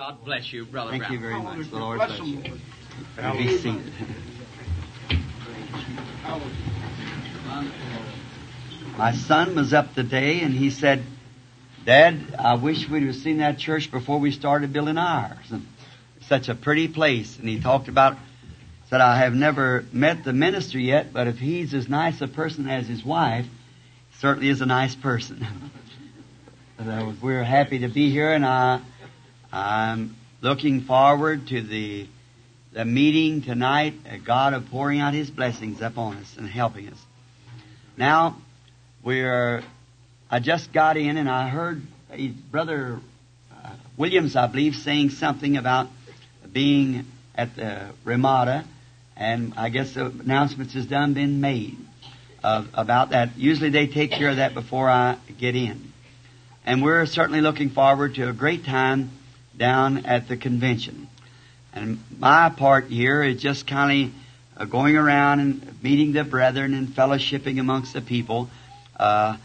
God bless you, Brother Thank Brown. you very much. The Lord bless you. Be seated. My son was up today and he said, Dad, I wish we'd have seen that church before we started building ours. And such a pretty place. And he talked about, said, I have never met the minister yet, but if he's as nice a person as his wife, certainly is a nice person. So we're happy to be here and I, I'm looking forward to the the meeting tonight, God of pouring out His blessings upon us and helping us. Now, we're, I just got in and I heard Brother uh, Williams, I believe, saying something about being at the Ramada, and I guess the announcements has done been made uh, about that. Usually they take care of that before I get in. And we're certainly looking forward to a great time down at the convention. And my part here is just kind of uh, going around and meeting the brethren and fellowshipping amongst the people uh,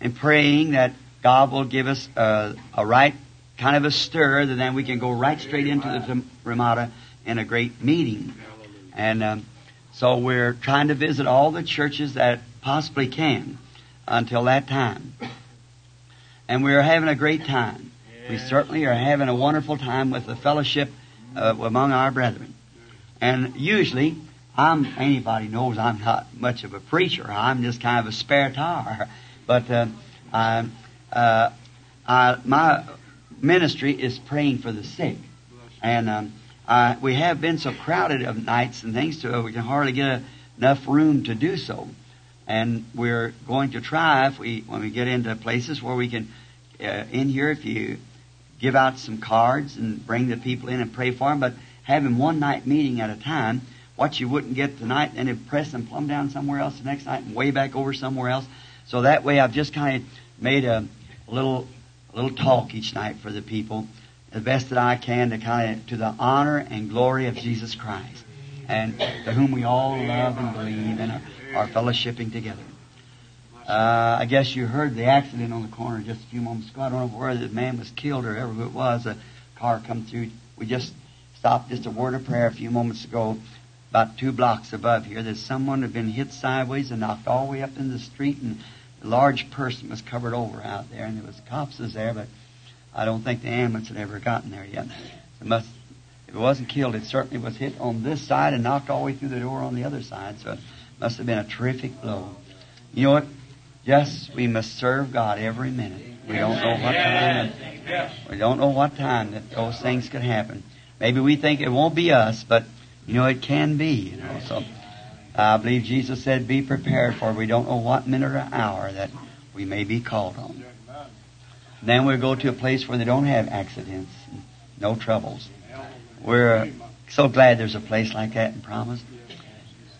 and praying that God will give us uh, a right kind of a stir, that then we can go right straight into the Ramada in a great meeting. And um, so we're trying to visit all the churches that possibly can until that time. And we're having a great time. We certainly are having a wonderful time with the fellowship uh, among our brethren. And usually, I'm anybody knows I'm not much of a preacher. I'm just kind of a spare tire. But uh, I, uh, I, my ministry is praying for the sick, and um, I, we have been so crowded of nights and things to we can hardly get a, enough room to do so. And we're going to try if we when we get into places where we can uh, in here if you give out some cards and bring the people in and pray for them, but having one night meeting at a time, what you wouldn't get tonight, and then press them plumb down somewhere else the next night and way back over somewhere else. So that way I've just kind of made a, a little, a little talk each night for the people, the best that I can to kind of, to the honor and glory of Jesus Christ, and to whom we all love and believe and are, are fellowshipping together. Uh, I guess you heard the accident on the corner just a few moments ago. I don't know where the man was killed or ever it was. A car come through. We just stopped just a word of prayer a few moments ago, about two blocks above here, that someone had been hit sideways and knocked all the way up in the street, and a large person was covered over out there, and there was cops was there, but I don't think the ambulance had ever gotten there yet. It must, if it wasn't killed, it certainly was hit on this side and knocked all the way through the door on the other side. So it must have been a terrific blow. You know what? Just we must serve God every minute. We don't know what time. That, We don't know what time that those things could happen. Maybe we think it won't be us, but you know it can be. You know, so I believe Jesus said, "Be prepared, for we don't know what minute or hour that we may be called on." Then we'll go to a place where they don't have accidents, no troubles. We're uh, so glad there's a place like that in Promise.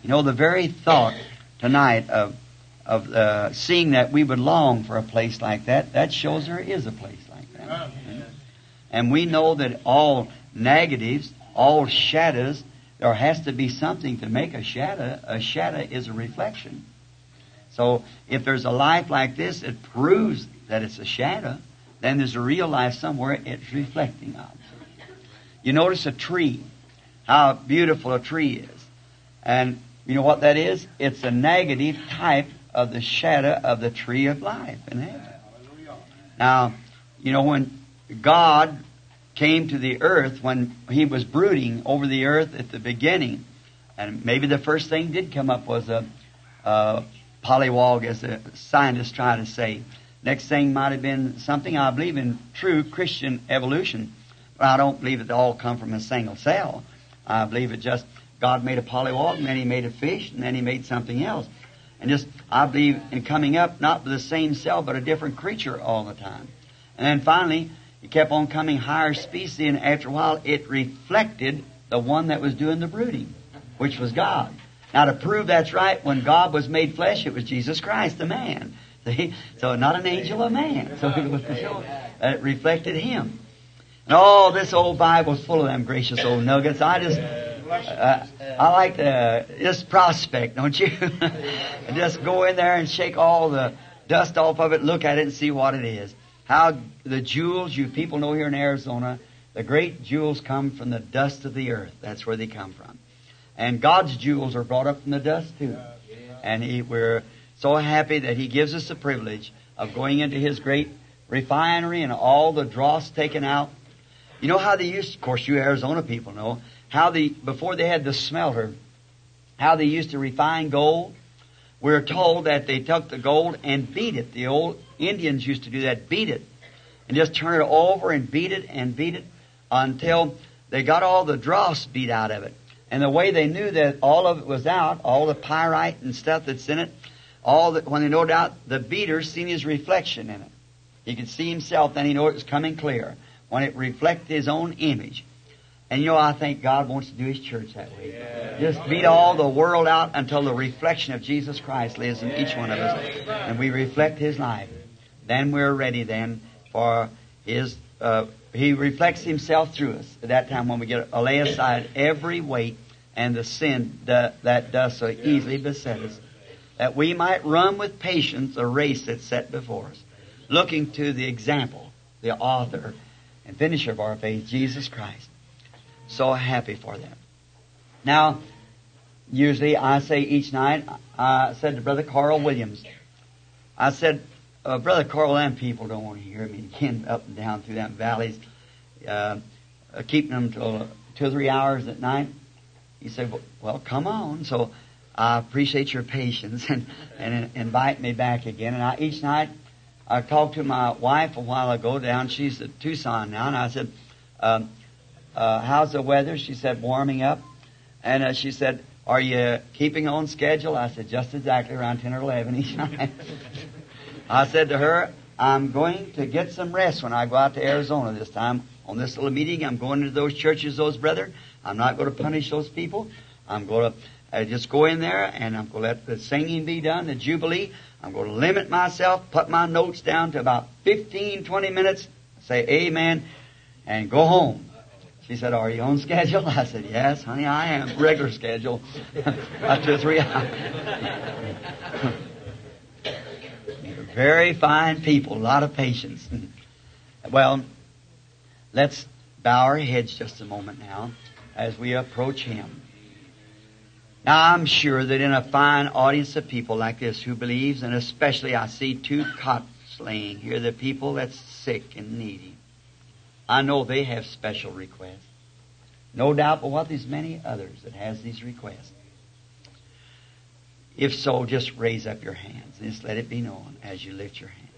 You know, the very thought tonight of of uh, seeing that we would long for a place like that, that shows there is a place like that. And we know that all negatives, all shadows, there has to be something to make a shadow. A shadow is a reflection. So if there's a life like this, it proves that it's a shadow. Then there's a real life somewhere it's reflecting of. You notice a tree, how beautiful a tree is. And you know what that is? It's a negative type of the shadow of the tree of life in heaven. Now, you know, when God came to the earth, when He was brooding over the earth at the beginning, and maybe the first thing did come up was a, a pollywog, as the scientists try to say. Next thing might have been something I believe in true Christian evolution. But I don't believe it all come from a single cell. I believe it just God made a pollywog, and then He made a fish, and then He made something else. And just, I believe in coming up, not with the same cell, but a different creature all the time. And then finally, it kept on coming higher species, and after a while, it reflected the one that was doing the brooding, which was God. Now, to prove that's right, when God was made flesh, it was Jesus Christ, the man. See? So, not an angel, a man. So, it was show uh, it reflected Him. And all this old Bible's full of them gracious old nuggets. I just, uh, I like to just prospect, don't you? just go in there and shake all the dust off of it, look at it, and see what it is. How the jewels you people know here in Arizona, The great jewels come from the dust of the earth. That's where they come from. And God's jewels are brought up from the dust too. And he, we're so happy that He gives us the privilege of going into His great refinery and all the dross taken out. You know how they used, of course, you Arizona people know, how the, before they had the smelter, how they used to refine gold. We're told that they took the gold and beat it. The old Indians used to do that, beat it. And just turn it over and beat it and beat it until they got all the dross beat out of it. And the way they knew that all of it was out, all the pyrite and stuff that's in it, all that when they no doubt the beater seen his reflection in it. He could see himself, then he knew it was coming clear. When it reflected his own image. And you know, I think God wants to do His church that way. Yeah. Just beat all the world out until the reflection of Jesus Christ lives in each one of us. And we reflect His life. Then we're ready then for His, uh, He reflects Himself through us at that time when we get a lay aside every weight and the sin that, that does so easily beset us that we might run with patience a race that's set before us, looking to the example, the author and finisher of our faith, Jesus Christ. So happy for them. Now, usually I say each night, I said to Brother Carl Williams, I said, uh, Brother Carl, them people don't want to hear me again up and down through them valleys, uh, uh, keeping them till two or three hours at night. He said, well, come on. So I appreciate your patience and, and invite me back again. And I, each night, I talked to my wife a while ago down. She's at Tucson now, and I said, um, uh, "How's the weather?" She said, "Warming up." And uh, she said, "Are you keeping on schedule?" I said, "Just exactly around ten or eleven each night." I said to her, "I'm going to get some rest when I go out to Arizona this time on this little meeting. I'm going to those churches, those brethren. I'm not going to punish those people. I'm going to I just go in there and I'm going to let the singing be done, the jubilee. I'm going to limit myself, put my notes down to about 15, 20 minutes, say amen, and go home. She said, are you on schedule? I said, yes, honey, I am. Regular schedule. About two or three hours. Very fine people, a lot of patience. well, let's bow our heads just a moment now as we approach Him. Now I'm sure that in a fine audience of people like this who believes, and especially I see two cots laying here, the people that's sick and needy. I know they have special requests. No doubt but what there's many others that has these requests. If so, just raise up your hands and just let it be known as you lift your hand.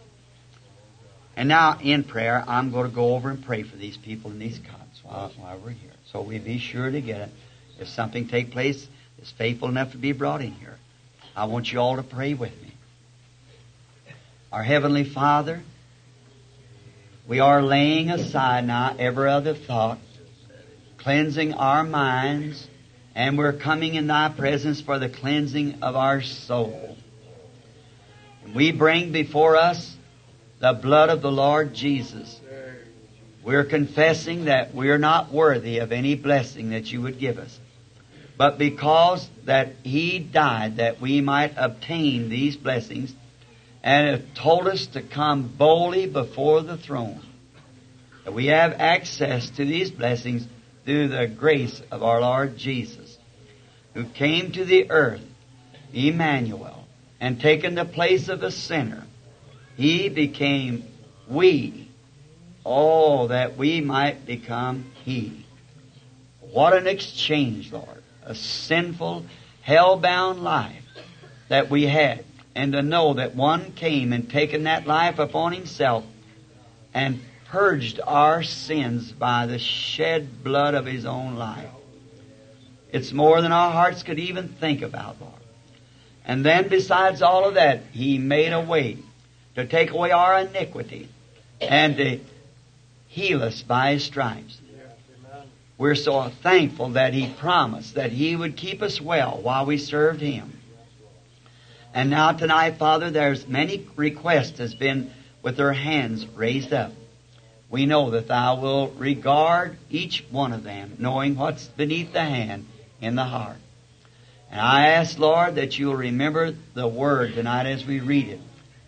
And now in prayer, I'm going to go over and pray for these people in these cots while, while we're here. So we be sure to get it. If something take place, is faithful enough to be brought in here. I want you all to pray with me. Our Heavenly Father, we are laying aside now every other thought, cleansing our minds, and we're coming in Thy presence for the cleansing of our soul. We bring before us the blood of the Lord Jesus. We're confessing that we're not worthy of any blessing that you would give us but because that He died that we might obtain these blessings, and have told us to come boldly before the throne. That we have access to these blessings through the grace of our Lord Jesus, who came to the earth, Emmanuel, and taken the place of a sinner. He became we, all that we might become He. What an exchange, Lord a sinful, hell-bound life that we had. And to know that one came and taken that life upon himself and purged our sins by the shed blood of his own life. It's more than our hearts could even think about, Lord. And then besides all of that, he made a way to take away our iniquity and to heal us by his stripes. We're so thankful that He promised that He would keep us well while we served Him. And now tonight, Father, there's many requests has been with their hands raised up. We know that Thou will regard each one of them, knowing what's beneath the hand in the heart. And I ask, Lord, that you'll remember the Word tonight as we read it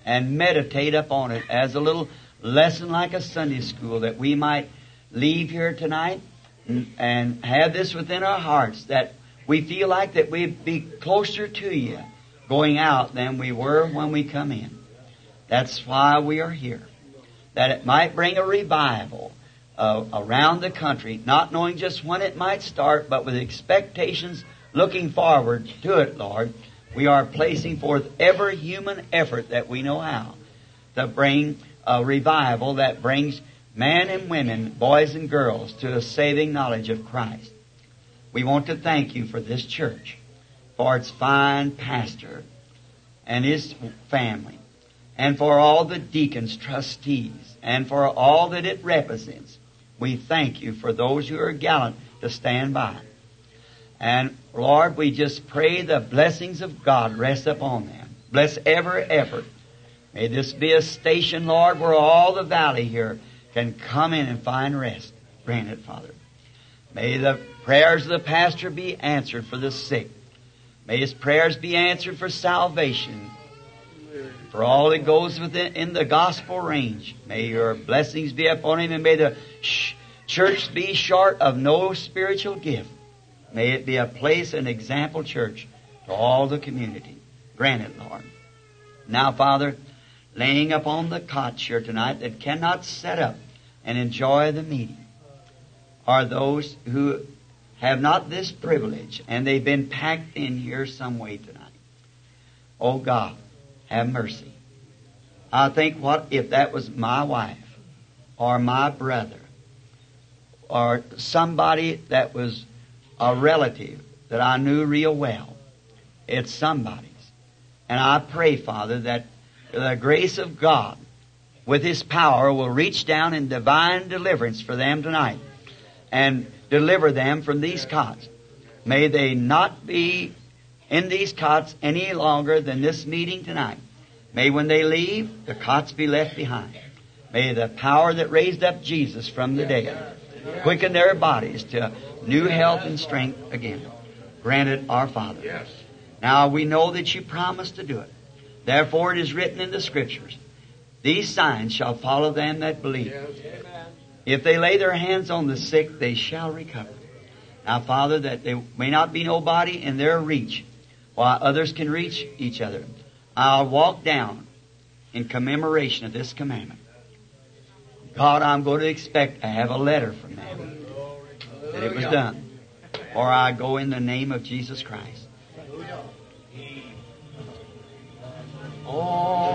and meditate upon it as a little lesson like a Sunday school that we might leave here tonight and, have this within our hearts that we feel like that we'd be closer to you going out than we were when we come in. That's why we are here. That it might bring a revival uh, around the country, not knowing just when it might start, but with expectations looking forward to it, Lord. We are placing forth every human effort that we know how to bring a revival that brings men and women, boys and girls, to a saving knowledge of Christ. We want to thank you for this church, for its fine pastor and his family, and for all the deacons, trustees, and for all that it represents. We thank you for those who are gallant to stand by. And Lord, we just pray the blessings of God rest upon them. Bless every effort. May this be a station, Lord, where all the valley here can come in and find rest. Grant it, Father. May the prayers of the pastor be answered for the sick. May his prayers be answered for salvation. For all that goes within in the gospel range. May your blessings be upon him and may the sh- church be short of no spiritual gift. May it be a place, an example church to all the community. Grant it, Lord. Now, Father, laying upon the cots here tonight that cannot set up and enjoy the meeting are those who have not this privilege and they've been packed in here some way tonight. Oh God, have mercy. I think what if that was my wife or my brother or somebody that was a relative that I knew real well. It's somebody's. And I pray, Father, that the grace of God with His power will reach down in divine deliverance for them tonight and deliver them from these cots. May they not be in these cots any longer than this meeting tonight. May when they leave, the cots be left behind. May the power that raised up Jesus from the dead quicken their bodies to new health and strength again. Granted, our Father. Yes. Now we know that you promised to do it. Therefore it is written in the Scriptures, These signs shall follow them that believe. If they lay their hands on the sick, they shall recover. Now, Father, that there may not be nobody in their reach, while others can reach each other. I'll walk down in commemoration of this commandment. God, I'm going to expect to have a letter from them that it was done. Or I go in the name of Jesus Christ. Only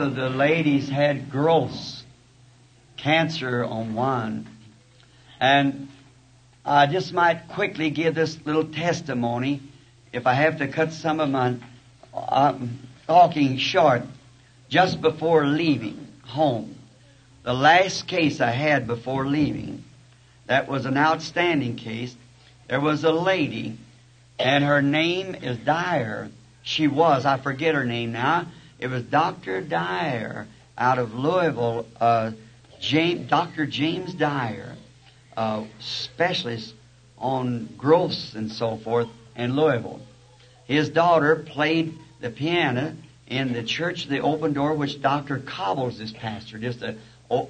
of the ladies had growths, cancer on one, and I just might quickly give this little testimony if I have to cut some of my uh, talking short just before leaving home. The last case I had before leaving, that was an outstanding case. There was a lady, and her name is Dyer. She was, I forget her name now. It was Dr. Dyer out of Louisville, uh, James, Dr. James Dyer uh, specialist on growths and so forth in Louisville. His daughter played the piano in the church, the open door, which Dr. Cobbles is pastor, just a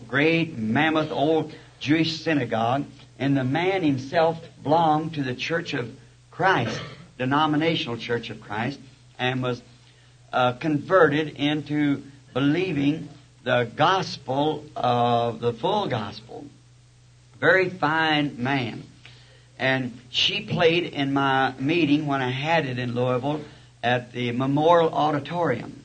great, mammoth, old Jewish synagogue. And the man himself belonged to the Church of Christ, denominational Church of Christ, and was uh, converted into believing the gospel of the full gospel. Very fine man. And she played in my meeting when I had it in Louisville at the Memorial Auditorium.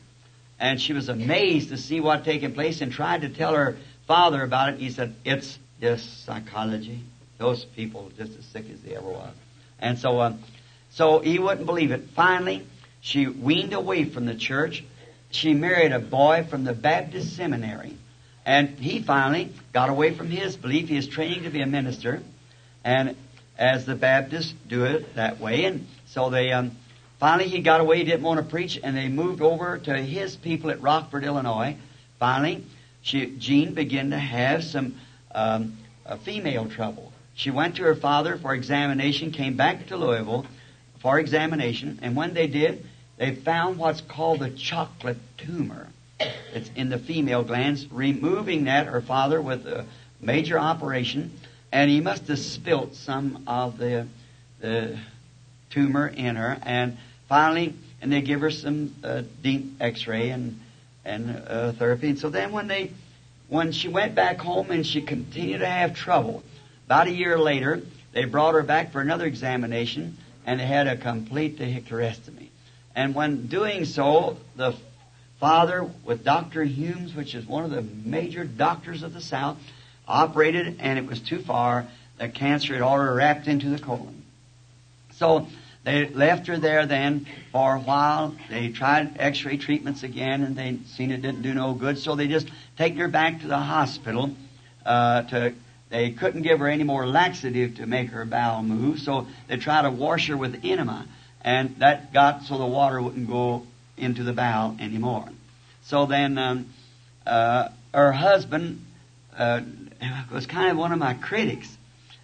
And she was amazed to see what taking place and tried to tell her father about it. He said, it's just psychology. Those people just as sick as they ever was. And so, um, so he wouldn't believe it. Finally, she weaned away from the church. She married a boy from the Baptist seminary. And he finally got away from his belief. He was training to be a minister. And as the Baptists do it that way. And so they, um, finally he got away. He didn't want to preach. And they moved over to his people at Rockford, Illinois. Finally, she, Jean began to have some, um, uh, female trouble. She went to her father for examination, came back to Louisville for examination. And when they did, they found what's called the chocolate tumor. It's in the female glands. Removing that, her father with a major operation, and he must have spilt some of the the tumor in her. And finally, and they give her some uh, deep X-ray and and uh, therapy. And so then, when they when she went back home and she continued to have trouble, about a year later, they brought her back for another examination, and they had a complete hysterectomy. And when doing so, the father with Dr. Humes, which is one of the major doctors of the South, operated and it was too far. The cancer had already wrapped into the colon. So they left her there then for a while. They tried x-ray treatments again and they seen it didn't do no good. So they just taken her back to the hospital, uh, to, they couldn't give her any more laxative to make her bowel move. So they tried to wash her with enema and that got so the water wouldn't go into the bowel anymore. So then, um, uh, her husband uh, was kind of one of my critics,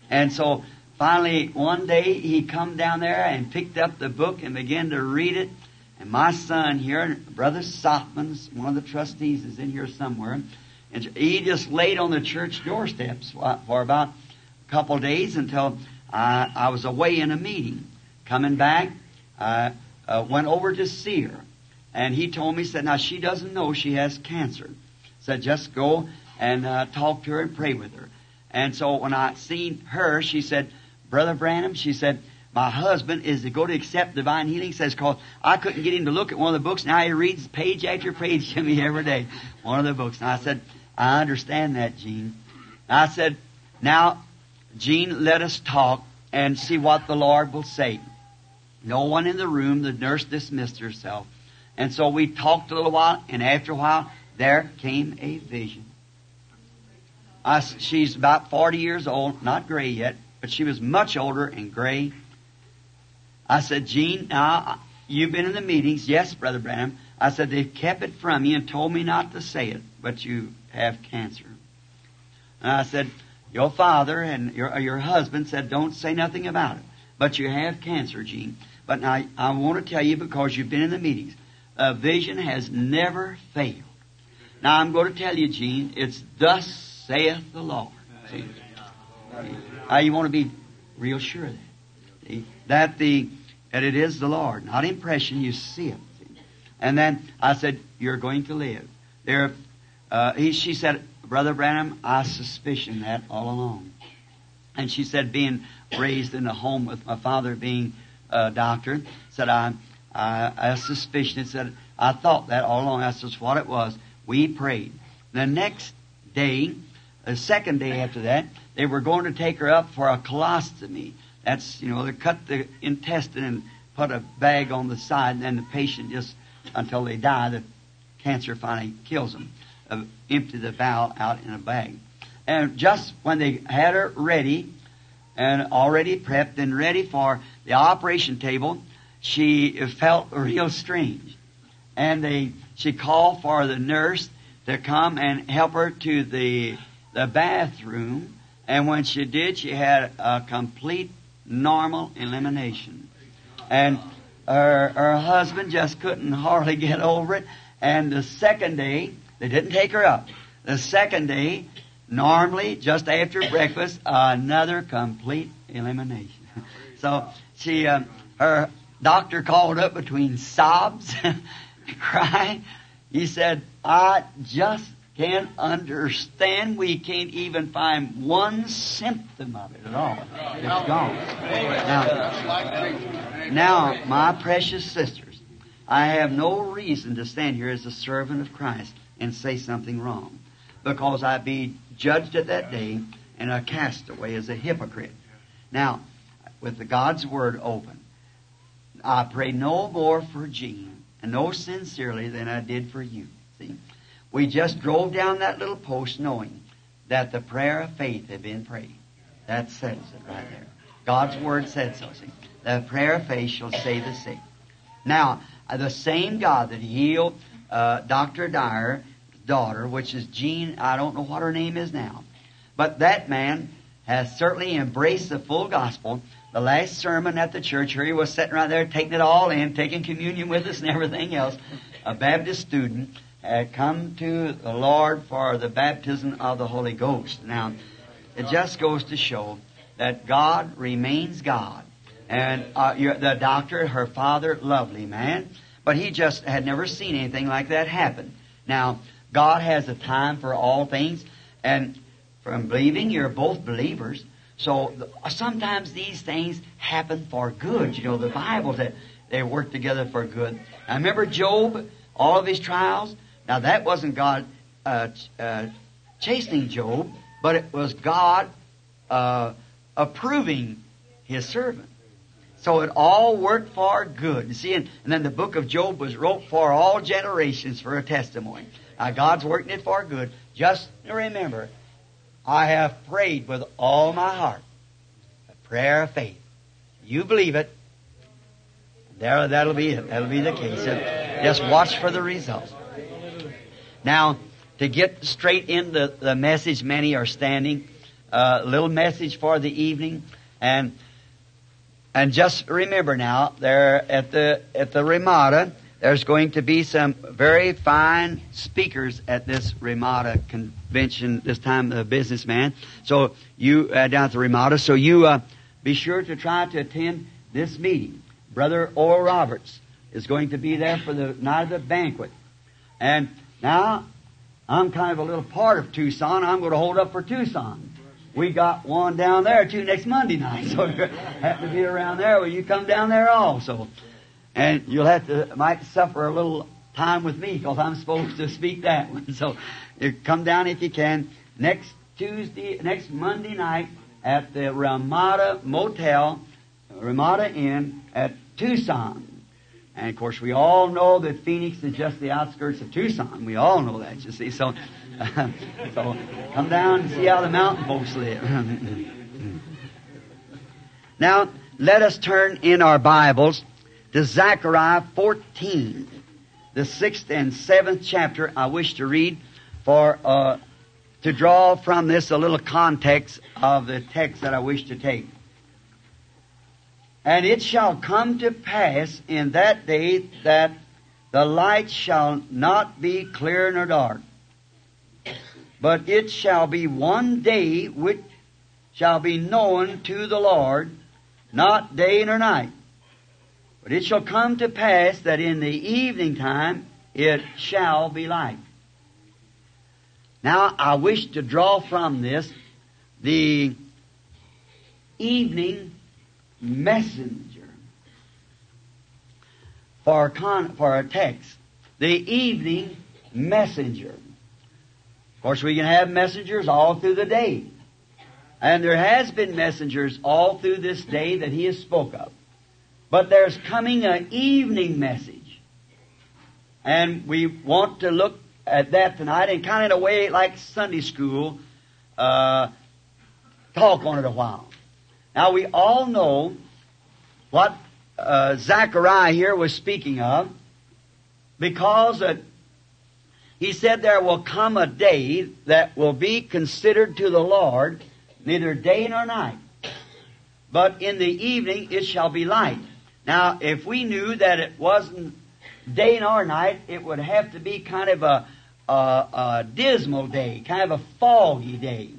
and so finally one day he come down there and picked up the book and began to read it. And my son here, Brother Sothmann's one of the trustees, is in here somewhere, and he just laid on the church doorsteps for about a couple of days until I, I was away in a meeting. Coming back, I uh, went over to see her. And he told me, said, now she doesn't know she has cancer. Said, just go and uh, talk to her and pray with her. And so when I seen her, she said, Brother Branham, she said, my husband is to go to accept divine healing. Says, cause I couldn't get him to look at one of the books. Now he reads page after page to me every day. One of the books. And I said, I understand that, Jean. And I said, now, Jean, let us talk and see what the Lord will say. No one in the room. The nurse dismissed herself. And so we talked a little while, and after a while, there came a vision. I, she's about 40 years old, not gray yet, but she was much older and gray. I said, Jean, now you've been in the meetings. Yes, Brother Branham. I said, they've kept it from you and told me not to say it, but you have cancer. And I said, your father and your, your husband said, don't say nothing about it. But you have cancer, Jean. But now I want to tell you because you've been in the meetings. A vision has never failed. Now I'm going to tell you, Jean, it's thus saith the Lord. See? Now you want to be real sure of that. See? That the that it is the Lord, not impression. You see it. See? And then I said, "You're going to live." There, uh, he, she said, "Brother Branham, I suspicion that all along." And she said, being raised in a home with my father being doctor, said I, I, I suspicion. It said I thought that all along. That's just what it was. We prayed. The next day, the second day after that, they were going to take her up for a colostomy. That's, you know, they cut the intestine and put a bag on the side, and then the patient just, until they die, the cancer finally kills them. Uh, empty the bowel out in a bag. And just when they had her ready, and already prepped and ready for the operation table, she felt real strange. And they, she called for the nurse to come and help her to the, the bathroom. And when she did, she had a complete normal elimination. And her, her husband just couldn't hardly get over it. And the second day, they didn't take her up. The second day, normally, just after breakfast, another complete elimination. So she, uh, her doctor called up between sobs, crying. He said, I just can't understand. We can't even find one symptom of it at all. It's gone. Now, now, my precious sisters, I have no reason to stand here as a servant of Christ and say something wrong because I'd be judged at that day and a castaway as a hypocrite. Now, with the God's Word open, I pray no more for Jean and no sincerely than I did for you. See? We just drove down that little post knowing that the prayer of faith had been prayed. That settles it right there. God's Word said so. See? The prayer of faith shall save the sick. Now, uh, the same God that healed uh, Dr. Dyer's daughter, which is Jean, I don't know what her name is now, but that man has certainly embraced the full gospel. The last sermon at the church, here he was sitting right there taking it all in, taking communion with us and everything else. A Baptist student had come to the Lord for the baptism of the Holy Ghost. Now, it just goes to show that God remains God. And uh, the doctor, her father, lovely man, but he just had never seen anything like that happen. Now, God has a time for all things, and from believing, you're both believers. So sometimes these things happen for good. You know, the Bible said they work together for good. Now remember Job, all of his trials. Now that wasn't God uh, uh, chastening Job, but it was God uh, approving His servant. So it all worked for good. You see, and, and then the book of Job was wrote for all generations for a testimony. Now God's working it for good. Just remember, I have prayed with all my heart. A prayer of faith. You believe it. There, that'll be it. That'll be the case. Just watch for the results. Now, to get straight into the message, many are standing. A uh, little message for the evening, and and just remember now, there at the at the Ramada, there's going to be some very fine speakers at this Ramada convention this time, the businessman. So you uh, down at the Ramada, so you uh, be sure to try to attend this meeting. Brother Oral Roberts is going to be there for the night of the banquet, and now I'm kind of a little part of Tucson. I'm going to hold up for Tucson. We got one down there too next Monday night. So if you happen to be around there, will you come down there also? And you'll have to, might suffer a little time with me because I'm supposed to speak that one. So you come down if you can. Next Tuesday, next Monday night at the Ramada Motel, Ramada Inn at Tucson. And of course, we all know that Phoenix is just the outskirts of Tucson. We all know that, you see. So, so come down and see how the mountain folks live. now, let us turn in our Bibles to Zechariah 14, the sixth and seventh chapter. I wish to read for uh, to draw from this a little context of the text that I wish to take. And it shall come to pass in that day that the light shall not be clear nor dark, but it shall be one day which shall be known to the Lord, not day nor night. But it shall come to pass that in the evening time it shall be light. Now I wish to draw from this the evening messenger for a, con- for a text. The evening messenger. Of course, we can have messengers all through the day. And there has been messengers all through this day that he has spoke of. But there's coming an evening message. And we want to look at that tonight and kind of in a way like Sunday school, uh, talk on it a while. Now we all know what uh, Zechariah here was speaking of because he said there will come a day that will be considered to the Lord neither day nor night, but in the evening it shall be light. Now, if we knew that it wasn't day nor night, it would have to be kind of a, a, a dismal day, kind of a foggy day.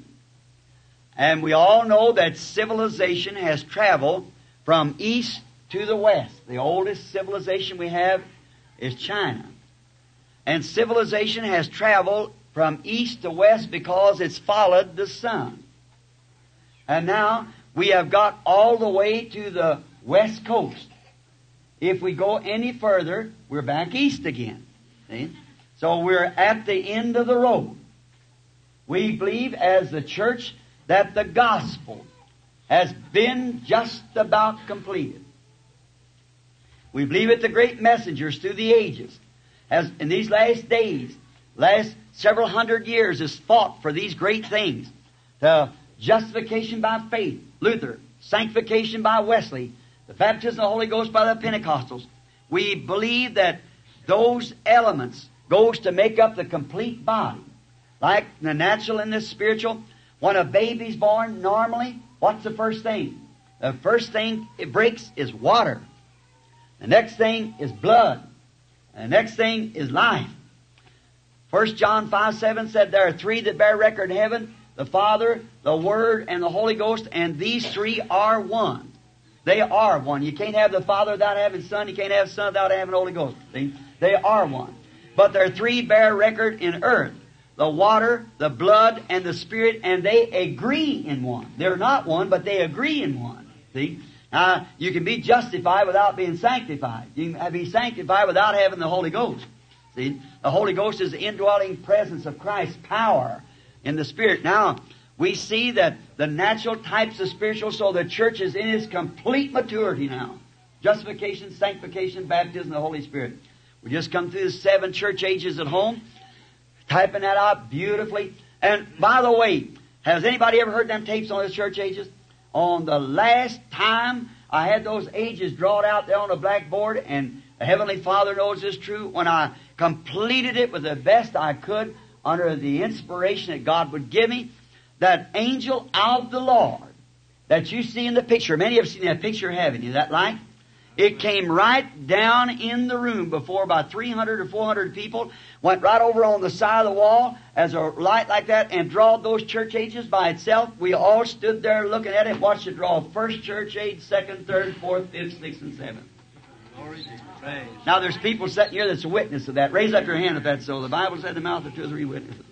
And we all know that civilization has traveled from east to the west. The oldest civilization we have is China. And civilization has traveled from east to west because it's followed the sun. And now we have got all the way to the west coast. If we go any further, we're back east again. See? So we're at the end of the road. We believe as the church that the gospel has been just about completed. We believe that the great messengers through the ages has, in these last days, last several hundred years, has fought for these great things. The justification by faith, Luther, sanctification by Wesley, the baptism of the Holy Ghost by the Pentecostals. We believe that those elements goes to make up the complete body. Like the natural and the spiritual, when a baby's born, normally, what's the first thing? The first thing it breaks is water. The next thing is blood. The next thing is life. First John 5 7 said there are three that bear record in heaven the Father, the Word, and the Holy Ghost, and these three are one. They are one. You can't have the Father without having Son. You can't have Son without having Holy Ghost. See? They are one. But there are three bear record in earth. The water, the blood, and the Spirit, and they agree in one. They're not one, but they agree in one. See? Now, you can be justified without being sanctified. You can be sanctified without having the Holy Ghost. See? The Holy Ghost is the indwelling presence of Christ's power in the Spirit. Now, we see that the natural types of spiritual, so the church is in its complete maturity now. Justification, sanctification, baptism, the Holy Spirit. We just come through the seven church ages at home, typing that out beautifully. And by the way, has anybody ever heard them tapes on the church ages? On the last time I had those ages drawn out there on a blackboard, and the Heavenly Father knows this true, when I completed it with the best I could under the inspiration that God would give me, that angel of the Lord that you see in the picture, many have seen that picture, haven't you? That light? It came right down in the room before about 300 or 400 people, went right over on the side of the wall as a light like that and drawed those church ages by itself. We all stood there looking at it, watched it draw first church age, second, third, fourth, fifth, sixth, and seventh. Now there's people sitting here that's a witness of that. Raise up your hand if that's so. The Bible said the mouth of two or three witnesses.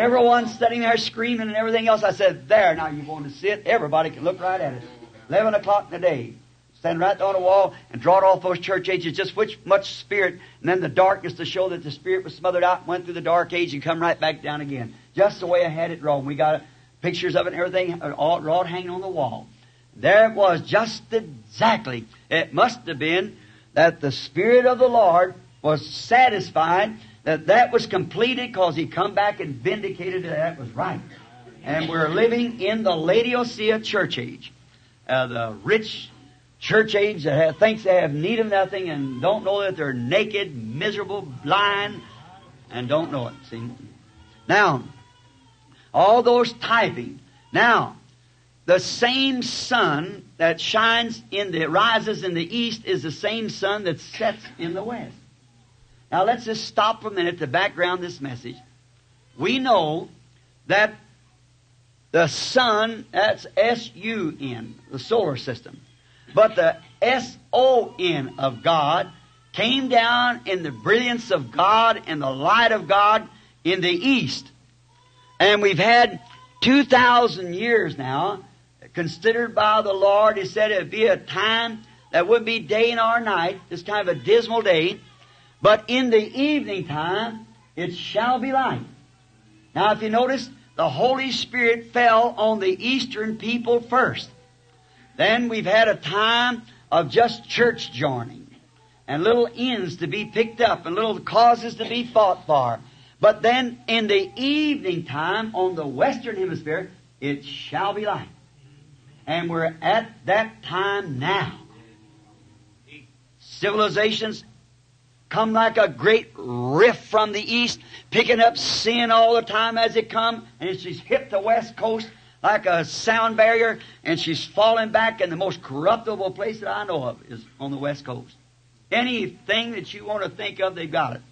Everyone sitting there screaming and everything else. I said, there, now you want to sit? Everybody can look right at it. 11 o'clock in the day. Stand right on the wall and draw it off those church ages, just which much spirit, and then the darkness to show that the spirit was smothered out and went through the dark age and come right back down again. Just the way I had it drawn. We got pictures of it and everything all, all hanging on the wall. There it was, just exactly. It must have been that the Spirit of the Lord was satisfied that that was completed because He come back and vindicated that that was right. And we're living in the Laodicea church age. Uh, the rich church age that have, thinks they have need of nothing and don't know that they're naked, miserable, blind, and don't know it. See? Now, all those typing. Now, the same sun that shines in the rises in the east is the same sun that sets in the west. Now let's just stop for a minute to background this message. We know that the sun, that's S-U-N, the solar system. But the S-O-N of God came down in the brilliance of God and the light of God in the east. And we've had 2,000 years now, considered by the Lord. He said it'd be a time that wouldn't be day nor night, this kind of a dismal day. But in the evening time, it shall be light. Now, if you notice, the Holy Spirit fell on the Eastern people first. Then we've had a time of just church joining and little ends to be picked up and little causes to be fought for. But then in the evening time on the Western Hemisphere, it shall be light. And we're at that time now. Civilizations come like a great rift from the east, picking up sin all the time as it come, and she's hit the west coast like a sound barrier, and she's falling back, and the most corruptible place that I know of is on the west coast. Anything that you want to think of, they've got it.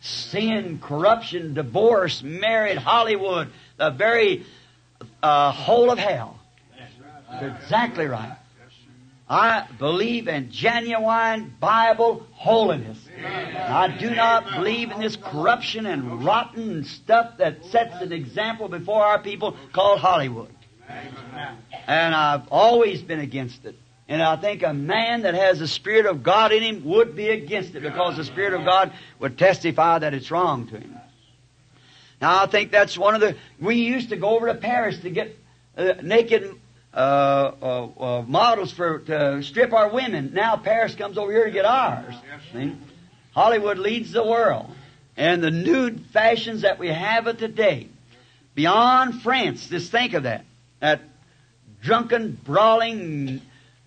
Sin, corruption, divorce, married, Hollywood, the very uh, whole of hell. That's exactly right. I believe in genuine Bible holiness. I do not believe in this corruption and rotten stuff that sets an example before our people called Hollywood. And I've always been against it. And I think a man that has the Spirit of God in him would be against it because the Spirit of God would testify that it's wrong to him. Now I think that's one of the, we used to go over to Paris to get uh, naked uh, uh, uh, models for to strip our women. Now Paris comes over here to get ours. Hollywood leads the world, and the nude fashions that we have of today, beyond France. Just think of that. That drunken, brawling,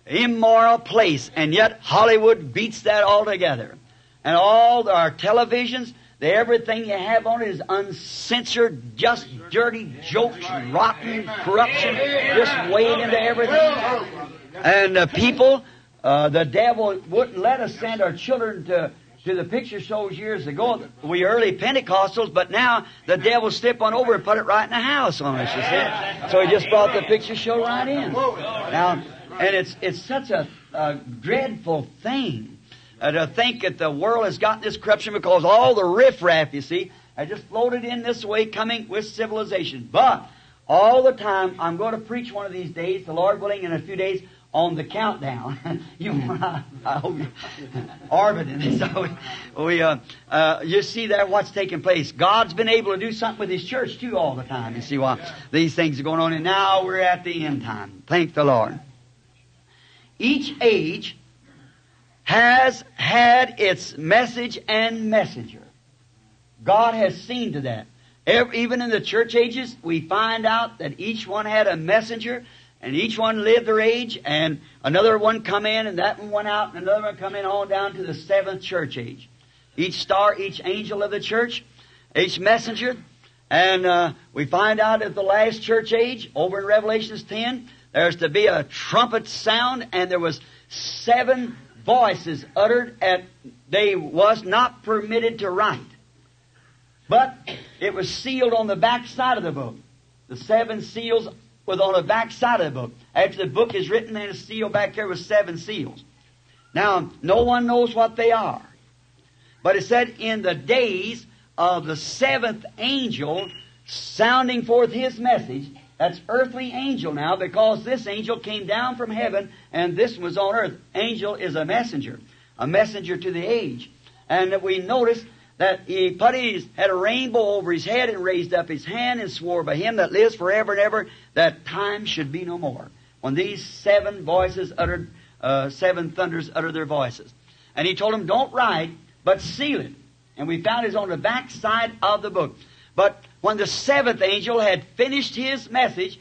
immoral place, and yet Hollywood beats that altogether. And all our televisions, the, everything you have on it is uncensored, just dirty jokes, rotten corruption, just weighed into everything. And uh, people, uh, the devil wouldn't let us send our children to to the picture shows years ago. We early Pentecostals, but now the devil stepped on over and put it right in the house on us. You see, so he just brought the picture show right in. Now, and it's it's such a, a dreadful thing uh, to think that the world has gotten this corruption because all the riffraff, you see, has just floated in this way, coming with civilization. But all the time, I'm going to preach one of these days, the Lord willing, in a few days, on the countdown. you, I, I hope you, orbiting. So we, uh, uh, you see there what's taking place. God's been able to do something with His church too all the time. You see why these things are going on, and now we're at the end time. Thank the Lord. Each age has had its message and messenger. God has seen to that. Every, even in the church ages, we find out that each one had a messenger, and each one lived their age, and another one come in, and that one went out, and another one come in on down to the seventh church age. Each star, each angel of the church, each messenger, and uh, we find out at the last church age, over in Revelations 10, there's to be a trumpet sound, and there was seven voices uttered at they was not permitted to write. But it was sealed on the back side of the book. The seven seals was on the back side of the book. After the book is written, there's a seal back there with seven seals. Now, no one knows what they are. But it said, in the days of the seventh angel sounding forth his message, that's earthly angel now because this angel came down from heaven and this was on earth. Angel is a messenger, a messenger to the age. And we notice that he put his, had a rainbow over his head and raised up his hand and swore by him that lives forever and ever that time should be no more. When these seven voices uttered, uh, seven thunders uttered their voices. And he told them, don't write, but seal it. And we found it on the back side of the book. But when the seventh angel had finished his message,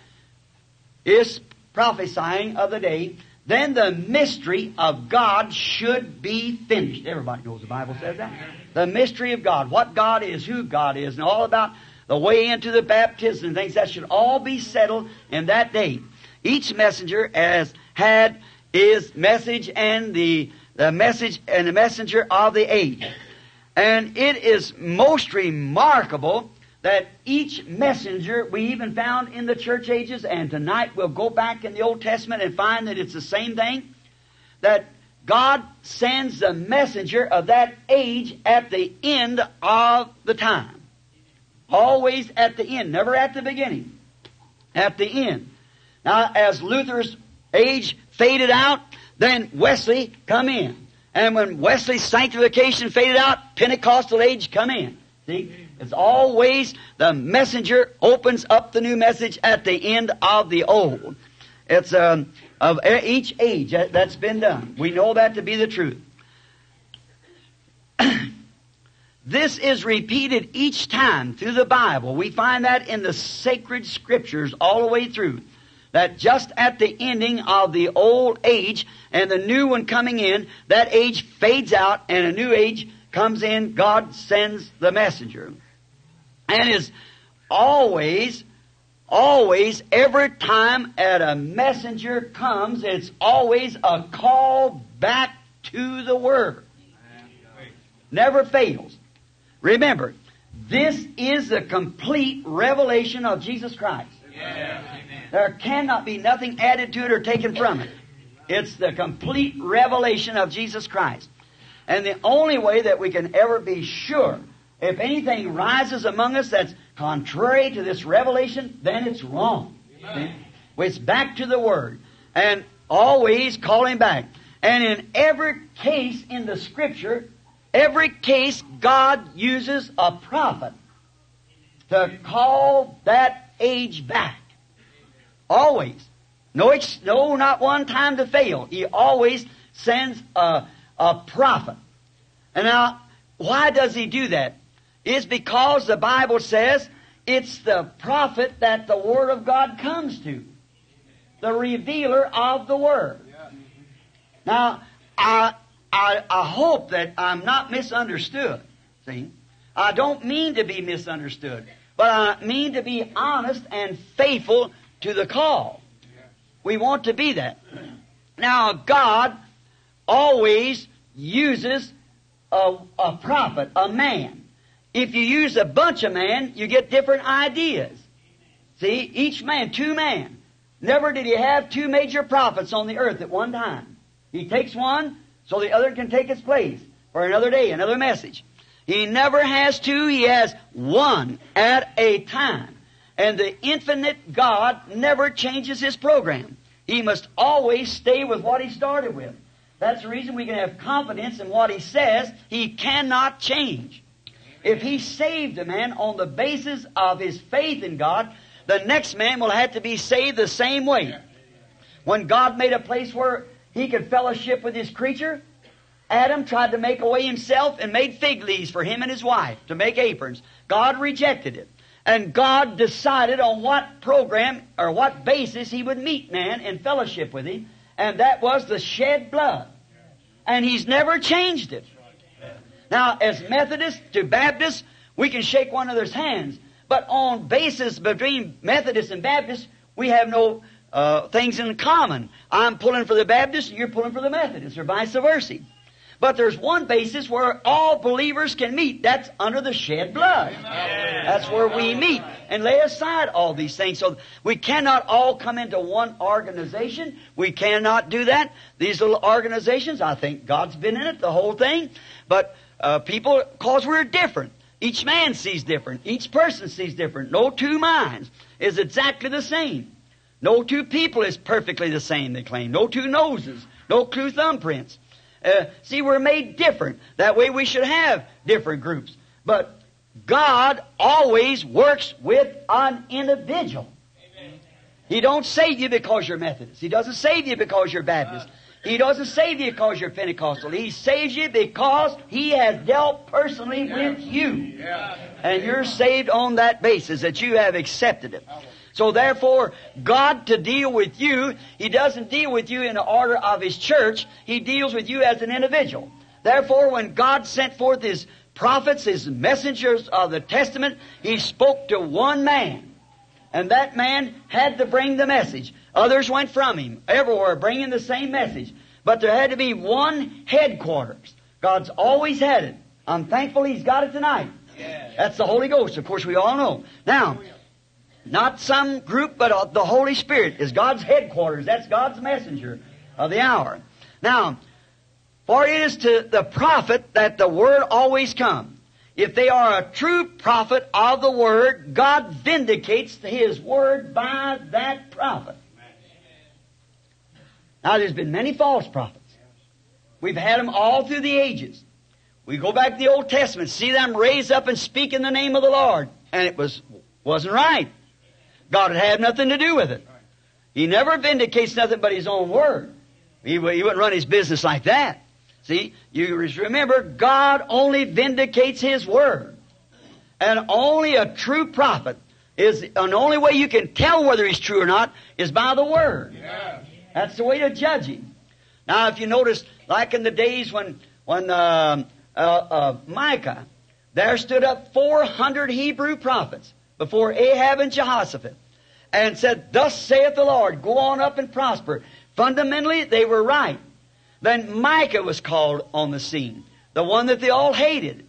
is prophesying of the day, then the mystery of God should be finished. Everybody knows the Bible says that. The mystery of God, what God is, who God is, and all about the way into the baptism and things, that should all be settled in that day. Each messenger has had his message and the, the message and the messenger of the age. And it is most remarkable that each messenger we even found in the church ages, and tonight we'll go back in the Old Testament and find that it's the same thing, that God sends the messenger of that age at the end of the time. Always at the end, never at the beginning. At the end. Now, as Luther's age faded out, then Wesley come in. And when Wesley's sanctification faded out, Pentecostal age come in. See? It's always the messenger opens up the new message at the end of the old. It's um, of each age that's been done. We know that to be the truth. this is repeated each time through the Bible. We find that in the sacred scriptures all the way through. That just at the ending of the old age and the new one coming in, that age fades out and a new age comes in. God sends the messenger and is always, always, every time that a messenger comes, it's always a call back to the Word. Never fails. Remember, this is the complete revelation of Jesus Christ. There cannot be nothing added to it or taken from it. It's the complete revelation of Jesus Christ. And the only way that we can ever be sure if anything rises among us that's contrary to this revelation, then it's wrong. It's back to the Word. And always calling back. And in every case in the Scripture, every case God uses a prophet to call that age back. Always. No, no, not one time to fail. He always sends a, a prophet. And now, why does he do that? Is because the Bible says it's the prophet that the Word of God comes to. The revealer of the Word. Now, I, I, I hope that I'm not misunderstood. See? I don't mean to be misunderstood, but I mean to be honest and faithful to the call. We want to be that. Now, God always uses a, a prophet, a man. If you use a bunch of men, you get different ideas. See, each man, two men. Never did he have two major prophets on the earth at one time. He takes one so the other can take its place for another day, another message. He never has two, he has one at a time. And the infinite God never changes his program. He must always stay with what he started with. That's the reason we can have confidence in what he says. He cannot change. If he saved a man on the basis of his faith in God, the next man will have to be saved the same way. When God made a place where he could fellowship with his creature, Adam tried to make away himself and made fig leaves for him and his wife to make aprons. God rejected it. And God decided on what program or what basis he would meet man in fellowship with him, and that was the shed blood. And he's never changed it. Now, as Methodists to Baptists, we can shake one another's hands. But on basis between Methodists and Baptists, we have no uh, things in common. I'm pulling for the Baptists and you're pulling for the Methodists, or vice versa. But there's one basis where all believers can meet. That's under the shed blood. That's where we meet and lay aside all these things. So we cannot all come into one organization. We cannot do that. These little organizations, I think God's been in it, the whole thing. But uh, people, cause we're different. Each man sees different. Each person sees different. No two minds is exactly the same. No two people is perfectly the same, they claim. No two noses. No two thumbprints. Uh, see, we're made different. That way we should have different groups. But God always works with an individual. He don't save you because you're Methodist. He doesn't save you because you're Baptist. He doesn't save you because you're Pentecostal. He saves you because He has dealt personally with you. And you're saved on that basis that you have accepted it. So therefore, God to deal with you, He doesn't deal with you in the order of His church. He deals with you as an individual. Therefore, when God sent forth His prophets, His messengers of the Testament, He spoke to one man. And that man had to bring the message. Others went from him, everywhere bringing the same message. But there had to be one headquarters. God's always had it. I'm thankful He's got it tonight. That's the Holy Ghost, of course, we all know. Now, not some group, but uh, the Holy Spirit is God's headquarters. That's God's messenger of the hour. Now, for it is to the prophet that the word always comes. If they are a true prophet of the word, God vindicates his word by that prophet. Now, there's been many false prophets. We've had them all through the ages. We go back to the Old Testament, see them raise up and speak in the name of the Lord, and it was wasn't right. God had had nothing to do with it. He never vindicates nothing but His own word. He, he wouldn't run His business like that. See, you remember, God only vindicates His word. And only a true prophet is, and the only way you can tell whether he's true or not is by the word. That's the way to judge him. Now, if you notice, like in the days when, when, uh, uh, uh, Micah, there stood up 400 Hebrew prophets before Ahab and Jehoshaphat and said, Thus saith the Lord, go on up and prosper. Fundamentally, they were right. Then Micah was called on the scene, the one that they all hated.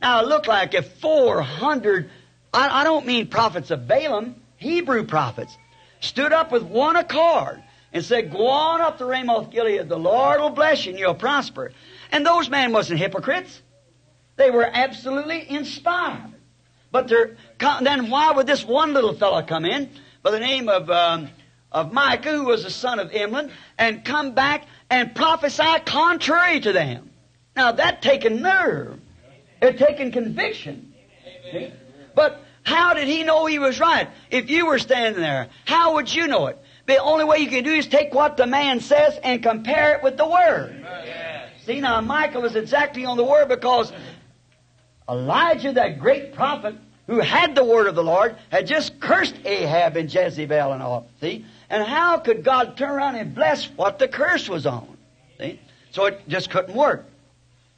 Now, it looked like if 400, I, I don't mean prophets of Balaam, Hebrew prophets, stood up with one accord and said, Go on up to Ramoth Gilead, the Lord will bless you and you'll prosper. And those men wasn't hypocrites. They were absolutely inspired. But then why would this one little fellow come in by the name of, um, of Micah, who was the son of Imlah, and come back and prophesy contrary to them? Now that taken nerve. It taken conviction. But how did he know he was right? If you were standing there, how would you know it? The only way you can do is take what the man says and compare it with the Word. See, now Michael was exactly on the Word because Elijah, that great prophet who had the Word of the Lord, had just cursed Ahab and Jezebel and all. See? And how could God turn around and bless what the curse was on? See? So it just couldn't work.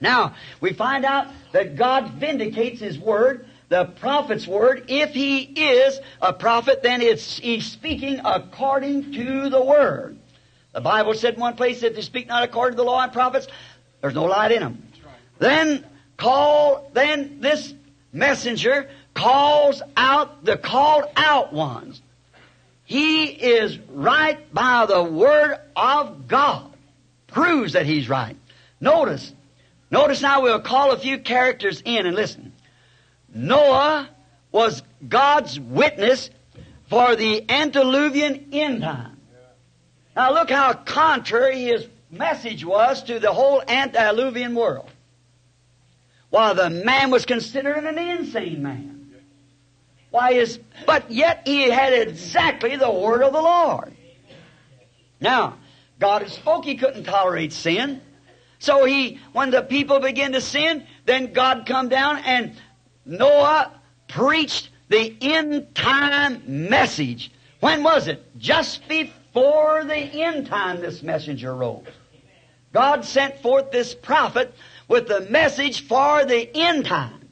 Now, we find out that God vindicates His Word the prophet's word. If he is a prophet, then it's, he's speaking according to the word. The Bible said in one place, if they speak not according to the law and prophets, there's no light in them. Then call, then this messenger calls out the called out ones. He is right by the word of God. Proves that he's right. Notice, notice now we'll call a few characters in and listen. Noah was God's witness for the antediluvian end time. Now look how contrary his message was to the whole antediluvian world. While the man was considered an insane man. Why is, but yet he had exactly the word of the Lord. Now, God had spoke he couldn't tolerate sin. So he, when the people began to sin, then God come down and Noah preached the end time message. When was it? Just before the end time this messenger rose. God sent forth this prophet with the message for the end time.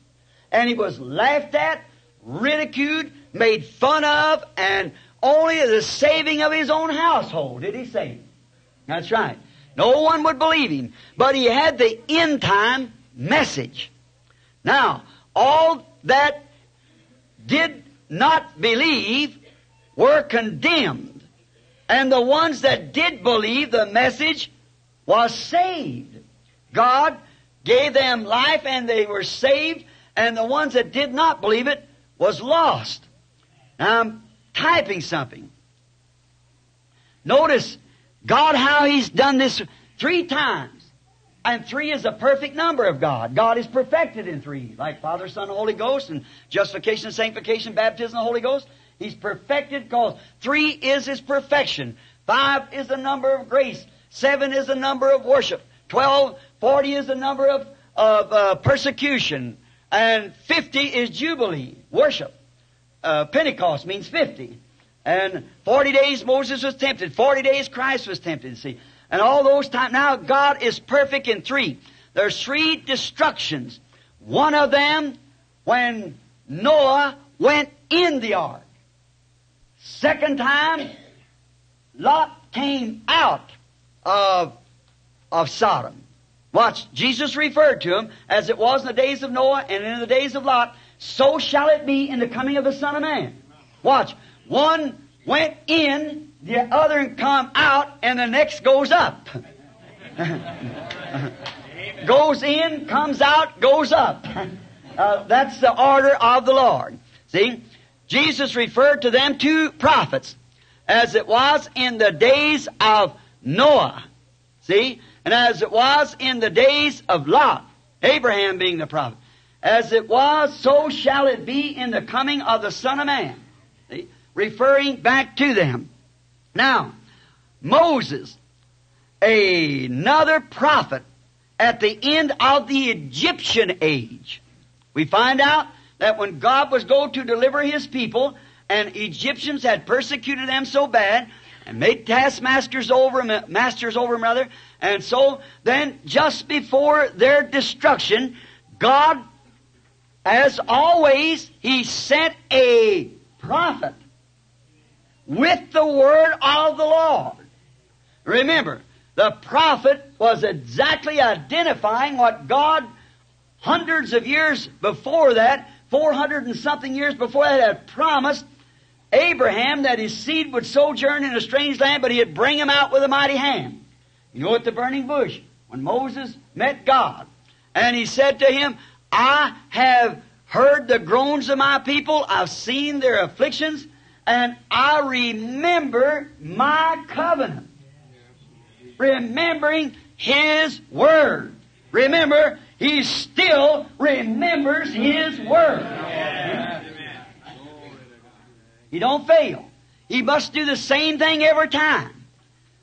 And he was laughed at, ridiculed, made fun of, and only the saving of his own household did he save. That's right. No one would believe him. But he had the end time message. Now, all that did not believe were condemned. And the ones that did believe the message was saved. God gave them life and they were saved, and the ones that did not believe it was lost. Now I'm typing something. Notice God how He's done this three times. And three is a perfect number of God. God is perfected in three, like Father, Son, Holy Ghost, and justification, sanctification, baptism, and the Holy Ghost. He's perfected because three is His perfection. Five is the number of grace. Seven is the number of worship. Twelve, forty is the number of, of uh, persecution. And fifty is Jubilee, worship. Uh, Pentecost means fifty. And forty days Moses was tempted. Forty days Christ was tempted, see. And all those times, now God is perfect in three. There's three destructions. One of them, when Noah went in the ark. Second time, Lot came out of, of Sodom. Watch, Jesus referred to him as it was in the days of Noah and in the days of Lot, so shall it be in the coming of the Son of Man. Watch, one went in, the other come out, and the next goes up. goes in, comes out, goes up. Uh, that's the order of the Lord. See? Jesus referred to them two prophets as it was in the days of Noah. See? And as it was in the days of Lot, Abraham being the prophet. As it was, so shall it be in the coming of the Son of Man. See? Referring back to them. Now, Moses, another prophet at the end of the Egyptian age. We find out that when God was going to deliver His people, and Egyptians had persecuted them so bad, and made taskmasters over masters over them rather, and so then just before their destruction, God, as always, He sent a prophet with the word of the Lord. Remember, the prophet was exactly identifying what God hundreds of years before that, 400 and something years before that, had promised Abraham that his seed would sojourn in a strange land, but he'd bring him out with a mighty hand. You know, at the burning bush, when Moses met God, and he said to him, I have heard the groans of my people, I've seen their afflictions, and I remember my covenant. Remembering his word. Remember, he still remembers His Word. He don't fail. He must do the same thing every time.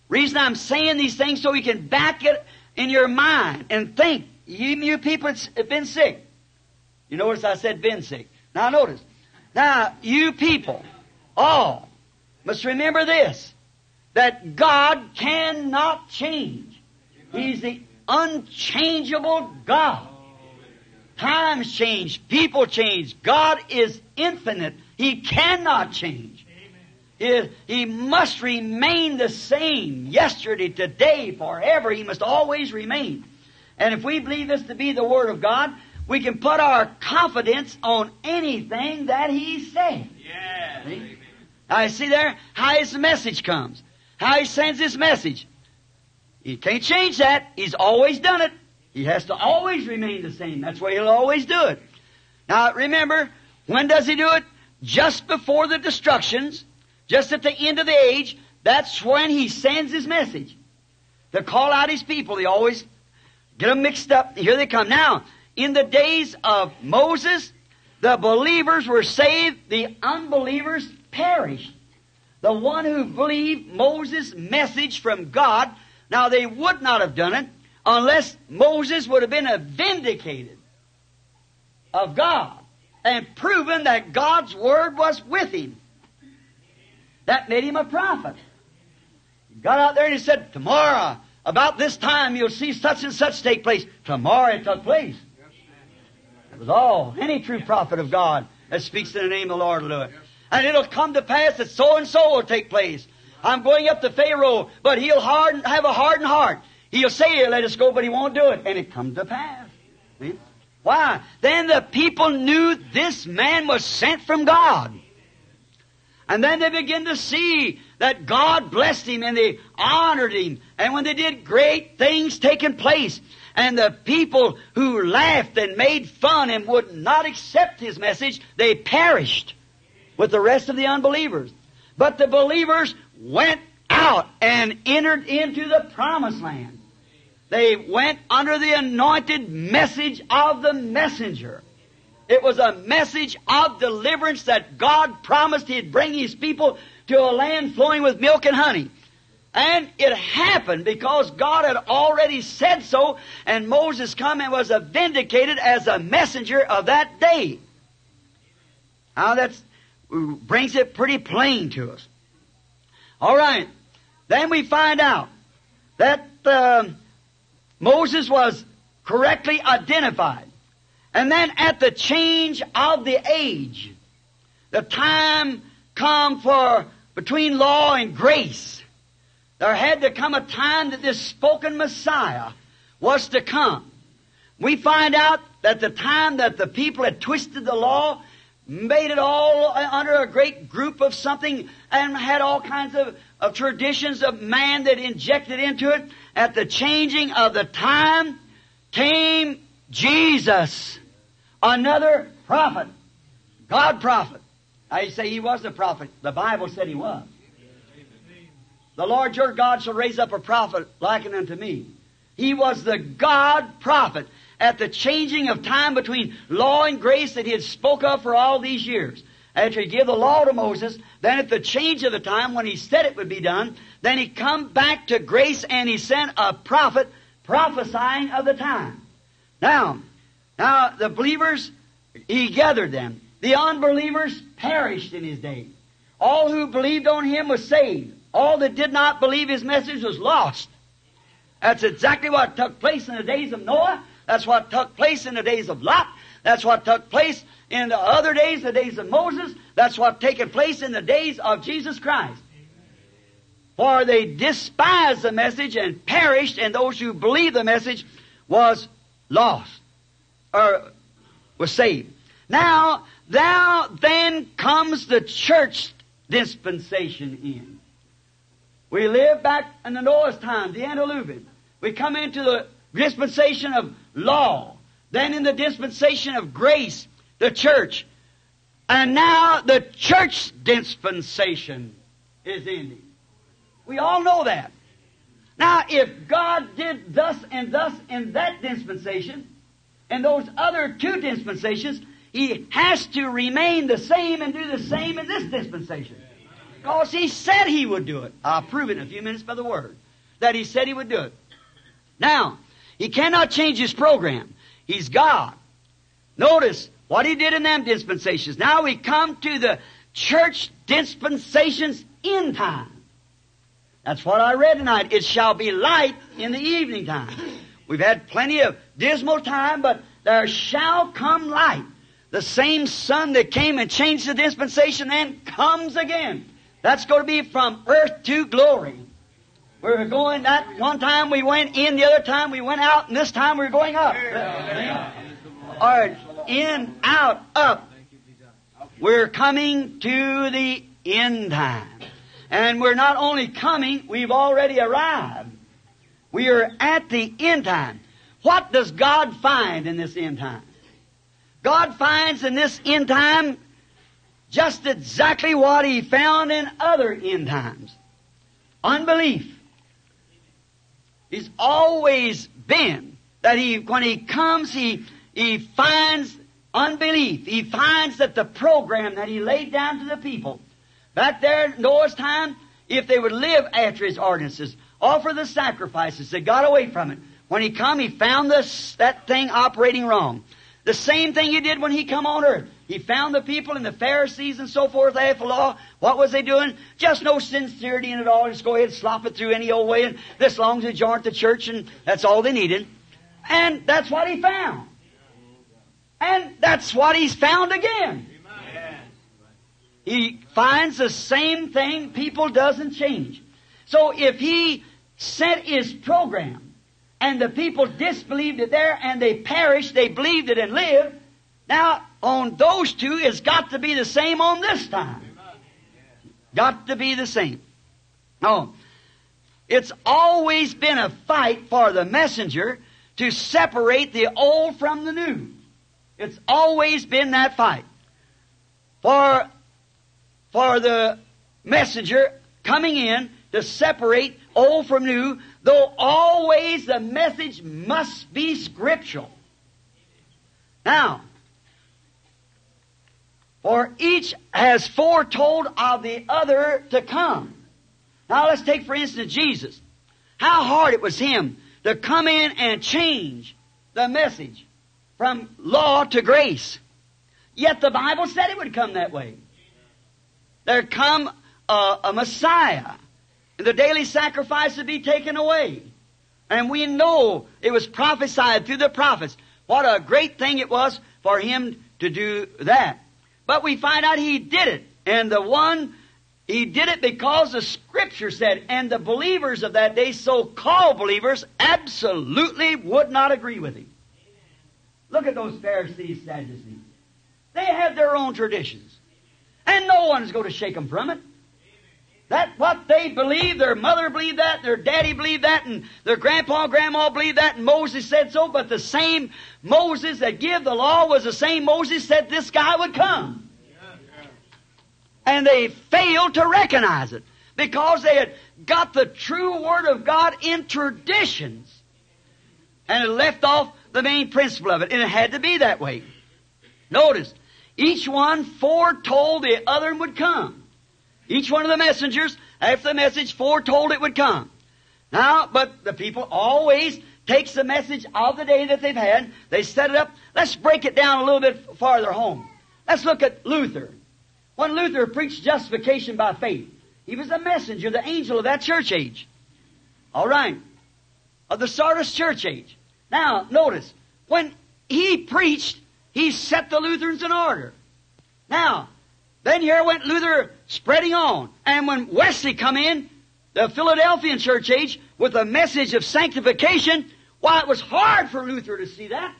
Reason I'm saying these things so you can back it in your mind and think. You, you people have been sick. You notice I said been sick. Now notice. Now, you people, all, must remember this. That God cannot change. He's the unchangeable God. Times change, people change. God is infinite. He cannot change. He, he must remain the same yesterday, today, forever. He must always remain. And if we believe this to be the Word of God, we can put our confidence on anything that He said. Yes. Now, see there how His message comes, how He sends His message. He can't change that. He's always done it. He has to always remain the same. That's why he'll always do it. Now remember, when does he do it? Just before the destructions, just at the end of the age, that's when he sends his message. To call out his people. He always get them mixed up. Here they come. Now, in the days of Moses, the believers were saved, the unbelievers perished. The one who believed Moses' message from God now they would not have done it unless Moses would have been vindicated of God and proven that God's word was with him. That made him a prophet. He got out there and he said, tomorrow, about this time, you'll see such and such take place. Tomorrow it took place. It was all. Any true prophet of God that speaks in the name of the Lord will do it. And it'll come to pass that so and so will take place. I'm going up to Pharaoh, but he'll harden, have a hardened heart. He'll say, let us go, but he won't do it. And it comes to pass. See? Why? Then the people knew this man was sent from God. And then they begin to see that God blessed him and they honored him. And when they did great things taking place, and the people who laughed and made fun and would not accept his message, they perished with the rest of the unbelievers. But the believers went out and entered into the promised land. They went under the anointed message of the messenger. It was a message of deliverance that God promised He'd bring His people to a land flowing with milk and honey. And it happened because God had already said so, and Moses come and was vindicated as a messenger of that day. Now that brings it pretty plain to us. All right. Then we find out that uh, Moses was correctly identified. And then at the change of the age, the time come for between law and grace. There had to come a time that this spoken Messiah was to come. We find out that the time that the people had twisted the law, made it all under a great group of something, and had all kinds of, of traditions of man that injected into it, at the changing of the time came Jesus, another prophet, God prophet. I say he was a prophet. The Bible said he was. The Lord your God shall raise up a prophet like unto me. He was the God prophet at the changing of time between law and grace that he had spoke of for all these years. After he gave the law to Moses, then at the change of the time when he said it would be done, then he come back to grace and he sent a prophet prophesying of the time. Now, now the believers, he gathered them. The unbelievers perished in his day. All who believed on him was saved. All that did not believe his message was lost. That's exactly what took place in the days of Noah. That's what took place in the days of Lot. That's what took place in the other days, the days of Moses. That's what taken place in the days of Jesus Christ. For they despised the message and perished, and those who believed the message was lost or was saved. Now, now then comes the church dispensation in. We live back in the Noah's time, the antediluvian. We come into the dispensation of law, then in the dispensation of grace, the church. And now the church dispensation is ending. We all know that. Now, if God did thus and thus in that dispensation, and those other two dispensations, He has to remain the same and do the same in this dispensation. Because He said He would do it. I'll prove it in a few minutes by the Word. That He said He would do it. Now, He cannot change His program. He's God. Notice what He did in them dispensations. Now we come to the church dispensations in time. That's what I read tonight. It shall be light in the evening time. We've had plenty of dismal time, but there shall come light. The same sun that came and changed the dispensation then comes again. That's going to be from earth to glory. We're going that one time we went in, the other time we went out, and this time we're going up. Or in, out, up. We're coming to the end time. And we're not only coming, we've already arrived. We are at the end time. What does God find in this end time? God finds in this end time just exactly what He found in other end times. Unbelief. He's always been that He, when He comes, He, He finds unbelief. He finds that the program that He laid down to the people Back there in Noah's time, if they would live after his ordinances, offer the sacrifices, they got away from it. When he come, he found this, that thing operating wrong. The same thing he did when he come on earth. He found the people and the Pharisees and so forth after law. What was they doing? Just no sincerity in it all. Just go ahead and slop it through any old way and this long as you aren't the church and that's all they needed. And that's what he found. And that's what he's found again. He finds the same thing, people doesn't change. So if he set his program and the people disbelieved it there and they perished, they believed it and lived, now on those two it's got to be the same on this time. Got to be the same. No. It's always been a fight for the messenger to separate the old from the new. It's always been that fight. For for the messenger coming in to separate old from new, though always the message must be scriptural. Now, for each has foretold of the other to come. Now let's take for instance Jesus. How hard it was him to come in and change the message from law to grace. Yet the Bible said it would come that way. There come a, a Messiah, and the daily sacrifice would be taken away. And we know it was prophesied through the prophets. What a great thing it was for him to do that. But we find out he did it. And the one, he did it because the scripture said, and the believers of that day, so-called believers, absolutely would not agree with him. Look at those Pharisees, Sadducees. They had their own traditions. And no one's going to shake them from it. That what they believed, their mother believed that, their daddy believed that, and their grandpa and grandma believed that, and Moses said so, but the same Moses that gave the law was the same Moses said this guy would come. And they failed to recognize it because they had got the true Word of God in traditions and had left off the main principle of it, and it had to be that way. Notice, each one foretold the other would come. Each one of the messengers, after the message, foretold it would come. Now, but the people always takes the message of the day that they've had, they set it up. Let's break it down a little bit farther home. Let's look at Luther. When Luther preached justification by faith, he was a messenger, the angel of that church age. All right. Of the Sardis church age. Now, notice, when he preached, he set the Lutherans in order. Now, then here went Luther spreading on. And when Wesley come in, the Philadelphian church age, with a message of sanctification, why it was hard for Luther to see that.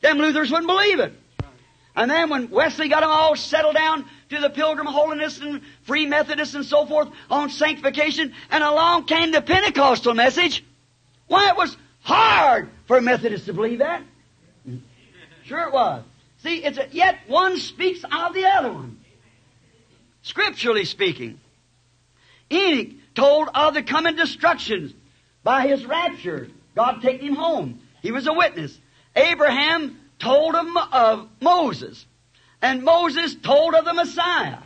Them Luthers wouldn't believe it. And then when Wesley got them all settled down to the Pilgrim Holiness and Free Methodists and so forth on sanctification, and along came the Pentecostal message, why it was hard for Methodists to believe that. Sure it was. See, it's a, yet one speaks of the other one. Scripturally speaking. Enoch told of the coming destructions by his rapture. God taking him home. He was a witness. Abraham told him of Moses. And Moses told of the Messiah.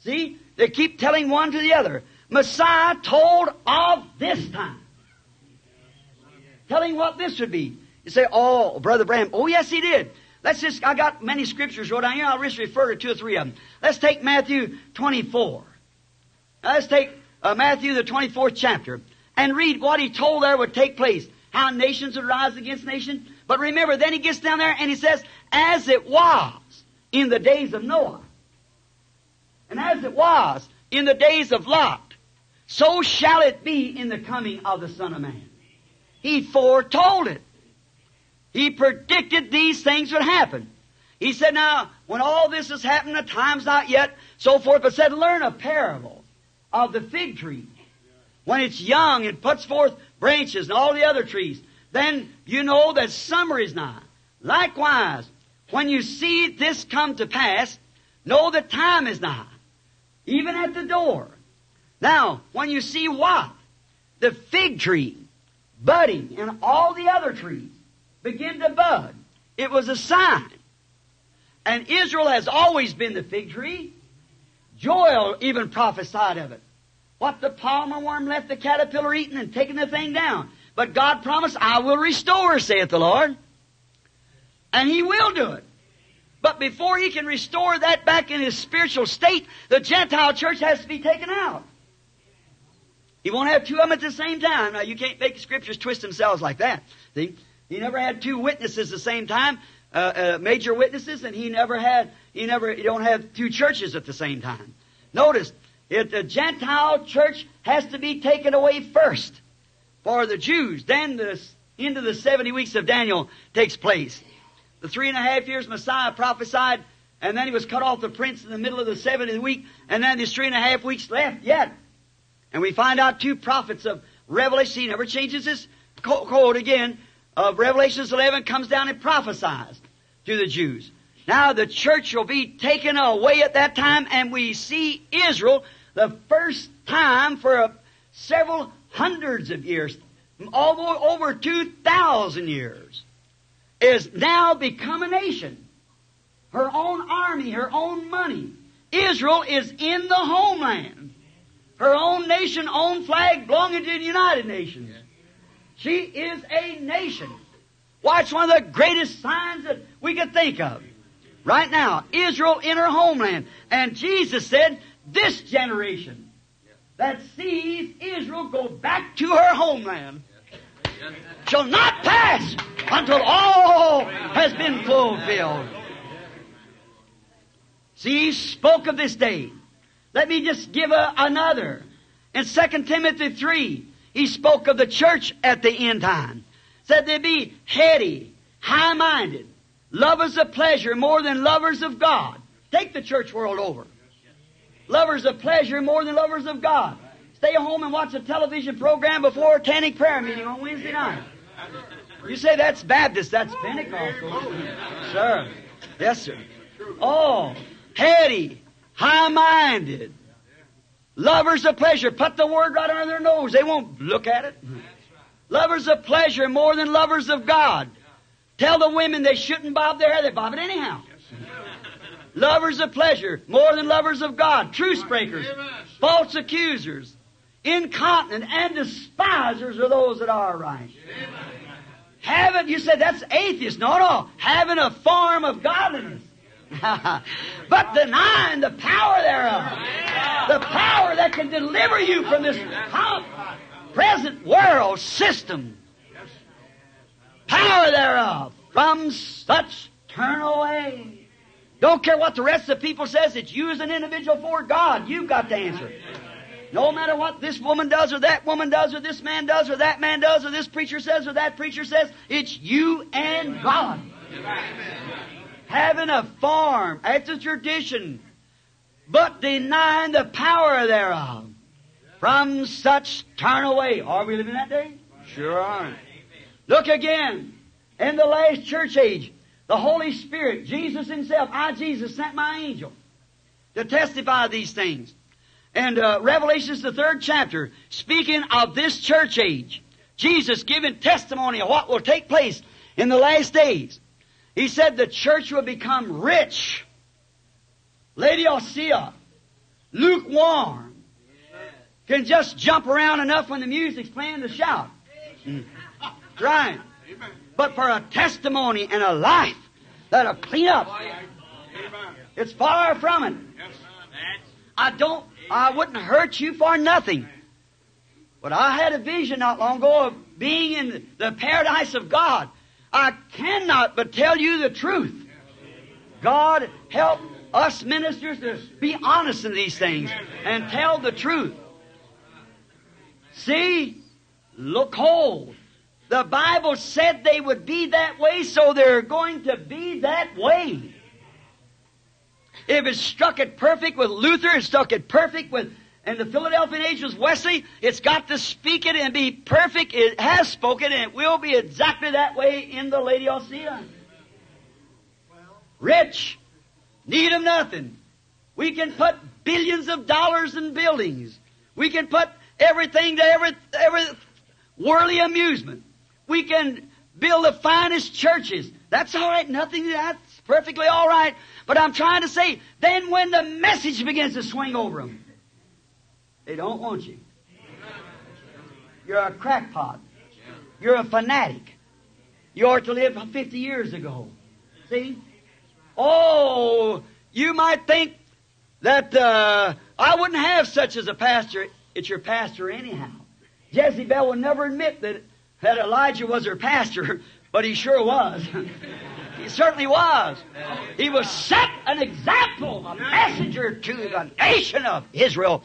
See? They keep telling one to the other. Messiah told of this time. Telling what this would be. You say, oh, Brother Branham, oh yes he did. Let's just, I got many scriptures wrote down here. I'll just refer to two or three of them. Let's take Matthew 24. Now let's take uh, Matthew, the 24th chapter, and read what he told there would take place. How nations would rise against nation. But remember, then he gets down there and he says, as it was in the days of Noah, and as it was in the days of Lot, so shall it be in the coming of the Son of Man. He foretold it. He predicted these things would happen. He said, now, when all this has happened, the time's not yet, so forth, but said, learn a parable of the fig tree. When it's young and puts forth branches and all the other trees, then you know that summer is nigh. Likewise, when you see this come to pass, know that time is nigh, even at the door. Now, when you see what? The fig tree budding and all the other trees begin to bud, it was a sign. And Israel has always been the fig tree. Joel even prophesied of it. What the palmer worm left the caterpillar eating and taking the thing down. But God promised, I will restore, saith the Lord. And He will do it. But before He can restore that back in His spiritual state, the Gentile church has to be taken out. He won't have two of them at the same time. Now, you can't make the scriptures twist themselves like that. See? He never had two witnesses at the same time, uh, uh, major witnesses, and he never had, he never, you don't have two churches at the same time. Notice, if the Gentile church has to be taken away first for the Jews. Then the into the 70 weeks of Daniel takes place. The three and a half years Messiah prophesied, and then he was cut off the prince in the middle of the 70th week, and then there's three and a half weeks left yet. And we find out two prophets of Revelation. He never changes his code again. Uh, of Revelations 11 comes down and prophesies to the Jews. Now the church will be taken away at that time, and we see Israel the first time for a, several hundreds of years, over, over 2,000 years, is now become a nation. Her own army, her own money. Israel is in the homeland. Her own nation, own flag, belonging to the United Nations. She is a nation. It's one of the greatest signs that we could think of. Right now, Israel in her homeland. And Jesus said, this generation that sees Israel go back to her homeland shall not pass until all has been fulfilled. See, he spoke of this day. Let me just give a, another. In 2 Timothy 3, he spoke of the church at the end time. Said they'd be heady, high-minded, lovers of pleasure more than lovers of God. Take the church world over. Lovers of pleasure more than lovers of God. Stay home and watch a television program before attending prayer meeting on Wednesday night. You say that's Baptist, that's Pentecostal. Sir. Yes, sir. Oh, heady, high-minded, lovers of pleasure. Put the word right under their nose. They won't look at it. Lovers of pleasure more than lovers of God. Tell the women they shouldn't bob their hair. They bob it anyhow. Lovers of pleasure more than lovers of God. Truce breakers. False accusers. Incontinent and despisers are those that are right. Having, you said that's atheist. No, no. Having a form of godliness. but denying the power thereof. The power that can deliver you from this present world system. Power thereof. From such turn away. Don't care what the rest of the people says. It's you as an individual for God. You've got to answer. No matter what this woman does or that woman does or this man does or that man does or this preacher says or that preacher says, it's you and God. Having a form, it's a tradition, but denying the power thereof. From such turn away. Are we living that day? Sure are. Look again. In the last church age, the Holy Spirit, Jesus Himself, I, Jesus, sent my angel to testify these things. And uh, Revelation's the third chapter, speaking of this church age. Jesus giving testimony of what will take place in the last days. He said the church will become rich. Lady Laodicea, lukewarm, can just jump around enough when the music's playing to shout. Mm. Right. But for a testimony and a life that'll clean up, it's far from it. I don't, I wouldn't hurt you for nothing. But I had a vision not long ago of being in the paradise of God. I cannot but tell you the truth. God help us ministers to be honest in these things and tell the truth. See, look hold. The Bible said they would be that way, so they're going to be that way. If it struck it perfect with Luther, it struck it perfect with, and the Philadelphia age was Wesley, it's got to speak it and be perfect. It has spoken, and it will be exactly that way in the Laodicea. Rich, need of nothing. We can put billions of dollars in buildings. We can put everything to every, every worldly amusement. We can build the finest churches. That's all right. Nothing, that's perfectly all right. But I'm trying to say, then when the message begins to swing over them, they don't want you. You're a crackpot. You're a fanatic. You ought to live 50 years ago. See? Oh, you might think that uh, I wouldn't have such as a pastor. It's your pastor anyhow. Jezebel will never admit that, that Elijah was her pastor, but he sure was. he certainly was. He was set an example, a messenger to the nation of Israel.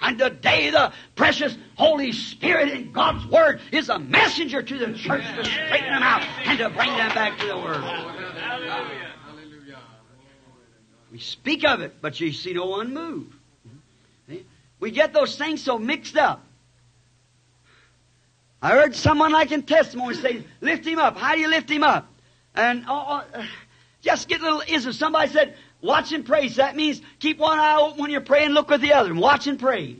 And today the precious Holy Spirit in God's Word is a messenger to the church to straighten them out and to bring them back to the Word. We speak of it, but you see no one move. We get those things so mixed up. I heard someone like in testimony say, lift him up. How do you lift him up? And oh, oh, just get a little ism. Somebody said, watch and pray. So that means keep one eye open when you're praying, look with the other, and watch and pray.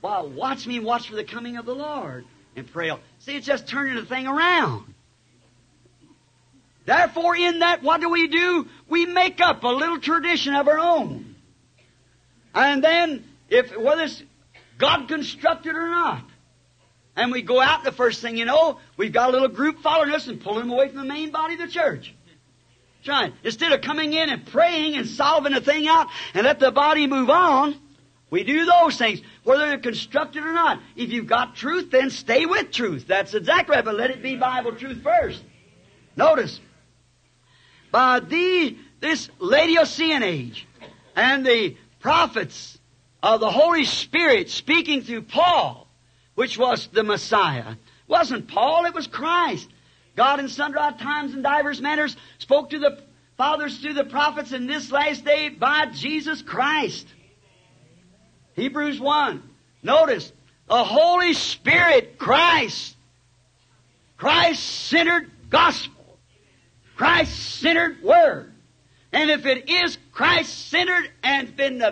Well, watch me and watch for the coming of the Lord and pray. See, it's just turning the thing around. Therefore, in that, what do we do? We make up a little tradition of our own. And then, if, whether it's God constructed or not. And we go out, the first thing you know, we've got a little group following us and pulling them away from the main body of the church. Instead of coming in and praying and solving the thing out and let the body move on, we do those things, whether they're constructed or not. If you've got truth, then stay with truth. That's exactly right, but let it be Bible truth first. Notice, by the, this Laodicean age and the prophets of the Holy Spirit speaking through Paul, which was the Messiah. Wasn't Paul, it was Christ. God in sundry times and divers manners spoke to the fathers through the prophets in this last day by Jesus Christ. Hebrews 1. Notice, the Holy Spirit, Christ, Christ-centered gospel, Christ-centered word. And if it is Christ-centered and been,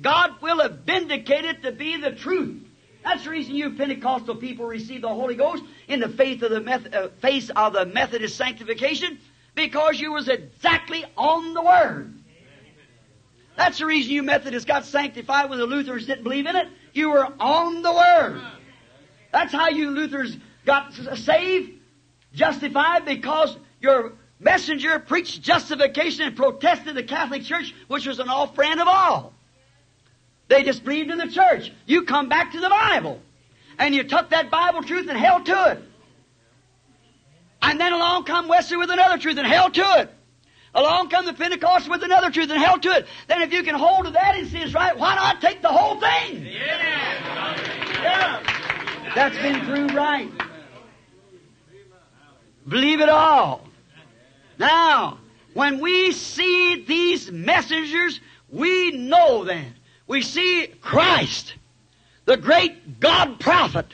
God will have vindicated to be the truth. That's the reason you Pentecostal people receive the Holy Ghost in the faith of the meth- uh, face of the Methodist sanctification because you was exactly on the Word. That's the reason you Methodists got sanctified when the Lutherans didn't believe in it. You were on the Word. That's how you Lutherans got saved, justified, because your messenger preached justification and protested the Catholic Church, which was an off brand of all. They just believed in the church. You come back to the Bible. And you took that Bible truth and held to it. And then along come Wesley with another truth and held to it. Along come the Pentecost with another truth and held to it. Then if you can hold to that and see it's right, why not take the whole thing? Yeah. That's been proved right. Believe it all. Now, when we see these messengers, we know then. We see Christ, the great God prophet,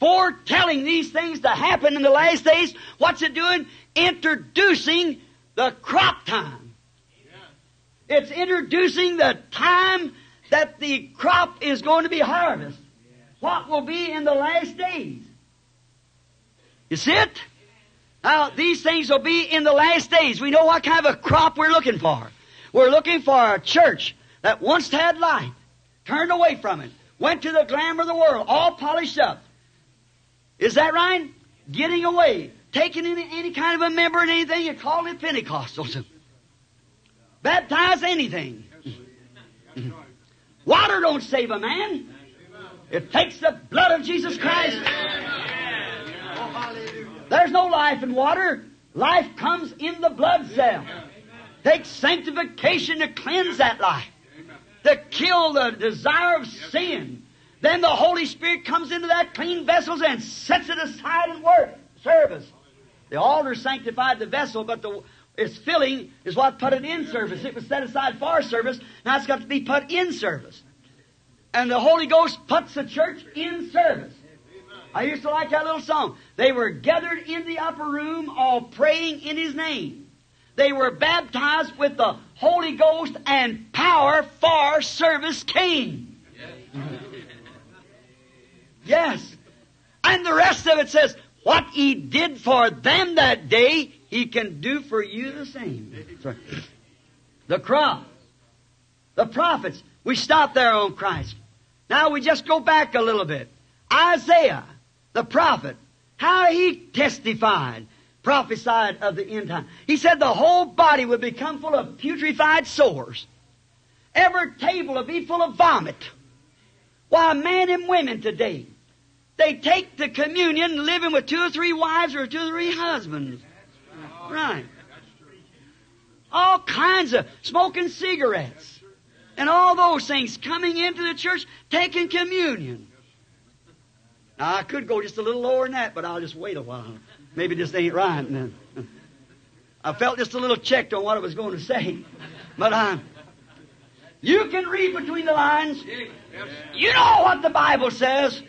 foretelling these things to happen in the last days. What's it doing? Introducing the crop time. It's introducing the time that the crop is going to be harvested. What will be in the last days? You see it? Now, these things will be in the last days. We know what kind of a crop we're looking for. We're looking for a church that once had light, turned away from it, went to the glamour of the world, all polished up. Is that right? Getting away, taking any, any kind of a member in anything, you call it Pentecostals. Baptize anything. Water don't save a man. It takes the blood of Jesus Christ. There's no life in water. Life comes in the blood cell. Takes sanctification to cleanse that life. To kill the desire of sin. Then the Holy Spirit comes into that clean vessels and sets it aside in work, service. The altar sanctified the vessel, but the, its filling is what put it in service. It was set aside for service. Now it's got to be put in service. And the Holy Ghost puts the church in service. I used to like that little song. They were gathered in the upper room, all praying in His name. They were baptized with the Holy Ghost and power for service came. Yes. And the rest of it says, what He did for them that day, He can do for you the same. The crop. The prophets. We stop there on Christ. Now we just go back a little bit. Isaiah the prophet, how he testified, prophesied of the end time. He said the whole body would become full of putrefied sores. Every table would be full of vomit. Why, men and women today, they take the communion living with two or three wives or two or three husbands. Right. All kinds of smoking cigarettes and all those things coming into the church, taking communion. Now, I could go just a little lower than that, but I'll just wait a while. Maybe this ain't right. I felt just a little checked on what I was going to say. But uh, you can read between the lines. You know what the Bible says.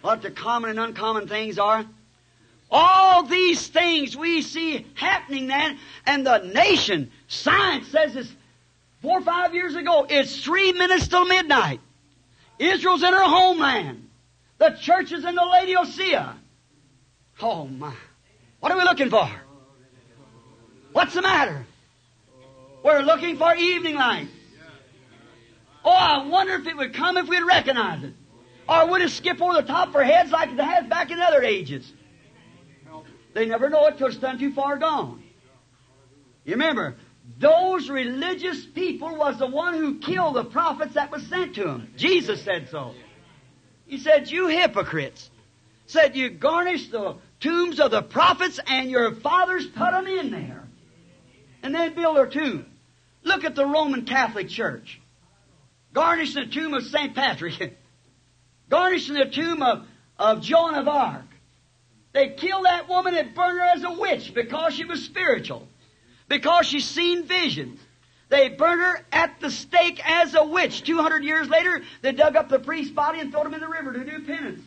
What the common and uncommon things are. All these things we see happening then, and the nation, science says this four or five years ago, it's three minutes till midnight. Israel's in her homeland. The church is in the Laodicea. Oh my. What are we looking for? What's the matter? We're looking for evening light. Oh, I wonder if it would come if we'd recognize it. Or would it skip over the top of our heads like it has back in other ages? They never know it till it's done too far gone. You remember, those religious people was the one who killed the prophets that was sent to them. Jesus said so. He said, you hypocrites. Said you garnish the tombs of the prophets and your fathers put them in there. And then build their tomb. Look at the Roman Catholic Church. Garnishing the tomb of St. Patrick. Garnishing the tomb of, of Joan of Arc. They killed that woman and burned her as a witch because she was spiritual. Because she seen visions. They burned her at the stake as a witch. 200 years later, they dug up the priest's body and threw him in the river to do penance.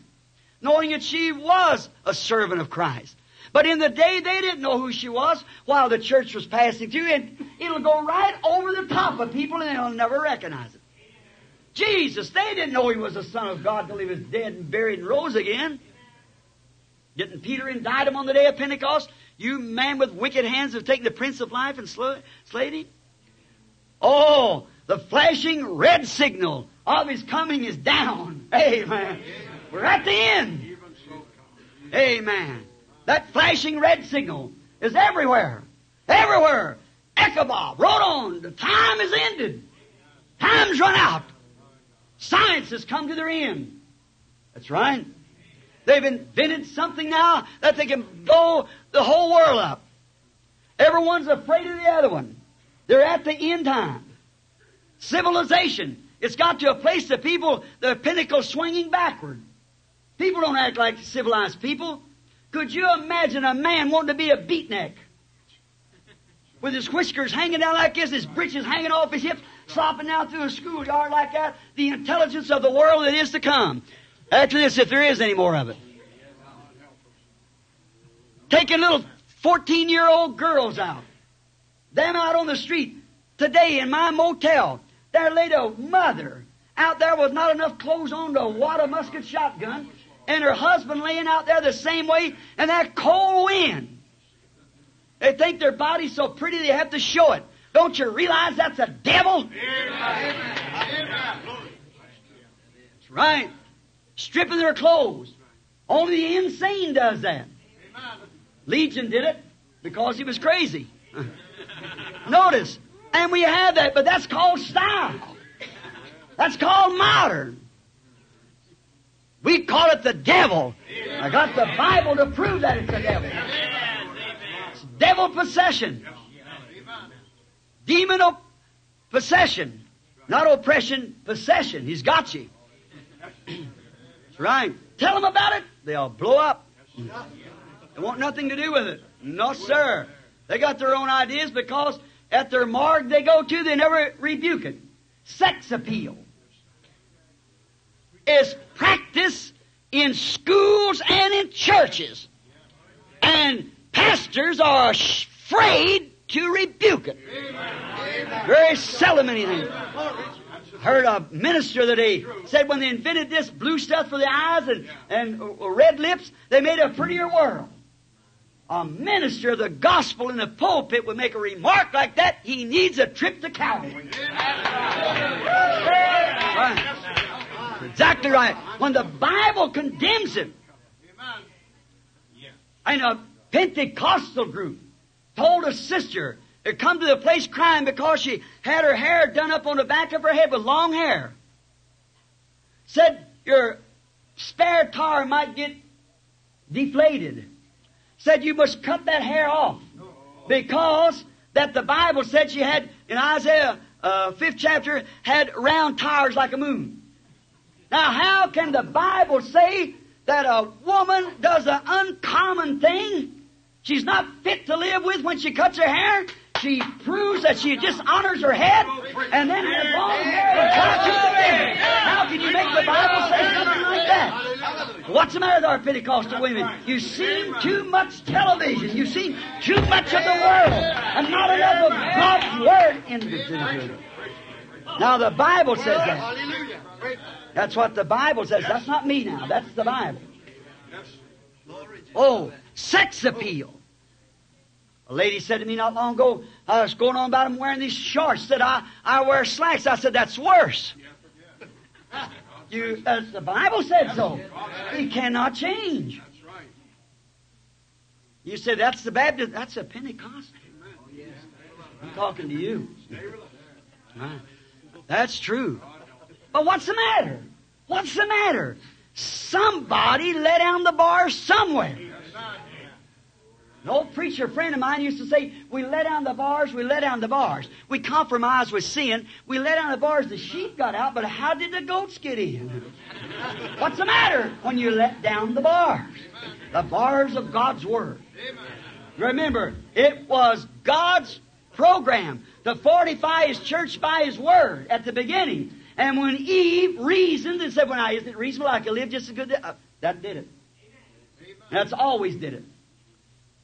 Knowing that she was a servant of Christ. But in the day they didn't know who she was while the church was passing through and it'll go right over the top of people and they'll never recognize it. Jesus, they didn't know he was the Son of God till he was dead and buried and rose again. Didn't Peter indict him on the day of Pentecost? You man with wicked hands have taken the Prince of Life and slayed him? Oh, the flashing red signal of his coming is down. Amen. We're at the end. Amen. That flashing red signal is everywhere. Everywhere. Ichabod, wrote on. The time is ended. Time's run out. Science has come to their end. That's right. They've invented something now that they can blow the whole world up. Everyone's afraid of the other one. They're at the end time. Civilization. It's got to a place that people, the pinnacle swinging backward. People don't act like civilized people. Could you imagine a man wanting to be a beatnik? With his whiskers hanging down like this, his breeches hanging off his hips, slopping down through a schoolyard like that. The intelligence of the world that is to come. After this, if there is any more of it. Taking little 14 year old girls out. Them out on the street. Today in my motel, there laid a mother out there with not enough clothes on to wad a musket shotgun, and her husband laying out there the same way, and that cold wind. They think their body's so pretty they have to show it. Don't you realize that's a devil? That's right. Stripping their clothes. Only the insane does that. Legion did it because he was crazy. Notice, and we have that, but that's called style. That's called modern. We call it the devil. I got the Bible to prove that it's the devil. It's devil possession. Demon op- possession. Not oppression, possession. He's got you. That's right. Tell them about it, they'll blow up. They want nothing to do with it. No, sir. They got their own ideas because at their morgue they go to, they never rebuke it. Sex appeal is practiced in schools and in churches. And pastors are afraid to rebuke it. Very seldom anything. Heard a minister the day said when they invented this blue stuff for the eyes and, and uh, red lips, they made a prettier world. A minister of the gospel in the pulpit would make a remark like that, he needs a trip to Calvary. Right. Exactly right. When the Bible condemns him. and a Pentecostal group told a sister to come to the place crying because she had her hair done up on the back of her head with long hair. Said your spare tire might get deflated. Said you must cut that hair off because that the Bible said she had in Isaiah uh, fifth chapter had round tires like a moon. Now, how can the Bible say that a woman does an uncommon thing? She's not fit to live with when she cuts her hair. She proves that she dishonors her head and then has long hair and it How can you make the Bible say something like that? What's the matter with our Pentecostal women? You've seen too much television. You've seen too much of the world and not enough of God's Word in the Now the Bible says that. That's what the Bible says. That's not me now. That's the Bible. Oh, sex appeal. A lady said to me not long ago, I was going on about him wearing these shorts. Said I, I wear slacks. I said that's worse. You, as the Bible said so. He cannot change. You say that's the Baptist. That's a Pentecost. I'm talking to you. That's true. But what's the matter? What's the matter? Somebody let down the bar somewhere. An old preacher friend of mine used to say, we let down the bars, we let down the bars. We compromised with sin, we let down the bars, the sheep got out, but how did the goats get in? What's the matter when you let down the bars? The bars of God's Word. Remember, it was God's program to fortify His church by His Word at the beginning. And when Eve reasoned and said, well, now, isn't it reasonable I can live just as good? Uh, that did it. That's always did it.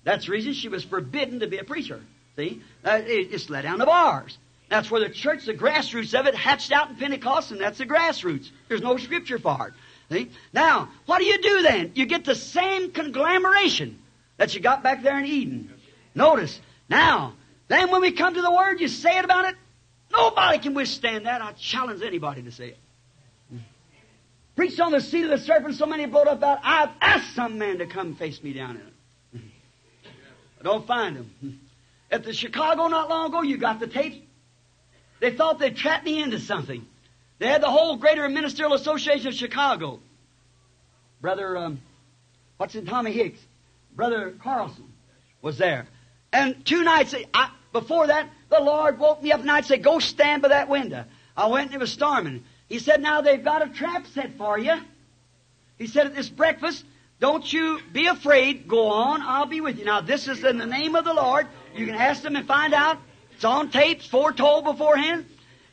That's the reason she was forbidden to be a preacher. See? Uh, it just let down the bars. That's where the church, the grassroots of it, hatched out in Pentecost, and that's the grassroots. There's no scripture for it. See? Now, what do you do then? You get the same conglomeration that you got back there in Eden. Notice. Now, then when we come to the Word, you say it about it. Nobody can withstand that. I challenge anybody to say it. Preached on the seat of the serpent, so many up about. I've asked some man to come face me down in it. I don't find him. At the Chicago not long ago, you got the tapes. They thought they'd trap me into something. They had the whole Greater Ministerial Association of Chicago. Brother, um, what's in Tommy Hicks? Brother Carlson was there. And two nights, I, before that, the Lord woke me up at night and said, go stand by that window. I went and it was storming. He said, now they've got a trap set for you. He said at this breakfast, don't you be afraid. Go on. I'll be with you. Now this is in the name of the Lord. You can ask them and find out. It's on tape, foretold beforehand.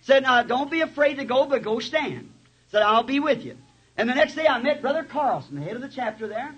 Said, now don't be afraid to go, but go stand. Said, I'll be with you. And the next day I met Brother Carlson, the head of the chapter there,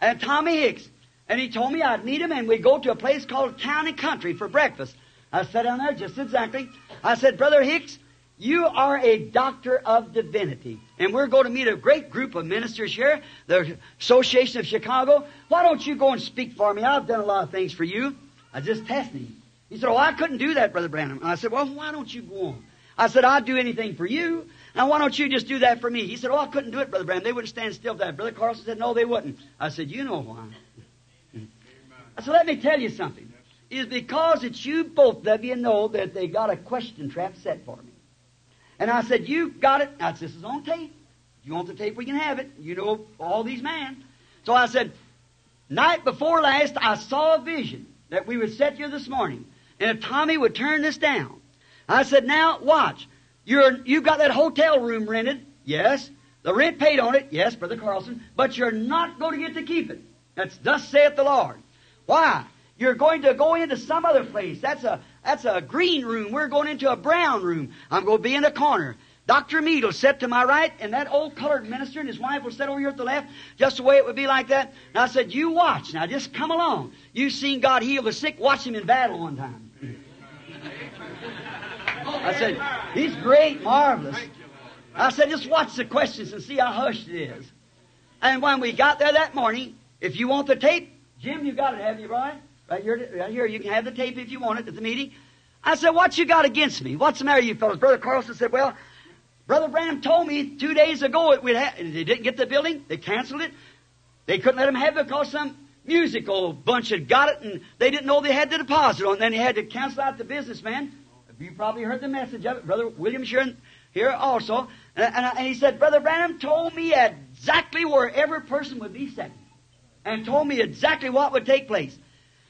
and Tommy Hicks. And he told me I'd meet him and we'd go to a place called Town and Country for breakfast. I sat down there just exactly. I said, Brother Hicks, you are a doctor of divinity. And we're going to meet a great group of ministers here, the Association of Chicago. Why don't you go and speak for me? I've done a lot of things for you. I just tested him. He said, Oh, I couldn't do that, Brother Branham. And I said, Well, why don't you go on? I said, I'd do anything for you. Now, why don't you just do that for me? He said, Oh, I couldn't do it, Brother Branham. They wouldn't stand still for that. Brother Carlson said, No, they wouldn't. I said, You know why. I said, Let me tell you something. It's because it's you both of you know that they got a question trap set for me. And I said, You got it. Now, this is on tape. If you want the tape, we can have it. You know all these men. So I said, Night before last, I saw a vision that we would set here this morning. And if Tommy would turn this down, I said, Now, watch. You're, you've got that hotel room rented. Yes. The rent paid on it. Yes, Brother Carlson. But you're not going to get to keep it. That's thus saith the Lord. Why? You're going to go into some other place. That's a, that's a green room. We're going into a brown room. I'm going to be in the corner. Dr. Mead will sit to my right, and that old colored minister and his wife will sit over here at the left, just the way it would be like that. And I said, you watch. Now just come along. You've seen God heal the sick. Watch him in battle one time. I said, he's great, marvelous. I said, just watch the questions and see how hushed it is. And when we got there that morning, if you want the tape, Jim, you got it, have you, Brian? Right here, right here. You can have the tape if you want it at the meeting. I said, what you got against me? What's the matter, you fellows? Brother Carlson said, well, Brother Branham told me two days ago it would they didn't get the building. They canceled it. They couldn't let him have it because some musical bunch had got it and they didn't know they had the deposit on. And then they had to cancel out the businessman. You probably heard the message of it. Brother William Sheeran here also. And, and, and he said, Brother Branham told me exactly where every person would be sitting. And told me exactly what would take place.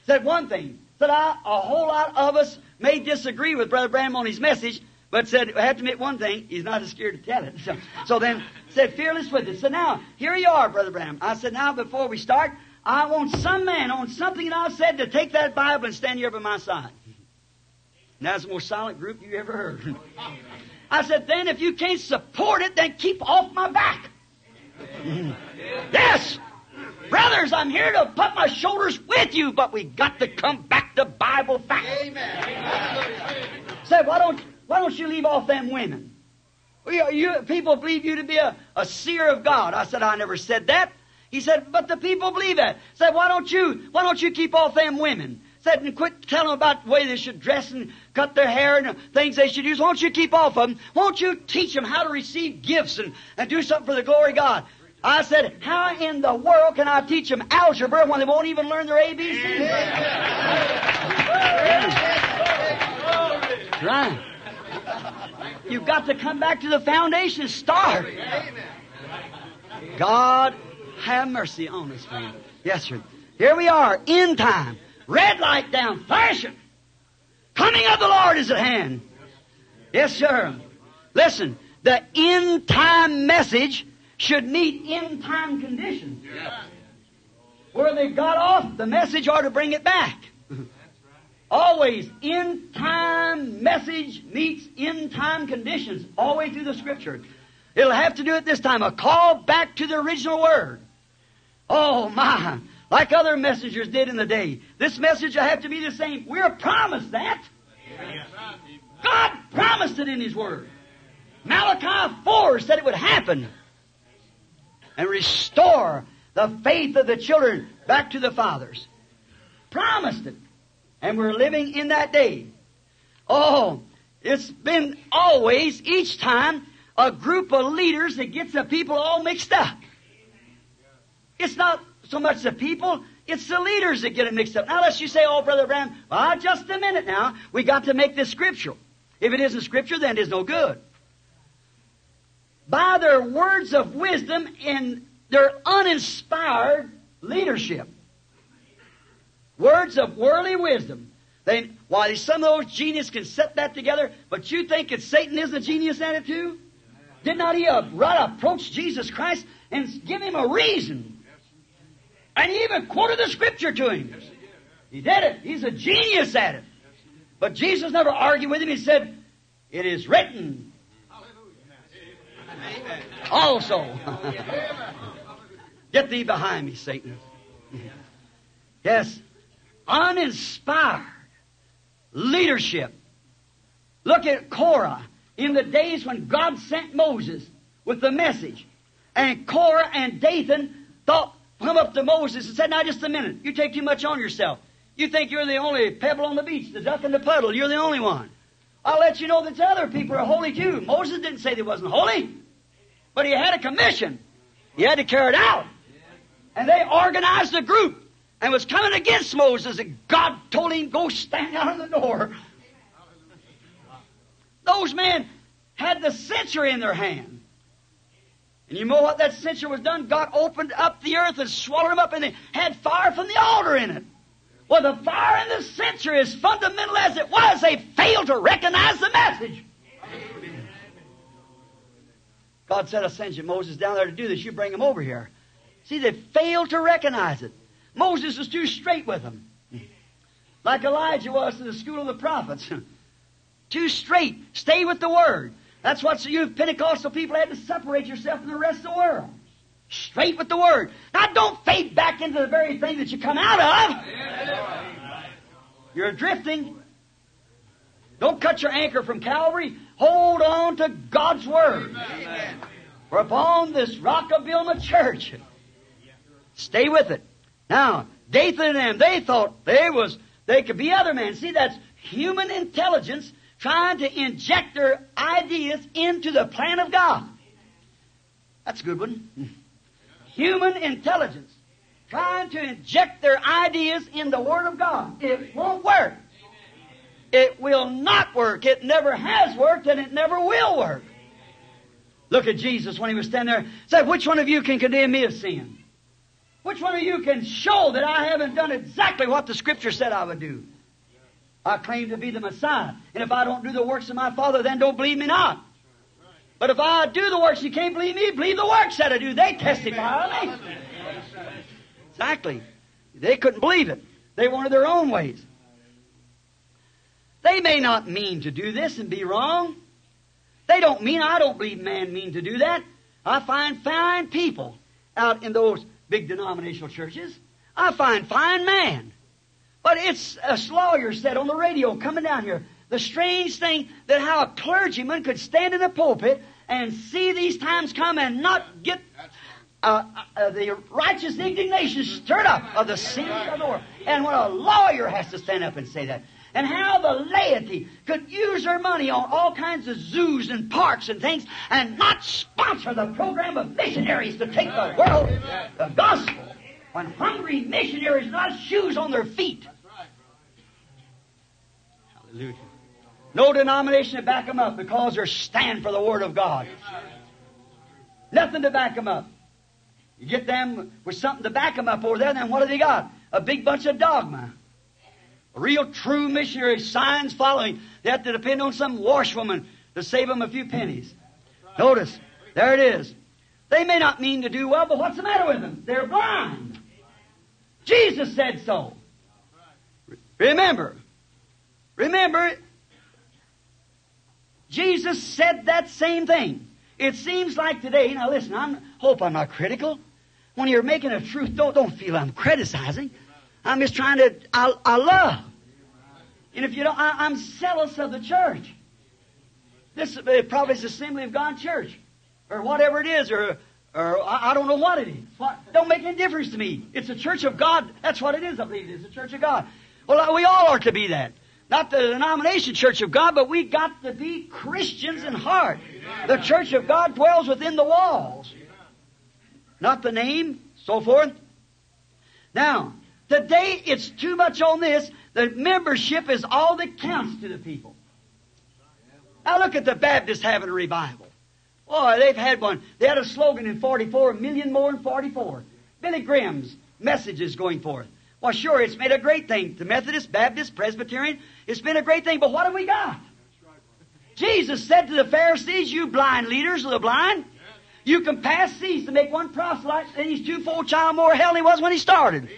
Said one thing. Said I, a whole lot of us may disagree with Brother Branham on his message, but said, I have to admit one thing, he's not as scared to tell it. So, so then said, fearless with it. So now, here you are, Brother Branham. I said, now before we start, I want some man on something that I said to take that Bible and stand here by my side. And that's the most silent group you ever heard. I said, then if you can't support it, then keep off my back. yes! Brothers, I'm here to put my shoulders with you, but we got to come back to Bible facts. Amen. Say, why don't why don't you leave off them women? You, you, people believe you to be a, a seer of God. I said, I never said that. He said, but the people believe that. Said, why don't you, why don't you keep off them women? said, and quit telling them about the way they should dress and cut their hair and things they should use. Won't you keep off of them? Won't you teach them how to receive gifts and, and do something for the glory of God? I said, how in the world can I teach them algebra when they won't even learn their ABCs? right. You've got to come back to the foundation. Start. God have mercy on us, friend. Yes, sir. Here we are, in time. Red light down, flashing. Coming of the Lord is at hand. Yes, sir. Listen, the end time message should meet end time conditions. Where they got off, the message ought to bring it back. Always, end time message meets end time conditions, all the way through the scripture. It'll have to do it this time, a call back to the original word. Oh my, like other messengers did in the day. This message will have to be the same. We're promised that. God promised it in His Word. Malachi 4 said it would happen. And restore the faith of the children back to the fathers. Promised it. And we're living in that day. Oh, it's been always, each time, a group of leaders that gets the people all mixed up. It's not so much the people, it's the leaders that get it mixed up. Now, unless you say, oh, Brother Branham, well, just a minute now. We got to make this scriptural. If it isn't scripture, then it is no good. By their words of wisdom in their uninspired leadership. Words of worldly wisdom. They, why, some of those geniuses can set that together, but you think that Satan isn't a genius at it too? Did not he uh, right approach Jesus Christ and give him a reason? And he even quoted the scripture to him. He did it. He's a genius at it. But Jesus never argued with him. He said, It is written. Also. Get thee behind me, Satan. Yes. Uninspired leadership. Look at Korah in the days when God sent Moses with the message. And Korah and Dathan thought, come up to Moses and said, now just a minute, you take too much on yourself. You think you're the only pebble on the beach, the duck in the puddle, you're the only one. I'll let you know that other people are holy too. Moses didn't say they wasn't holy, but he had a commission. He had to carry it out. And they organized a group and was coming against Moses, and God told him, go stand out on the door. Those men had the censer in their hand. And you know what that censer was done? God opened up the earth and swallowed them up, and they had fire from the altar in it. Well, the fire in the censer, as fundamental as it was, they failed to recognize the message. God said, I sent you Moses down there to do this. You bring him over here. See, they failed to recognize it. Moses was too straight with them. Like Elijah was to the school of the prophets. too straight. Stay with the Word. That's what you Pentecostal people had to separate yourself from the rest of the world. Straight with the Word. Now don't fade back into the very thing that you come out of. You're drifting. Don't cut your anchor from Calvary. Hold on to God's Word. For upon this rock of build a church. Stay with it. Now, Dathan and them, they thought they was they could be other men. See, that's human intelligence trying to inject their ideas into the plan of God. That's a good one. Human intelligence trying to inject their ideas in the Word of God. It won't work. It will not work. It never has worked and it never will work. Look at Jesus when he was standing there. Said, which one of you can condemn me of sin? Which one of you can show that I haven't done exactly what the Scripture said I would do? I claim to be the Messiah. And if I don't do the works of my Father, then don't believe me not. But if I do the works, you can't believe me, believe the works that I do. They testify. Exactly. They couldn't believe it. They wanted their own ways. They may not mean to do this and be wrong. They don't mean, I don't believe man mean to do that. I find fine people out in those big denominational churches. I find fine man. But it's a lawyer said on the radio coming down here. The strange thing that how a clergyman could stand in the pulpit and see these times come and not get uh, uh, the righteous indignation stirred up of the sins of the world. And when a lawyer has to stand up and say that, and how the laity could use their money on all kinds of zoos and parks and things and not sponsor the program of missionaries to take the world, the gospel, when hungry missionaries not shoes on their feet. Hallelujah. No denomination to back them up because they're stand for the Word of God. Nothing to back them up. You get them with something to back them up over there, then what do they got? A big bunch of dogma. Real true missionary, signs following. They have to depend on some washwoman to save them a few pennies. Notice, there it is. They may not mean to do well, but what's the matter with them? They're blind. Jesus said so. Remember, remember, Jesus said that same thing. It seems like today, now listen, I hope I'm not critical. When you're making a truth, don't, don't feel I'm criticizing. I'm just trying to, I, I love. And if you don't, I, am zealous of the church. This uh, probably is Assembly of God Church. Or whatever it is, or, or I, I don't know what it is. What, don't make any difference to me. It's a church of God. That's what it is, I believe it is, a church of God. Well, we all are to be that. Not the denomination church of God, but we got to be Christians in heart. The church of God dwells within the walls. Not the name, so forth. Now, today it's too much on this. The membership is all that counts to the people. Now look at the Baptists having a revival. Boy, they've had one. They had a slogan in 44, a million more in 44. Billy Graham's message is going forth. Well, sure, it's made a great thing. The Methodist, Baptist, Presbyterian, it's been a great thing. But what have we got? Jesus said to the Pharisees, you blind leaders of the blind, you can pass seas to make one proselyte, and he's two-fold child more hell than he was when he started.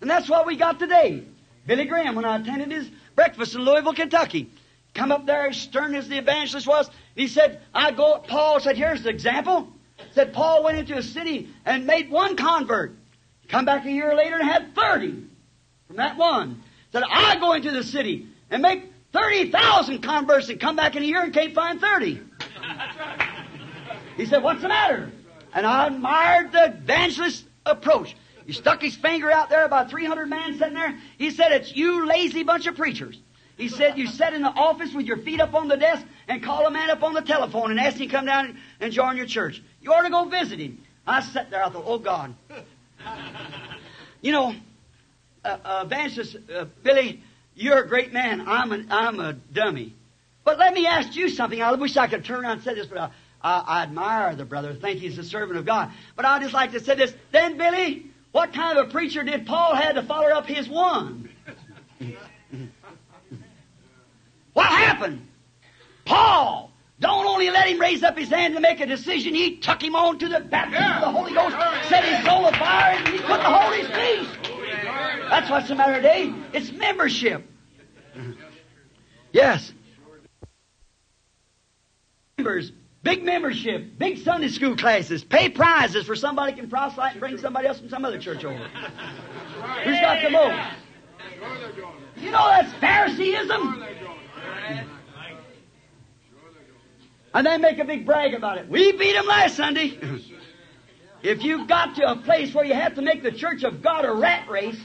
And that's what we got today. Billy Graham, when I attended his breakfast in Louisville, Kentucky, come up there as stern as the evangelist was, he said, I go, Paul said, here's the example. Said Paul went into a city and made one convert. Come back a year later and had 30 from that one. Said, I go into the city and make 30,000 converts and come back in a year and can't find 30. He said, what's the matter? And I admired the evangelist's approach. He stuck his finger out there, about 300 men sitting there. He said, it's you lazy bunch of preachers. He said, you sit in the office with your feet up on the desk and call a man up on the telephone and ask him to come down and join your church. You ought to go visit him. I sat there, I thought, oh God, you know, uh, uh, uh, Billy, you're a great man. I'm a, I'm a dummy. But let me ask you something. I wish I could turn around and say this, but I, I, I admire the brother. Think he's a servant of God. But I'd just like to say this. Then, Billy, what kind of a preacher did Paul have to follow up his one? what happened? Paul don't only let him raise up his hand to make a decision. He took him on to the baptism of the Holy Ghost, set his soul afire, and he couldn't hold his peace. That's what's the matter today. It's membership. Yes. Members, big membership, big Sunday school classes, pay prizes for somebody can proselyte and bring somebody else from some other church over. Who's got the most? You know that's Phariseeism. And they make a big brag about it. We beat them last Sunday. if you've got to a place where you have to make the church of God a rat race,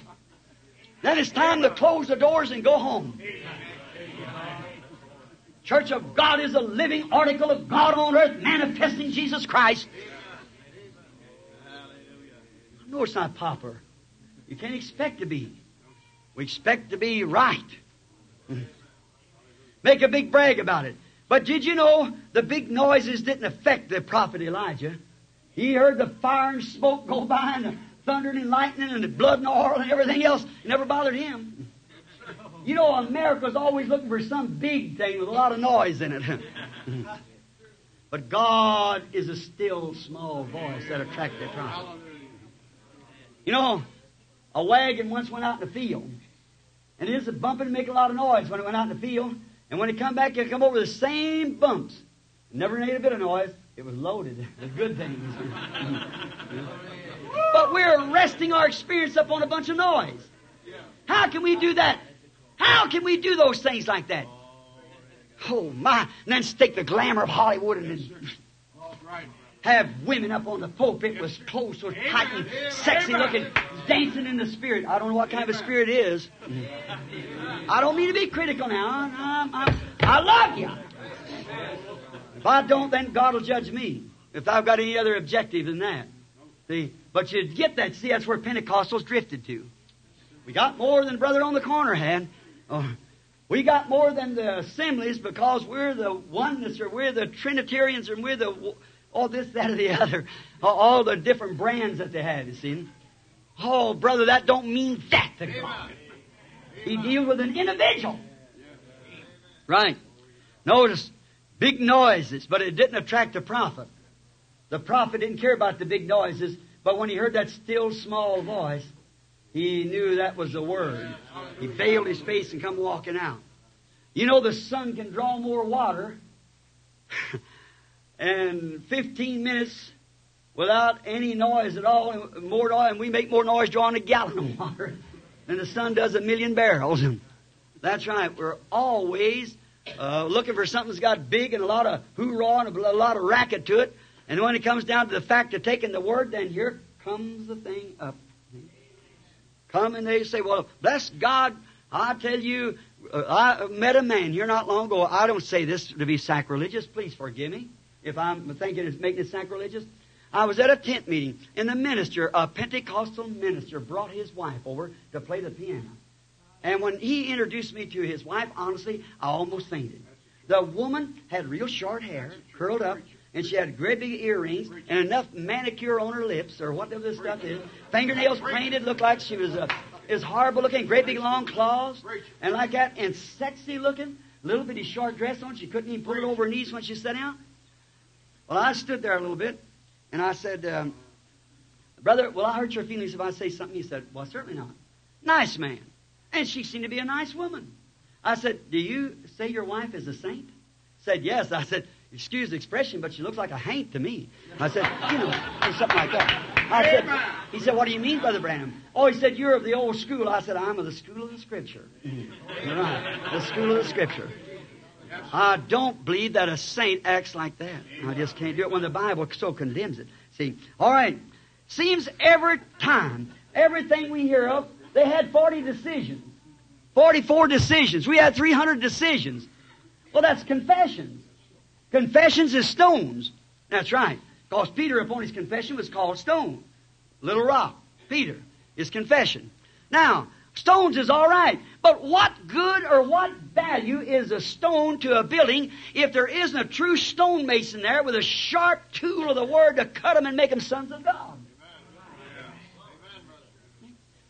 then it's time to close the doors and go home. Church of God is a living article of God on earth manifesting Jesus Christ. No, it's not pauper. You can't expect to be. We expect to be right. Make a big brag about it. But did you know the big noises didn't affect the prophet Elijah? He heard the fire and smoke go by and the thunder and lightning and the blood and oil and everything else. It never bothered him. You know, America's always looking for some big thing with a lot of noise in it. but God is a still small voice that attracts the prophet. You know, a wagon once went out in the field. And it a bumping and make a lot of noise when it went out in the field. And when it come back, it come over the same bumps. Never made a bit of noise. It was loaded with good things. but we're resting our experience up on a bunch of noise. How can we do that? How can we do those things like that? Oh my! And then stick the glamour of Hollywood and then have women up on the pulpit with clothes so tight and sexy looking, dancing in the spirit. I don't know what kind of a spirit it is. I don't mean to be critical now. I, I, I love you. If I don't, then God will judge me. If I've got any other objective than that. See? But you get that. See, that's where Pentecostals drifted to. We got more than brother on the corner had. Oh, we got more than the assemblies because we're the oneness or we're the Trinitarians or we're the all this, that, or the other. All the different brands that they have, you see. Oh, brother, that don't mean that to God. He deals with an individual. Right. Notice, big noises, but it didn't attract the prophet. The prophet didn't care about the big noises, but when he heard that still small voice, he knew that was the word. He veiled his face and come walking out. You know the sun can draw more water in 15 minutes without any noise at all, more noise, and we make more noise drawing a gallon of water than the sun does a million barrels. That's right. We're always uh, looking for something that's got big and a lot of hoorah and a lot of racket to it. And when it comes down to the fact of taking the word, then here comes the thing up. Come and they say, well, bless God, I tell you, uh, I met a man here not long ago. I don't say this to be sacrilegious. Please forgive me if I'm thinking it's making it sacrilegious. I was at a tent meeting, and the minister, a Pentecostal minister, brought his wife over to play the piano. And when he introduced me to his wife, honestly, I almost fainted. The woman had real short hair, curled up, and she had great big earrings and enough manicure on her lips or whatever this stuff is. Fingernails painted, looked like she was uh, is horrible looking, great big long claws, and like that, and sexy looking, little bitty short dress on. She couldn't even put it over her knees when she sat down. Well, I stood there a little bit, and I said, um, "Brother, will I hurt your feelings if I say something?" He said, "Well, certainly not." Nice man, and she seemed to be a nice woman. I said, "Do you say your wife is a saint?" Said yes. I said, excuse the expression, but she looks like a haint to me. I said, you know, or something like that. I said, he said, what do you mean, Brother Branham? Oh, he said, you're of the old school. I said, I'm of the school of the Scripture. You're right, the school of the Scripture. I don't believe that a saint acts like that. I just can't do it when the Bible so condemns it. See, all right. Seems every time, everything we hear of, they had 40 decisions. 44 decisions. We had 300 decisions. Well, that's confessions. Confessions is stones. That's right. Because Peter, upon his confession, was called stone. Little rock. Peter. His confession. Now, stones is all right. But what good or what value is a stone to a building if there isn't a true stonemason there with a sharp tool of the word to cut them and make them sons of God?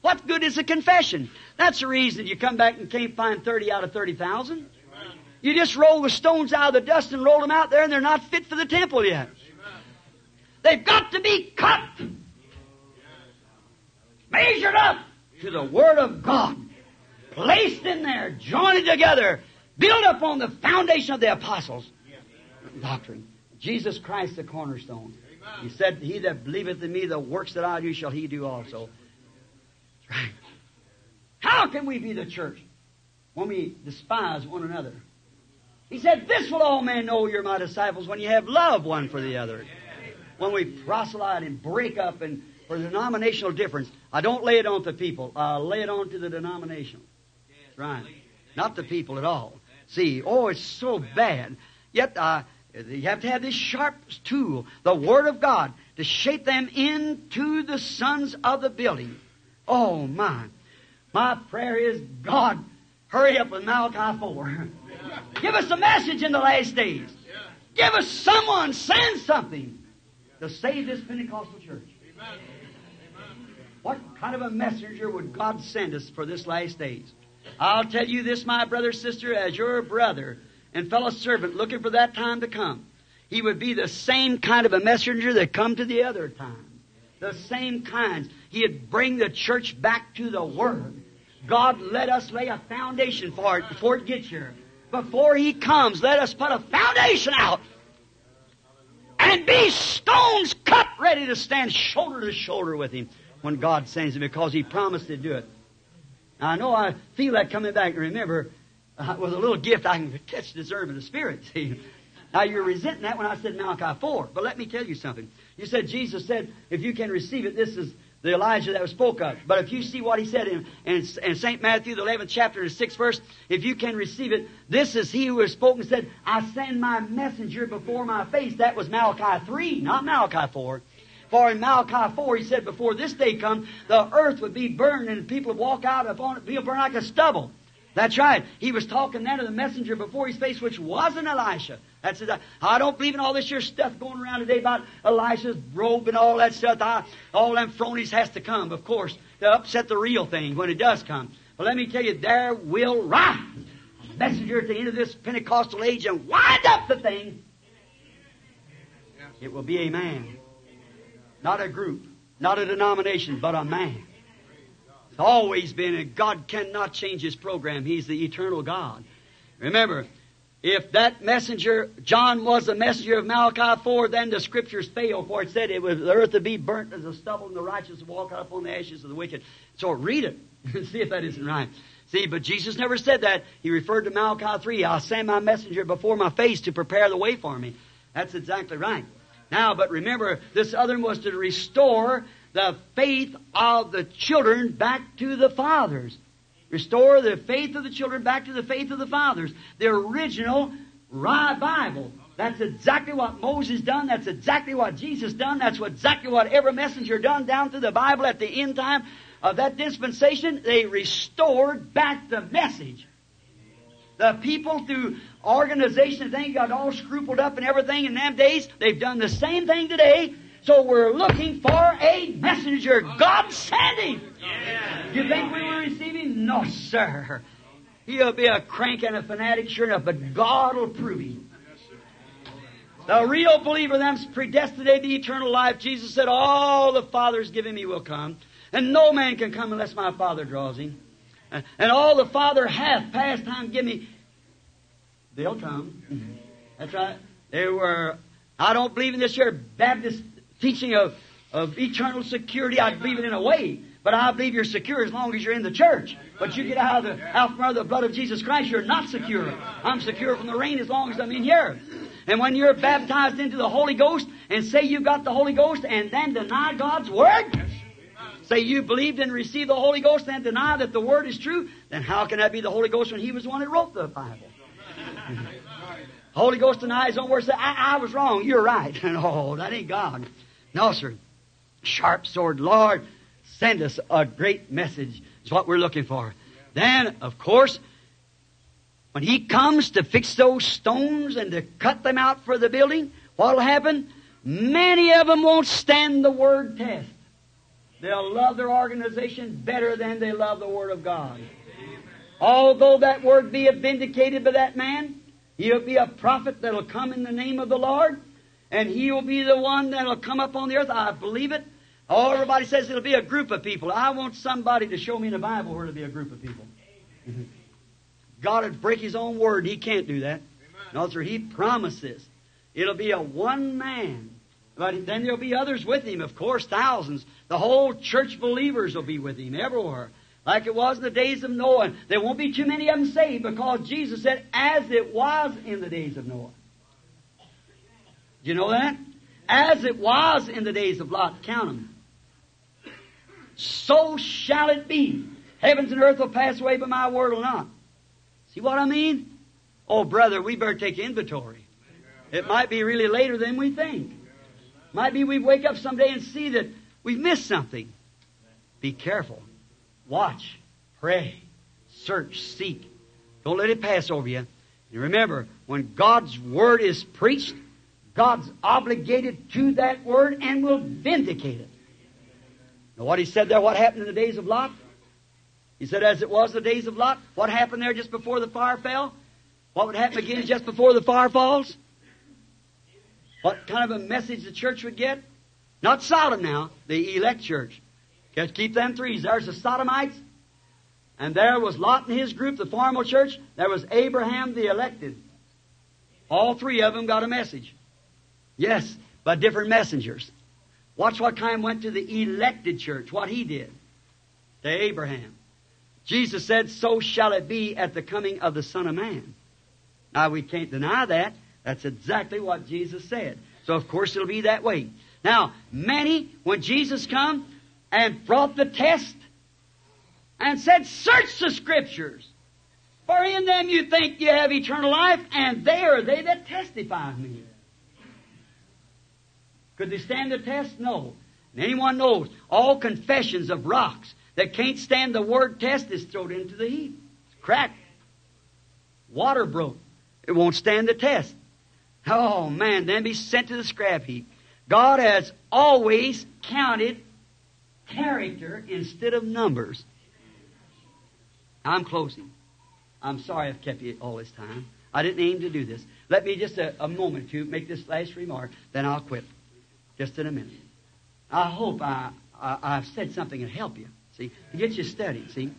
What good is a confession? That's the reason you come back and can't find 30 out of 30,000. You just roll the stones out of the dust and roll them out there and they're not fit for the temple yet. They've got to be cut, measured up to the Word of God, placed in there, joined together, built up on the foundation of the apostles' doctrine. Jesus Christ the cornerstone. He said, He that believeth in me, the works that I do shall he do also. Right. How can we be the church when we despise one another? He said, This will all men know you're my disciples when you have love one for the other. When we proselyte and break up and for denominational difference, I don't lay it on the people. I lay it on to the denomination. Right. Not the people at all. See, oh, it's so bad. Yet, uh, you have to have this sharp tool, the Word of God, to shape them into the sons of the building. Oh, my. My prayer is, God, hurry up with Malachi 4. Give us a message in the last days. Give us someone, send something to save this Pentecostal church. What kind of a messenger would God send us for this last days? I'll tell you this, my brother, sister, as your brother and fellow servant looking for that time to come. He would be the same kind of a messenger that come to the other times. The same kinds. He'd bring the church back to the Word. God let us lay a foundation for it before it gets here. Before He comes, let us put a foundation out and be stones cut ready to stand shoulder to shoulder with Him when God sends Him because He promised to do it. Now, I know I feel that coming back. Remember, uh, with a little gift, I can catch the discernment of the Spirit. See? Now you're resenting that when I said Malachi 4. But let me tell you something. You said Jesus said, if you can receive it, this is the Elijah that was spoke of. But if you see what he said in, in, in St. Matthew, the 11th chapter, the 6th verse, if you can receive it, this is he who has spoken, said, I send my messenger before my face. That was Malachi 3, not Malachi 4. For in Malachi 4, he said, before this day come, the earth would be burned and people would walk out upon it, be burned like a stubble. That's right. He was talking then to the messenger before his face, which wasn't Elisha. That's it. I don't believe in all this here stuff going around today about Elisha's robe and all that stuff. I, all them phonies has to come, of course, to upset the real thing when it does come. But let me tell you, there will rise a messenger at the end of this Pentecostal age and wind up the thing. It will be a man. Not a group, not a denomination, but a man. Always been, and God cannot change His program. He's the eternal God. Remember, if that messenger, John was the messenger of Malachi 4, then the scriptures fail, for it said it was the earth to be burnt as a stubble and the righteous walk out upon the ashes of the wicked. So read it and see if that isn't right. See, but Jesus never said that. He referred to Malachi 3, I'll send my messenger before my face to prepare the way for me. That's exactly right. Now, but remember, this other one was to restore the faith of the children back to the fathers. Restore the faith of the children back to the faith of the fathers. The original Bible. That's exactly what Moses done. That's exactly what Jesus done. That's what exactly what every messenger done down through the Bible at the end time of that dispensation. They restored back the message. The people through organization and things got all scrupled up and everything in them days. They've done the same thing today. So we're looking for a messenger. God sent him. You think we will receive him? No, sir. He'll be a crank and a fanatic, sure enough, but God will prove him. The real believer, them's predestinated to eternal life. Jesus said, All the Father's given me will come, and no man can come unless my Father draws him. And all the Father hath past time give me, they'll come. Mm-hmm. That's right. They were, I don't believe in this here Baptist teaching of, of eternal security. I believe it in a way. But I believe you're secure as long as you're in the church. But you get out of the, out from under the blood of Jesus Christ, you're not secure. I'm secure from the rain as long as I'm in here. And when you're baptized into the Holy Ghost and say you got the Holy Ghost and then deny God's Word, say you believed and received the Holy Ghost and deny that the Word is true, then how can that be the Holy Ghost when He was the one that wrote the Bible? Holy Ghost denies his own word. Say, I, I was wrong. You're right. no, that ain't God. No, sir. Sharp sword, Lord, send us a great message. Is what we're looking for. Then, of course, when He comes to fix those stones and to cut them out for the building, what'll happen? Many of them won't stand the word test. They'll love their organization better than they love the Word of God. Although that word be vindicated by that man, he'll be a prophet that'll come in the name of the Lord, and he'll be the one that'll come up on the earth. I believe it. Oh, everybody says it'll be a group of people. I want somebody to show me in the Bible where it'll be a group of people. God would break His own word. He can't do that. No, sir. He promises. It'll be a one man. But then there'll be others with him, of course, thousands. The whole church believers will be with him everywhere. Like it was in the days of Noah. There won't be too many of them saved because Jesus said, as it was in the days of Noah. Do you know that? As it was in the days of Lot, count them. So shall it be. Heavens and earth will pass away, but my word will not. See what I mean? Oh, brother, we better take inventory. It might be really later than we think. Might be we wake up someday and see that we've missed something. Be careful. Watch. Pray. Search. Seek. Don't let it pass over you. And remember, when God's Word is preached, God's obligated to that Word and will vindicate it. Now what he said there, what happened in the days of Lot? He said, as it was the days of Lot, what happened there just before the fire fell? What would happen again just before the fire falls? What kind of a message the church would get? Not Sodom now, the elect church. Just keep them threes. There's the Sodomites, and there was Lot and his group, the formal church. There was Abraham, the elected. All three of them got a message. Yes, but different messengers. Watch what kind went to the elected church, what he did to Abraham. Jesus said, So shall it be at the coming of the Son of Man. Now, we can't deny that. That's exactly what Jesus said. So of course it'll be that way. Now, many, when Jesus come and brought the test and said, search the scriptures, for in them you think you have eternal life, and they are they that testify of me. Could they stand the test? No. And anyone knows all confessions of rocks that can't stand the word test is thrown into the heap. It's cracked. Water broke. It won't stand the test. Oh man, then be sent to the scrap heap. God has always counted character instead of numbers. I'm closing. I'm sorry I've kept you all this time. I didn't aim to do this. Let me just a, a moment to make this last remark, then I'll quit. Just in a minute. I hope I, I, I've said something to help you, see, to get you studied, see.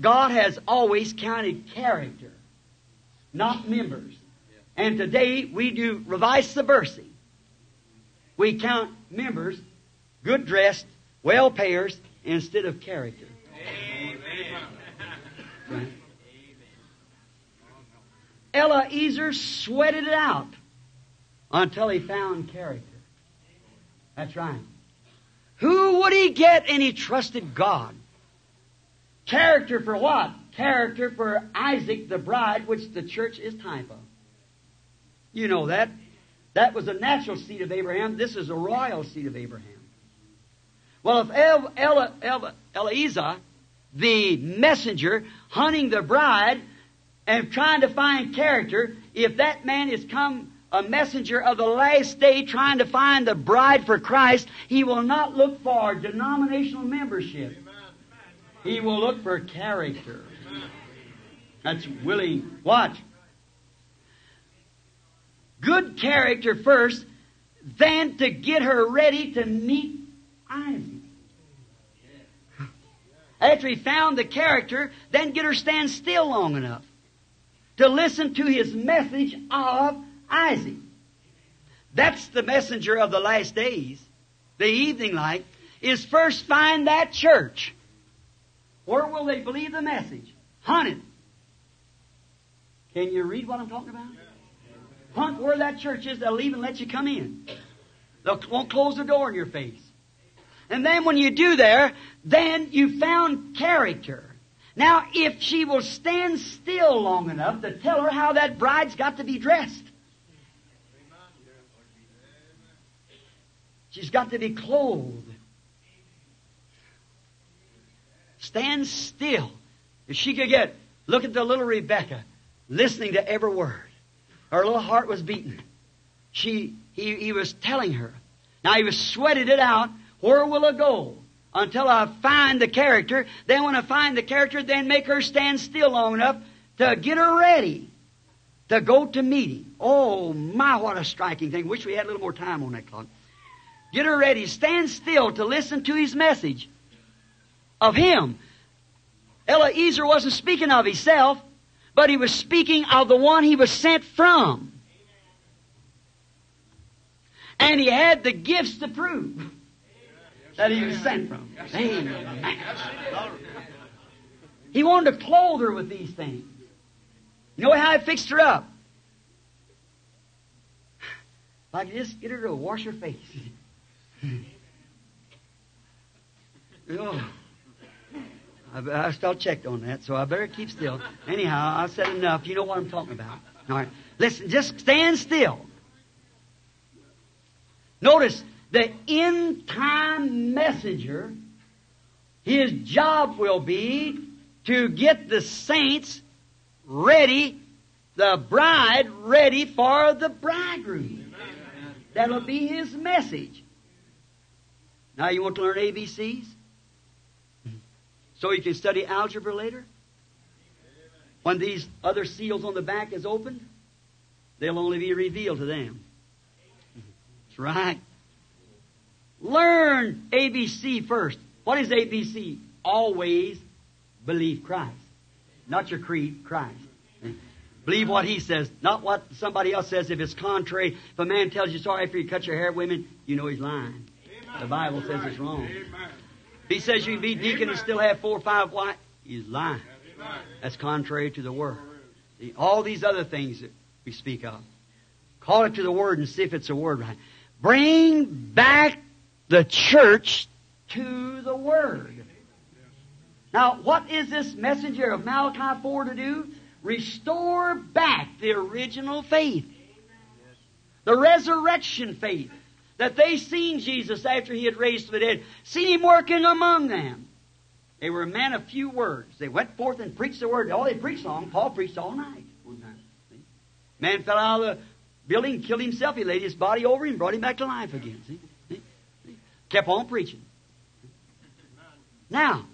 God has always counted character, not members. And today we do revice subversing. We count members, good dressed, well payers, instead of character. Right? Eliezer sweated it out until he found character. That's right. Who would he get? And he trusted God. Character for what? Character for Isaac, the bride, which the church is type of. You know that. That was a natural seed of Abraham. This is a royal seed of Abraham. Well, if El, El, El, Eliezer, the messenger, hunting the bride and trying to find character, if that man is come a messenger of the last day trying to find the bride for Christ, he will not look for denominational membership. He will look for character. That's willing. Watch. Good character first, then to get her ready to meet Isaac. After he found the character, then get her stand still long enough to listen to his message of Isaac. That's the messenger of the last days. The evening light is first find that church. Where will they believe the message? Hunt it. Can you read what I'm talking about? Hunt where that church is, they'll even let you come in. They won't close the door in your face. And then when you do there, then you found character. Now, if she will stand still long enough to tell her how that bride's got to be dressed, she's got to be clothed. Stand still. If she could get, look at the little Rebecca, listening to every word. Her little heart was beating. She, he, he was telling her. Now he was sweating it out. Where will I go? Until I find the character. Then when I find the character, then make her stand still long enough to get her ready to go to meeting. Oh my, what a striking thing. Wish we had a little more time on that clock. Get her ready. Stand still to listen to his message of him. Eliezer wasn't speaking of himself, but he was speaking of the one he was sent from. And he had the gifts to prove that he was sent from. Amen. He wanted to clothe her with these things. You know how I fixed her up? Like just get her to wash her face. oh. I, I still checked on that, so I better keep still. Anyhow, I said enough. You know what I'm talking about. All right. Listen, just stand still. Notice the end time messenger, his job will be to get the saints ready, the bride ready for the bridegroom. That'll be his message. Now you want to learn ABCs? So you can study algebra later? When these other seals on the back is opened, they'll only be revealed to them. That's right. Learn ABC first. What is ABC? Always believe Christ. Not your creed, Christ. Believe what he says, not what somebody else says. If it's contrary, if a man tells you sorry after you cut your hair, women, you know he's lying. The Bible says it's wrong. If he says you can be deacon and still have four or five wives, he's lying. That's contrary to the word. All these other things that we speak of. Call it to the Word and see if it's a Word right. Bring back the church to the Word. Now, what is this messenger of Malachi 4 to do? Restore back the original faith. The resurrection faith. That they seen Jesus after he had raised from the dead. Seen him working among them. They were a man of few words. They went forth and preached the word. All they preached long, Paul preached all night. One time. See? Man fell out of the building, killed himself. He laid his body over him, brought him back to life again. See? See? Kept on preaching. Now,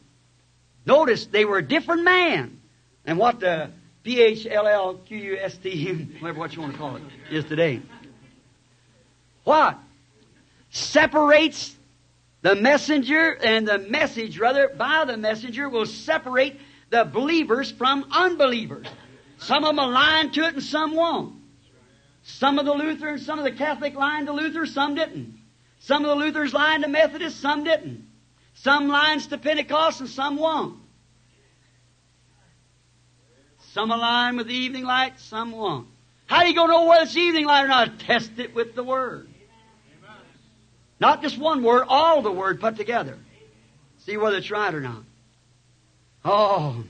notice they were a different man than what the P H L L Q U S T, whatever what you want to call it, is today. What? Separates the messenger and the message, rather, by the messenger will separate the believers from unbelievers. Some of them align to it and some won't. Some of the Lutherans, some of the Catholic lined to Luther, some didn't. Some of the Lutherans lined to Methodists, some didn't. Some lines to Pentecost and some won't. Some align with the evening light, some won't. How do you go know whether it's evening light or not? Test it with the Word. Not just one word, all the Word put together. See whether it's right or not. Oh.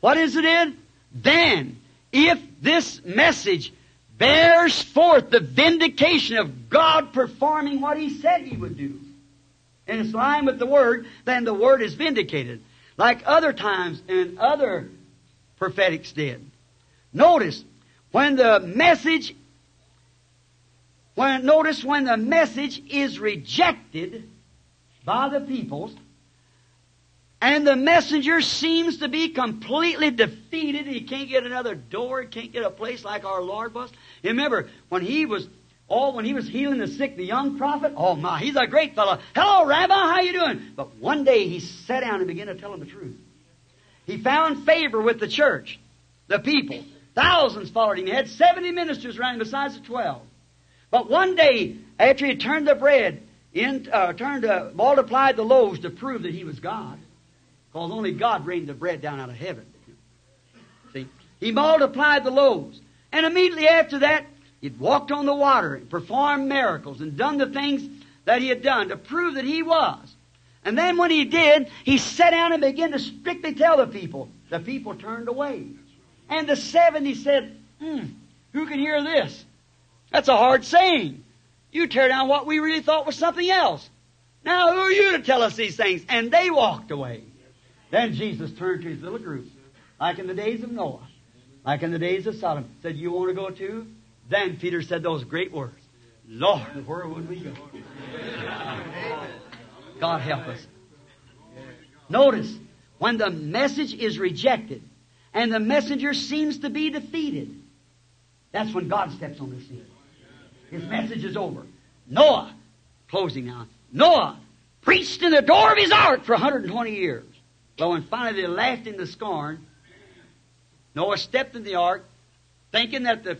What is it in? Then, if this message bears forth the vindication of God performing what He said He would do, and it's line with the Word, then the Word is vindicated. Like other times and other prophetics did. Notice, when the message, when, notice when the message is rejected by the peoples, and the messenger seems to be completely defeated. He can't get another door. He can't get a place like our Lord was. Remember, when he was, oh, when he was healing the sick, the young prophet, oh my, he's a great fellow. Hello, Rabbi, how you doing? But one day he sat down and began to tell him the truth. He found favor with the church, the people. Thousands followed him. He had 70 ministers around him besides the 12. But one day, after he turned the bread, in, uh, turned, uh, multiplied the loaves to prove that he was God, because only God rained the bread down out of heaven. See? He multiplied the loaves. And immediately after that, he'd walked on the water and performed miracles and done the things that he had done to prove that he was. And then when he did, he sat down and began to strictly tell the people. The people turned away. And the seventy said, hmm, who can hear this? That's a hard saying. You tear down what we really thought was something else. Now who are you to tell us these things? And they walked away. Then Jesus turned to his little group, like in the days of Noah, like in the days of Sodom, said, You want to go too? Then Peter said those great words. Lord, where would we go? God help us. Notice, when the message is rejected and the messenger seems to be defeated, that's when God steps on the scene. His message is over. Noah, closing now, Noah preached in the door of his ark for 120 years. But when finally they laughed him to scorn, Noah stepped in the ark, thinking that the,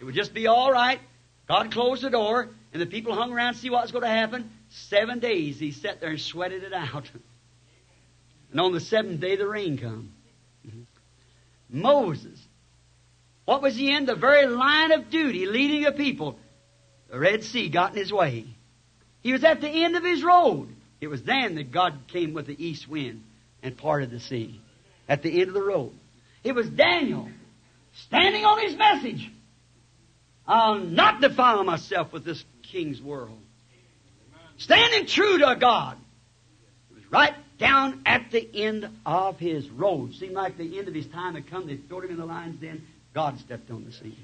it would just be all right. God closed the door, and the people hung around to see what was going to happen. Seven days he sat there and sweated it out. And on the seventh day the rain come. Moses. What was he in? The very line of duty, leading a people. The Red Sea got in his way. He was at the end of his road. It was then that God came with the east wind and parted the sea. At the end of the road. It was Daniel standing on his message. I'll not defile myself with this king's world. Standing true to God. It was right down at the end of his road. Seemed like the end of his time had come. They threw him in the lion's den. God stepped on the scene.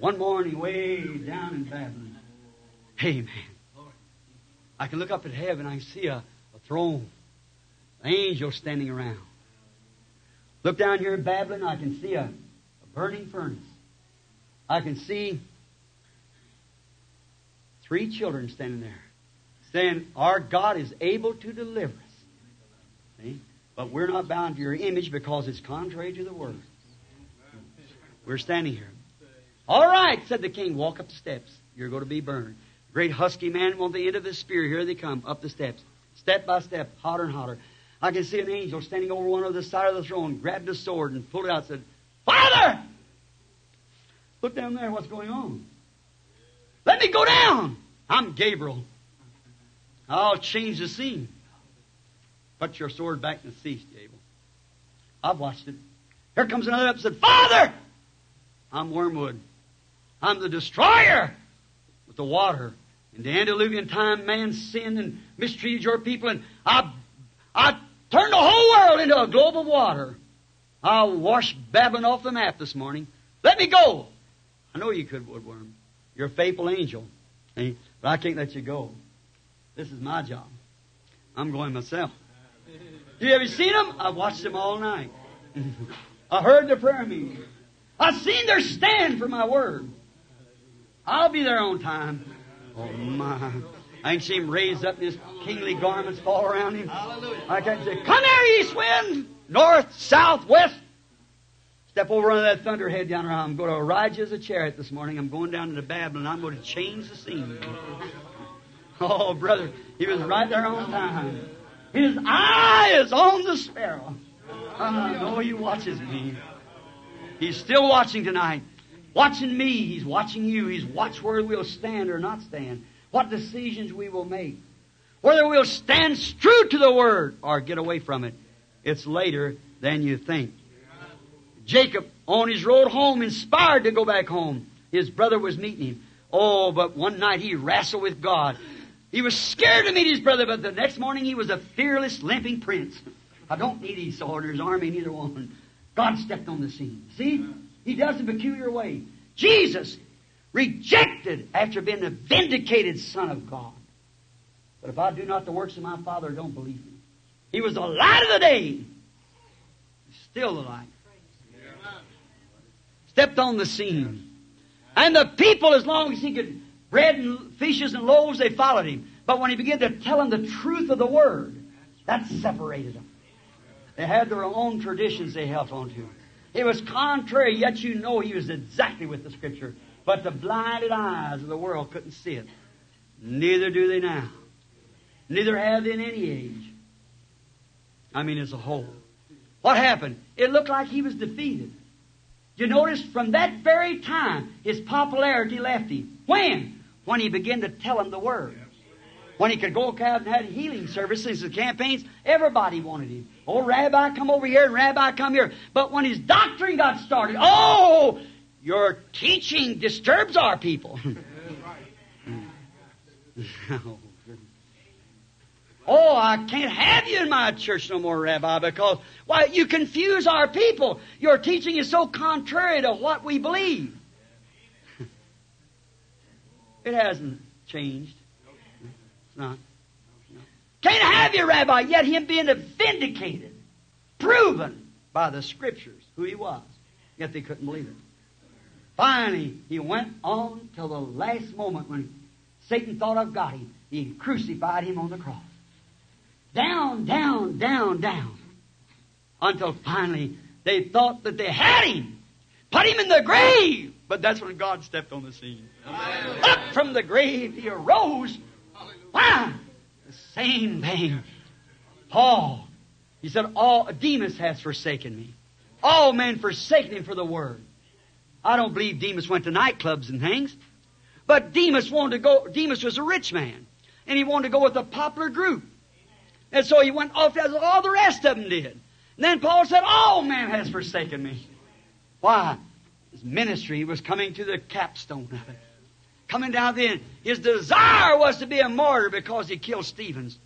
One morning, way down in Babylon. Amen. I can look up at heaven. I can see a, a throne. Angels standing around. Look down here in Babylon. I can see a, a burning furnace. I can see three children standing there, saying, Our God is able to deliver us. See? But we're not bound to your image because it's contrary to the word. We're standing here. All right, said the king, walk up the steps. You're going to be burned. Great husky man on the end of his spear. Here they come, up the steps. Step by step, hotter and hotter. I can see an angel standing over one of the side of the throne, grabbed a sword and pulled it out said, Father! Look down there, what's going on? Let me go down. I'm Gabriel. I'll change the scene. Put your sword back in the sheath, Gabriel. I've watched it. Here comes another said, Father! I'm Wormwood. I'm the destroyer with the water. In the antediluvian time, man sinned and mistreated your people, and I, I turned the whole world into a globe of water. I'll wash Babylon off the map this morning. Let me go. I know you could, Woodworm. You're a faithful angel. Eh? But I can't let you go. This is my job. I'm going myself. You ever seen them? I've watched them all night. I heard their prayer meeting. I've seen their stand for my word. I'll be there on time. Oh my. I ain't seen him raised up in his kingly garments fall around him. Hallelujah. I can't say, come here, east wind! North, south, west! Step over on that thunderhead down there. I'm going to ride you as a chariot this morning. I'm going down into Babylon. I'm going to change the scene. Oh, brother, he was right there on time. His eye is on the sparrow. I know he watches me. He's still watching tonight. Watching me. He's watching you. He's watched where we'll stand or not stand. What decisions we will make. Whether we'll stand true to the Word or get away from it. It's later than you think. Jacob, on his road home, inspired to go back home. His brother was meeting him. Oh, but one night he wrestled with God. He was scared to meet his brother, but the next morning he was a fearless, limping prince. I don't need sword or his army, neither one. God stepped on the scene. See? He does in a peculiar way. Jesus, rejected after being a vindicated Son of God. But if I do not the works of my Father, don't believe me. He was the light of the day. Still the light. Stepped on the scene. And the people, as long as he could bread and fishes and loaves, they followed him. But when he began to tell them the truth of the word, that separated them. They had their own traditions they held on to. It was contrary, yet you know he was exactly with the scripture. But the blinded eyes of the world couldn't see it. Neither do they now. Neither have they in any age. I mean, as a whole. What happened? It looked like he was defeated. You notice from that very time, his popularity left him. When? When he began to tell them the word. When he could go out and had healing services and campaigns, everybody wanted him. Oh, Rabbi, come over here, and Rabbi, come here. But when his doctrine got started, oh, your teaching disturbs our people. oh, I can't have you in my church no more, Rabbi, because, why, you confuse our people. Your teaching is so contrary to what we believe. it hasn't changed. Not. No. Can't have you, Rabbi, yet him being vindicated, proven by the Scriptures who he was. Yet they couldn't believe it. Finally, he went on till the last moment when Satan thought I've got him. He crucified him on the cross. Down, down, down, down. Until finally they thought that they had him. Put him in the grave. But that's when God stepped on the scene. Up from the grave he arose. Wow! The same thing. Paul. He said, All Demas has forsaken me. All men forsaken him for the word. I don't believe Demas went to nightclubs and things. But Demas wanted to go, Demas was a rich man. And he wanted to go with a popular group. And so he went off as all the rest of them did. And then Paul said, All man has forsaken me. Why? His ministry was coming to the capstone of it. Coming down then. His desire was to be a martyr because he killed Stevens.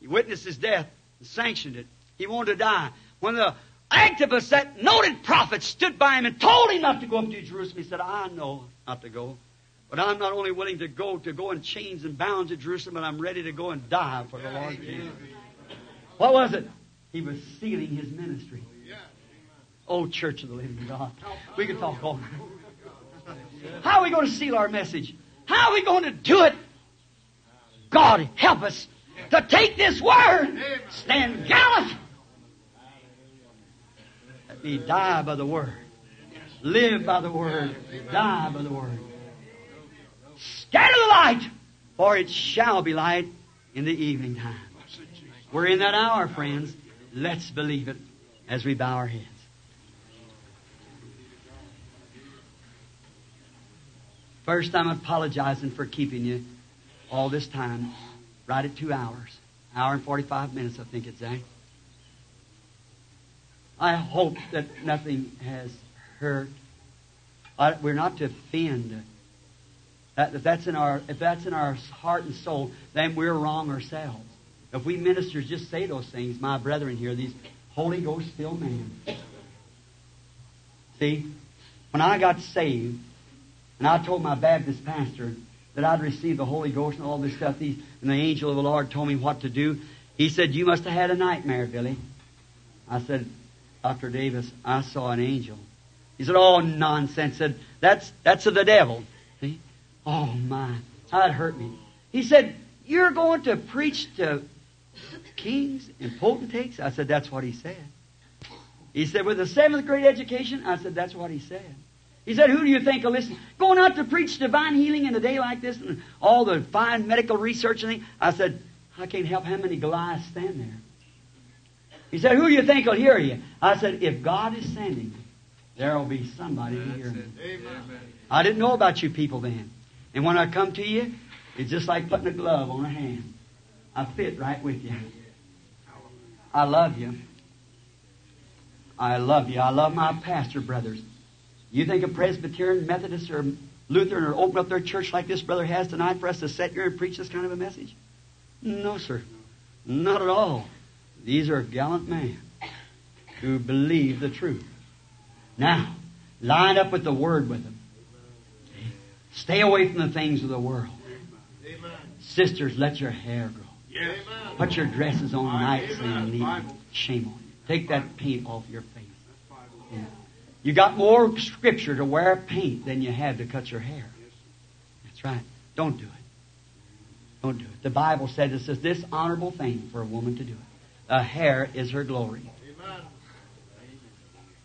He witnessed his death and sanctioned it. He wanted to die. When the Agabus, that noted prophet, stood by him and told him not to go up to Jerusalem, he said, I know not to go. But I'm not only willing to go to go in chains and bounds to Jerusalem, but I'm ready to go and die for the Lord Jesus. What was it? He was sealing his ministry. Oh, Church of the Living God. We can talk all night. How are we going to seal our message? How are we going to do it? God help us to take this word, stand gallant. Let me die by the word. Live by the word. Die by the word. Scatter the light, for it shall be light in the evening time. We're in that hour, friends. Let's believe it as we bow our heads. First, I'm apologizing for keeping you all this time, right at two hours. Hour and 45 minutes, I think it's at. I hope that nothing has hurt. I, we're not to offend. That, if that's in our if that's in our heart and soul, then we're wrong ourselves. If we ministers just say those things, my brethren here, these Holy Ghost filled men. See, when I got saved, and I told my Baptist pastor that I'd received the Holy Ghost and all this stuff, these, and the angel of the Lord told me what to do. He said, "You must have had a nightmare, Billy." I said, "Dr. Davis, I saw an angel." He said, "Oh, nonsense!" Said, "That's that's of the devil." See? Oh my, that hurt me. He said, "You're going to preach to kings and potentates?" I said, "That's what he said." He said, "With a seventh grade education?" I said, "That's what he said." He said, "Who do you think will listen? Going out to preach divine healing in a day like this and all the fine medical research and things?" I said, "I can't help how many Goliaths stand there." He said, "Who do you think will hear you?" I said, "If God is sending there will be somebody to hear me." I didn't know about you people then. And when I come to you, it's just like putting a glove on a hand. I fit right with you. I love you. I love you. I love my pastor brothers. You think a Presbyterian, Methodist, or Lutheran or open up their church like this brother has tonight for us to sit here and preach this kind of a message? No, sir. Not at all. These are gallant men who believe the truth. Now, line up with the Word with them. Stay away from the things of the world. Sisters, let your hair grow. Put your dresses on nicely and. Shame on you. Take that paint off your face. Yeah. You got more scripture to wear paint than you have to cut your hair. That's right. Don't do it. Don't do it. The Bible says it's a dishonorable thing for a woman to do it. A hair is her glory.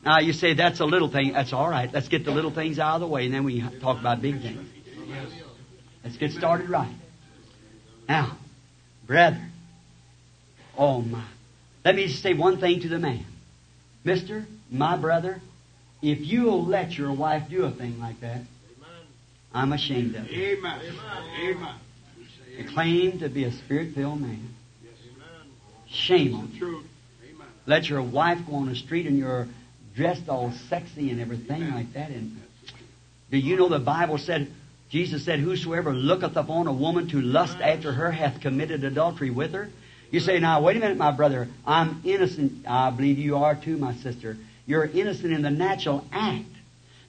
Now you say that's a little thing. That's all right. Let's get the little things out of the way, and then we talk about big things. Let's get started right. Now, brethren, oh my. Let me just say one thing to the man. Mister, my brother, if you'll let your wife do a thing like that, I'm ashamed of it. Amen. Amen. You claim to be a spirit-filled man. Shame on you. Let your wife go on the street and you're dressed all sexy and everything like that. And do you know the Bible said, Jesus said, Whosoever looketh upon a woman to lust after her hath committed adultery with her? You say, now, wait a minute, my brother. I'm innocent. I believe you are too, my sister. You're innocent in the natural act.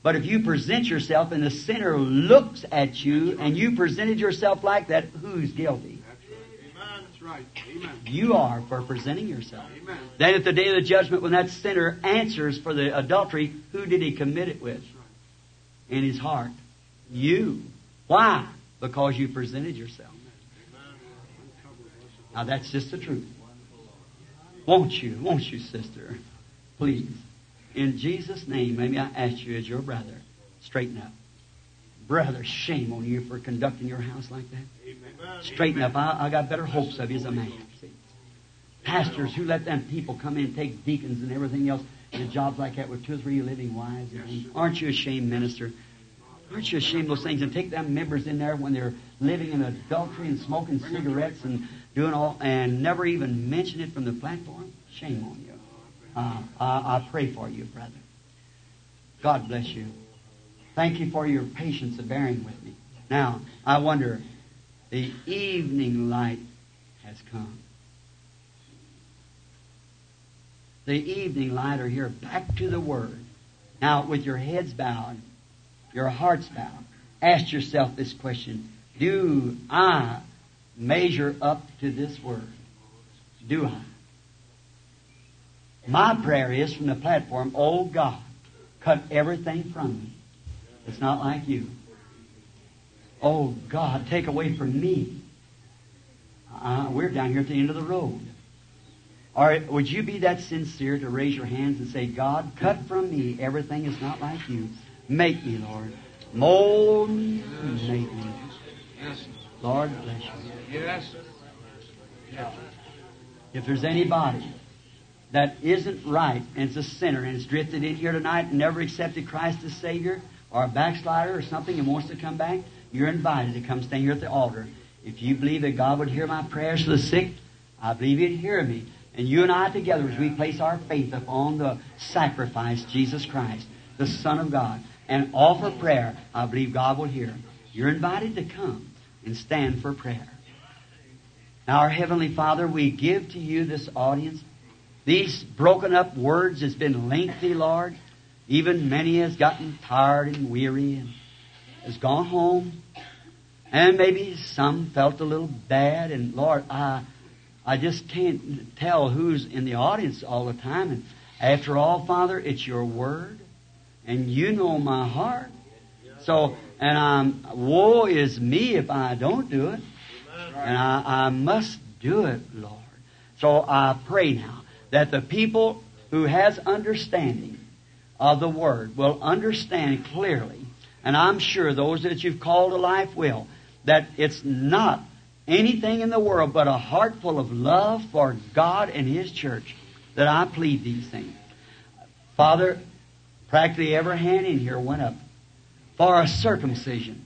But if you present yourself and the sinner looks at you and you presented yourself like that, who's guilty? Right. Amen. You are for presenting yourself. Amen. Then at the day of the judgment, when that sinner answers for the adultery, who did he commit it with? In his heart. You. Why? Because you presented yourself. Now that's just the truth. Won't you? Won't you, sister? Please. In Jesus' name, maybe I ask you as your brother, straighten up. Brother, shame on you for conducting your house like that. Amen. Straighten up. I, I got better hopes of you as a man. See? Pastors who let them people come in and take deacons and everything else and jobs like that with two or three living wives. Things. Aren't you ashamed, minister? Aren't you ashamed of those things? And take them members in there when they're living in adultery and smoking cigarettes and doing all, and never even mention it from the platform? Shame on you. Uh, I, I pray for you, brother. God bless you. Thank you for your patience of bearing with me. Now, I wonder, the evening light has come. The evening light are here, back to the Word. Now, with your heads bowed, your hearts bowed, ask yourself this question Do I measure up to this Word? Do I? My prayer is from the platform, Oh God, cut everything from me. It's not like you. Oh God, take away from me. Uh, we're down here at the end of the road. All right, would you be that sincere to raise your hands and say, God, cut from me everything is not like you. Make me, Lord. Mold me and make me. Yes. Lord, bless you. Yes. Yes. If there's anybody that isn't right and is a sinner and has drifted in here tonight and never accepted Christ as Savior, or a backslider or something and wants to come back, you're invited to come stand here at the altar. If you believe that God would hear my prayers for the sick, I believe He'd hear me. And you and I together, as we place our faith upon the sacrifice, Jesus Christ, the Son of God, and offer prayer, I believe God will hear. You're invited to come and stand for prayer. Now, our Heavenly Father, we give to you this audience. These broken up words has been lengthy, Lord. Even many has gotten tired and weary and has gone home. And maybe some felt a little bad. And Lord, I, I just can't tell who's in the audience all the time. And after all, Father, it's your word. And you know my heart. So, and I'm, woe is me if I don't do it. And I, I must do it, Lord. So I pray now that the people who has understanding of the Word will understand clearly, and I'm sure those that you've called to life will, that it's not anything in the world but a heart full of love for God and His church that I plead these things. Father, practically every hand in here went up for a circumcision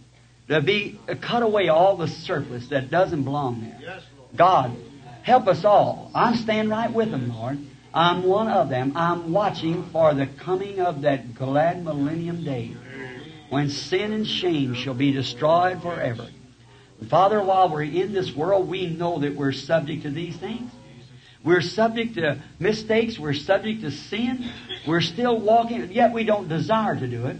to be cut away all the surplus that doesn't belong there. Yes, Lord. God, help us all. I'm right with them, Lord. I'm one of them. I'm watching for the coming of that glad millennium day when sin and shame shall be destroyed forever. Father, while we're in this world, we know that we're subject to these things. We're subject to mistakes. We're subject to sin. We're still walking, yet we don't desire to do it.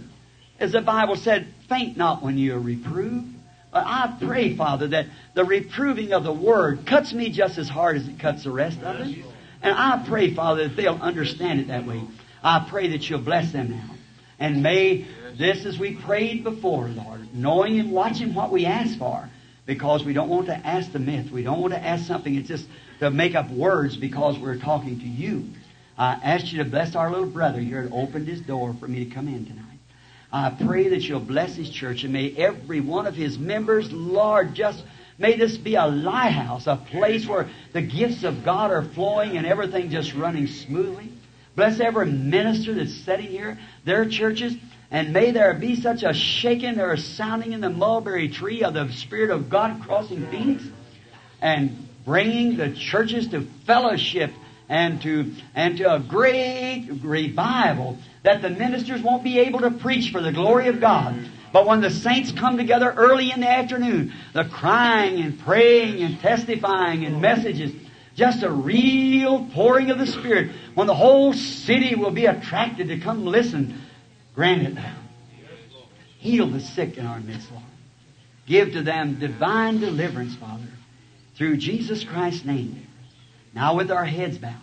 As the Bible said, faint not when you are reproved. I pray, Father, that the reproving of the Word cuts me just as hard as it cuts the rest of it. And I pray, Father, that they'll understand it that way. I pray that you'll bless them now. And may this, as we prayed before, Lord, knowing and watching what we ask for, because we don't want to ask the myth. We don't want to ask something that's just to make up words because we're talking to you. I ask you to bless our little brother here and opened his door for me to come in tonight. I pray that you'll bless his church and may every one of his members, Lord, just may this be a lighthouse, a place where the gifts of God are flowing and everything just running smoothly. Bless every minister that's sitting here, their churches, and may there be such a shaking or a sounding in the mulberry tree of the Spirit of God crossing Phoenix and bringing the churches to fellowship and to, and to a great revival that the ministers won't be able to preach for the glory of God. But when the saints come together early in the afternoon, the crying and praying and testifying and messages, just a real pouring of the Spirit, when the whole city will be attracted to come listen, grant it now. Heal the sick in our midst, Lord. Give to them divine deliverance, Father, through Jesus Christ's name. Now with our heads bowed.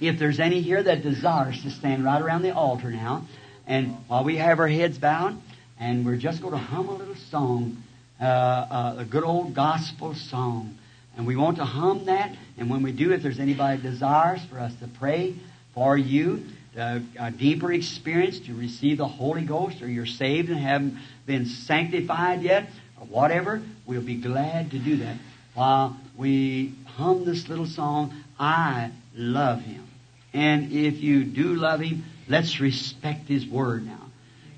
If there's any here that desires to stand right around the altar now, and while we have our heads bowed, and we're just going to hum a little song, uh, uh, a good old gospel song. And we want to hum that, and when we do, if there's anybody desires for us to pray for you, uh, a deeper experience to receive the Holy Ghost, or you're saved and haven't been sanctified yet, or whatever, we'll be glad to do that while we hum this little song, I love Him. And if you do love Him, let's respect His Word now.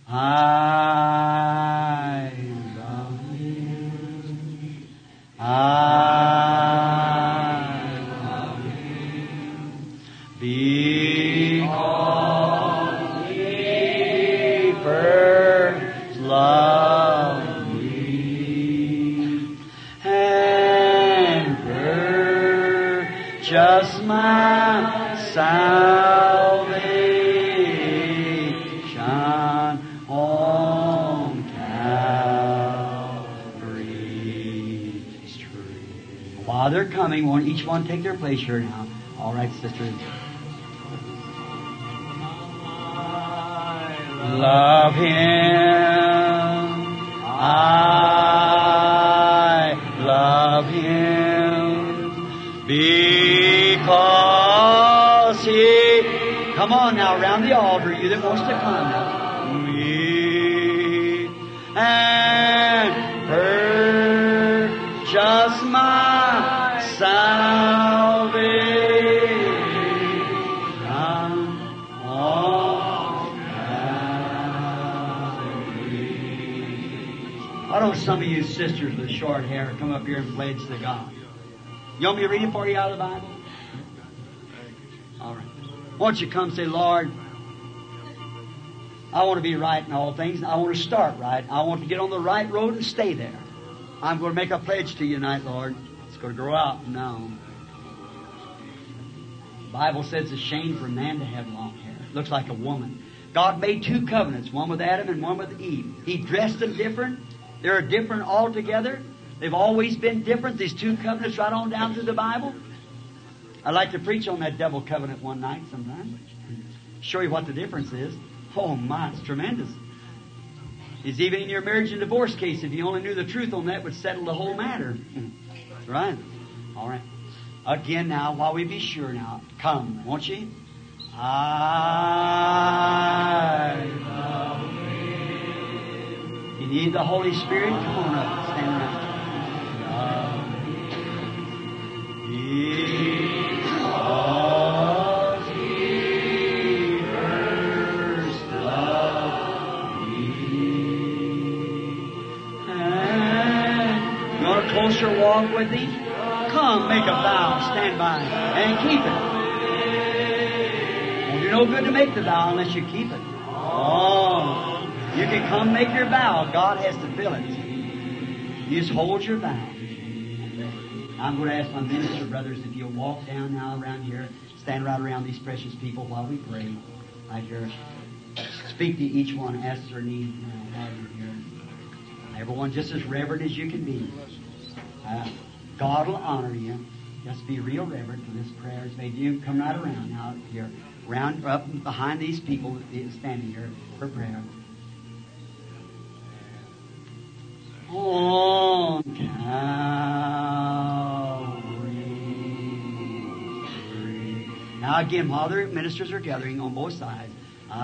I love Him. I love Him. Because He first loved my salvation on Calvary's tree. While they're coming, won't each one take their place here now? All right, sisters. Love Him. I Come on now, around the altar, you that wants to come. Me and her, just my salvation Why don't some of you sisters with short hair come up here and pledge to God. You want me to read it for you out of the Bible? Don't you come say, Lord, I want to be right in all things. I want to start right. I want to get on the right road and stay there. I'm going to make a pledge to you tonight, Lord. It's going to grow out now. The Bible says it's a shame for a man to have long hair. It looks like a woman. God made two covenants, one with Adam and one with Eve. He dressed them different. They're different altogether. They've always been different, these two covenants right on down through the Bible. I'd like to preach on that double covenant one night sometime. Show you what the difference is. Oh my, it's tremendous. Is even in your marriage and divorce case. If you only knew the truth on that, would settle the whole matter. Right. All right. Again now, while we be sure now, come, won't you? I. You need the Holy Spirit? Come on up. Stand around. Closer walk with him? Come, make a vow, stand by, and keep it. Won't do no good to make the vow unless you keep it. Oh, you can come make your vow. God has to fill it. You just hold your vow. I'm going to ask my minister brothers if you'll walk down now around here, stand right around these precious people while we pray. Right here. Speak to each one, ask their need. Here. Everyone just as reverent as you can be. Uh, God will honor you. Just be real reverent for this prayer is made. You come right around now here, round up behind these people standing here for prayer. On Calvary. Now again, while the ministers are gathering on both sides, I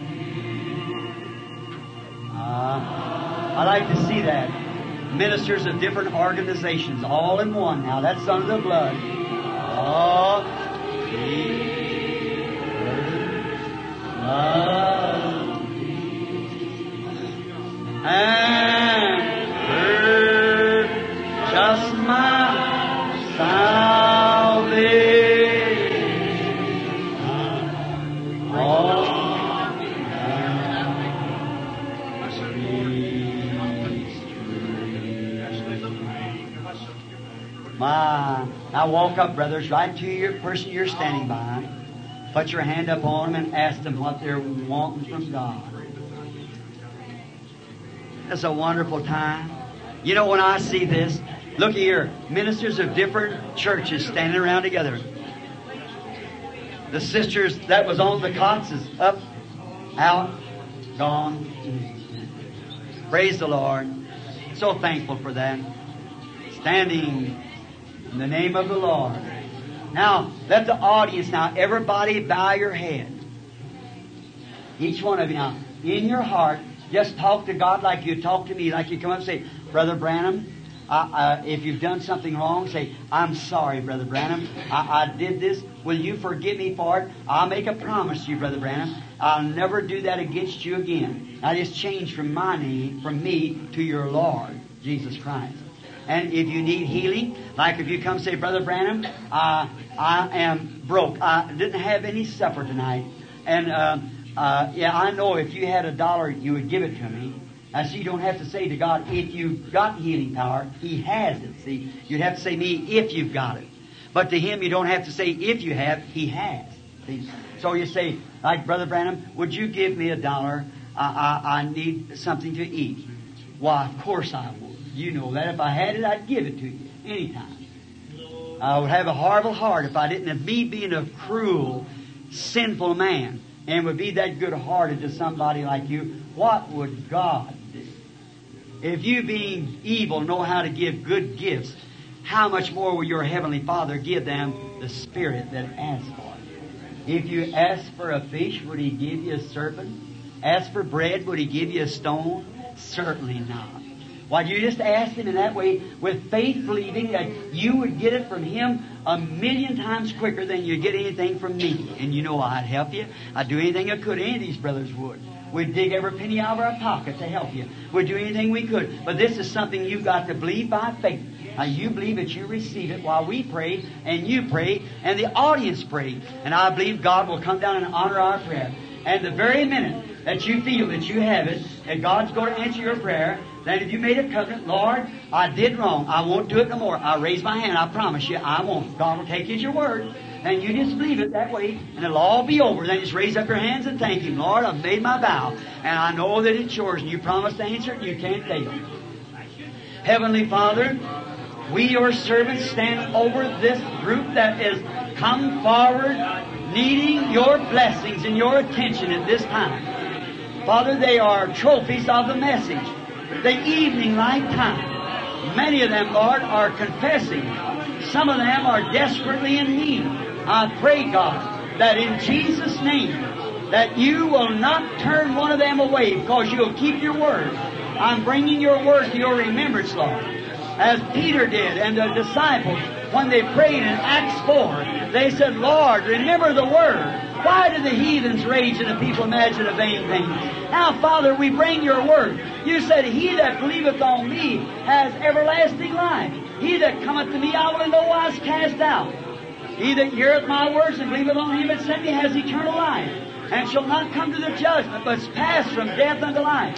love you. Uh, I like to see that. Ministers of different organizations, all in one. Now that's under the blood. Oh, love up, brothers, right to your person you're standing by. Put your hand up on them and ask them what they're wanting from God. It's a wonderful time. You know, when I see this, look here, ministers of different churches standing around together. The sisters that was on the cots is up, out, gone. Praise the Lord. So thankful for that. Standing in the name of the Lord. Now, let the audience now, everybody bow your head. Each one of you now, in your heart, just talk to God like you talk to me, like you come up and say, Brother Branham, uh, if you've done something wrong, say, I'm sorry, Brother Branham. I, I did this. Will you forgive me for it? I'll make a promise to you, Brother Branham. I'll never do that against you again. I just change from my name, from me, to your Lord, Jesus Christ. And if you need healing, like if you come say, Brother Branham, uh, I am broke. I didn't have any supper tonight. And, uh, uh, yeah, I know if you had a dollar, you would give it to me. Now, see, you don't have to say to God, if you've got healing power, He has it. See, you'd have to say me, if you've got it. But to Him, you don't have to say if you have, He has. See? So you say, like Brother Branham, would you give me a dollar? I, I, I need something to eat. Why, of course I would. You know that. If I had it, I'd give it to you anytime. I would have a horrible heart if I didn't me being a cruel, sinful man and would be that good hearted to somebody like you. What would God do? If you being evil know how to give good gifts, how much more will your heavenly Father give them the Spirit that asks for it? If you ask for a fish, would He give you a serpent? Ask for bread, would He give you a stone? Certainly not. Why, do you just ask Him in that way with faith, believing that you would get it from Him a million times quicker than you get anything from me. And you know I'd help you. I'd do anything I could. Any of these brothers would. We'd dig every penny out of our pocket to help you. We'd do anything we could. But this is something you've got to believe by faith. Now you believe it, you receive it while we pray, and you pray, and the audience pray. And I believe God will come down and honor our prayer. And the very minute that you feel that you have it, that God's going to answer your prayer, that if you made a covenant, Lord, I did wrong. I won't do it no more. I raise my hand. I promise you, I won't. God will take you at your word. And you just believe it that way, and it'll all be over. Then just raise up your hands and thank Him. Lord, I've made my vow, and I know that it's yours, and you promised to answer it, and you can't fail. Heavenly Father, we, your servants, stand over this group that has come forward needing your blessings and your attention at this time. Father, they are trophies of the message. The evening light time. Many of them, Lord, are confessing. Some of them are desperately in need. I pray, God, that in Jesus' name, that you will not turn one of them away because you'll keep your word. I'm bringing your word to your remembrance, Lord. As Peter did and the disciples, when they prayed in Acts 4, they said, Lord, remember the word. Why do the heathens rage and the people imagine a vain thing? Now, Father, we bring your word. You said, He that believeth on me has everlasting life. He that cometh to me I will in no wise cast out. He that heareth my words and believeth on him that sent me has eternal life, and shall not come to the judgment, but is passed from death unto life.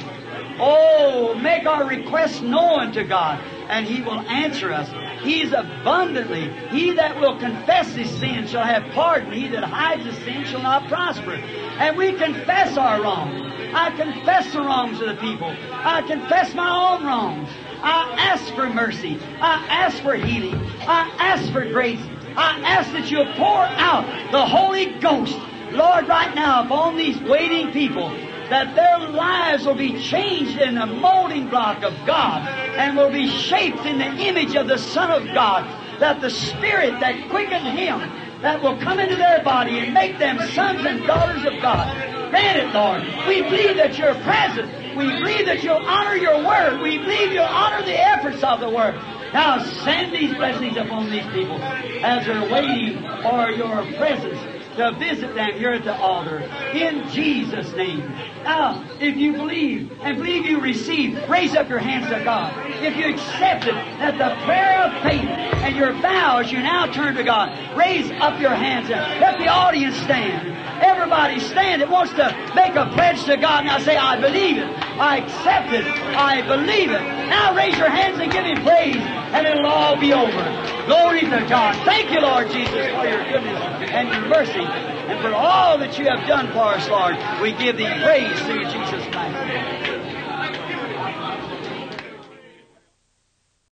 Oh, make our requests known to God, and He will answer us. He's abundantly. He that will confess his sin shall have pardon. He that hides his sin shall not prosper. And we confess our wrongs. I confess the wrongs of the people. I confess my own wrongs. I ask for mercy. I ask for healing. I ask for grace. I ask that you'll pour out the Holy Ghost, Lord, right now upon these waiting people, that their lives will be changed in the molding block of God and will be shaped in the image of the Son of God, that the Spirit that quickened Him, that will come into their body and make them sons and daughters of God. Grant it, Lord. We believe that you're present. We believe that you'll honor your word. We believe you'll honor the efforts of the word. Now send these blessings upon these people as they're waiting for your presence to visit them here at the altar. In Jesus' name. Now, if you believe and believe you receive, raise up your hands to God. If you accept it, that the prayer of faith and your vows you now turn to God, raise up your hands and let the audience stand. Everybody stand that wants to make a pledge to God. Now say, I believe it. I accept it. I believe it. Now raise your hands and give Him praise, and it'll all be over. Glory to God. Thank you, Lord Jesus, for your goodness and your mercy, and for all that you have done for us, Lord. We give Thee praise through Jesus Christ.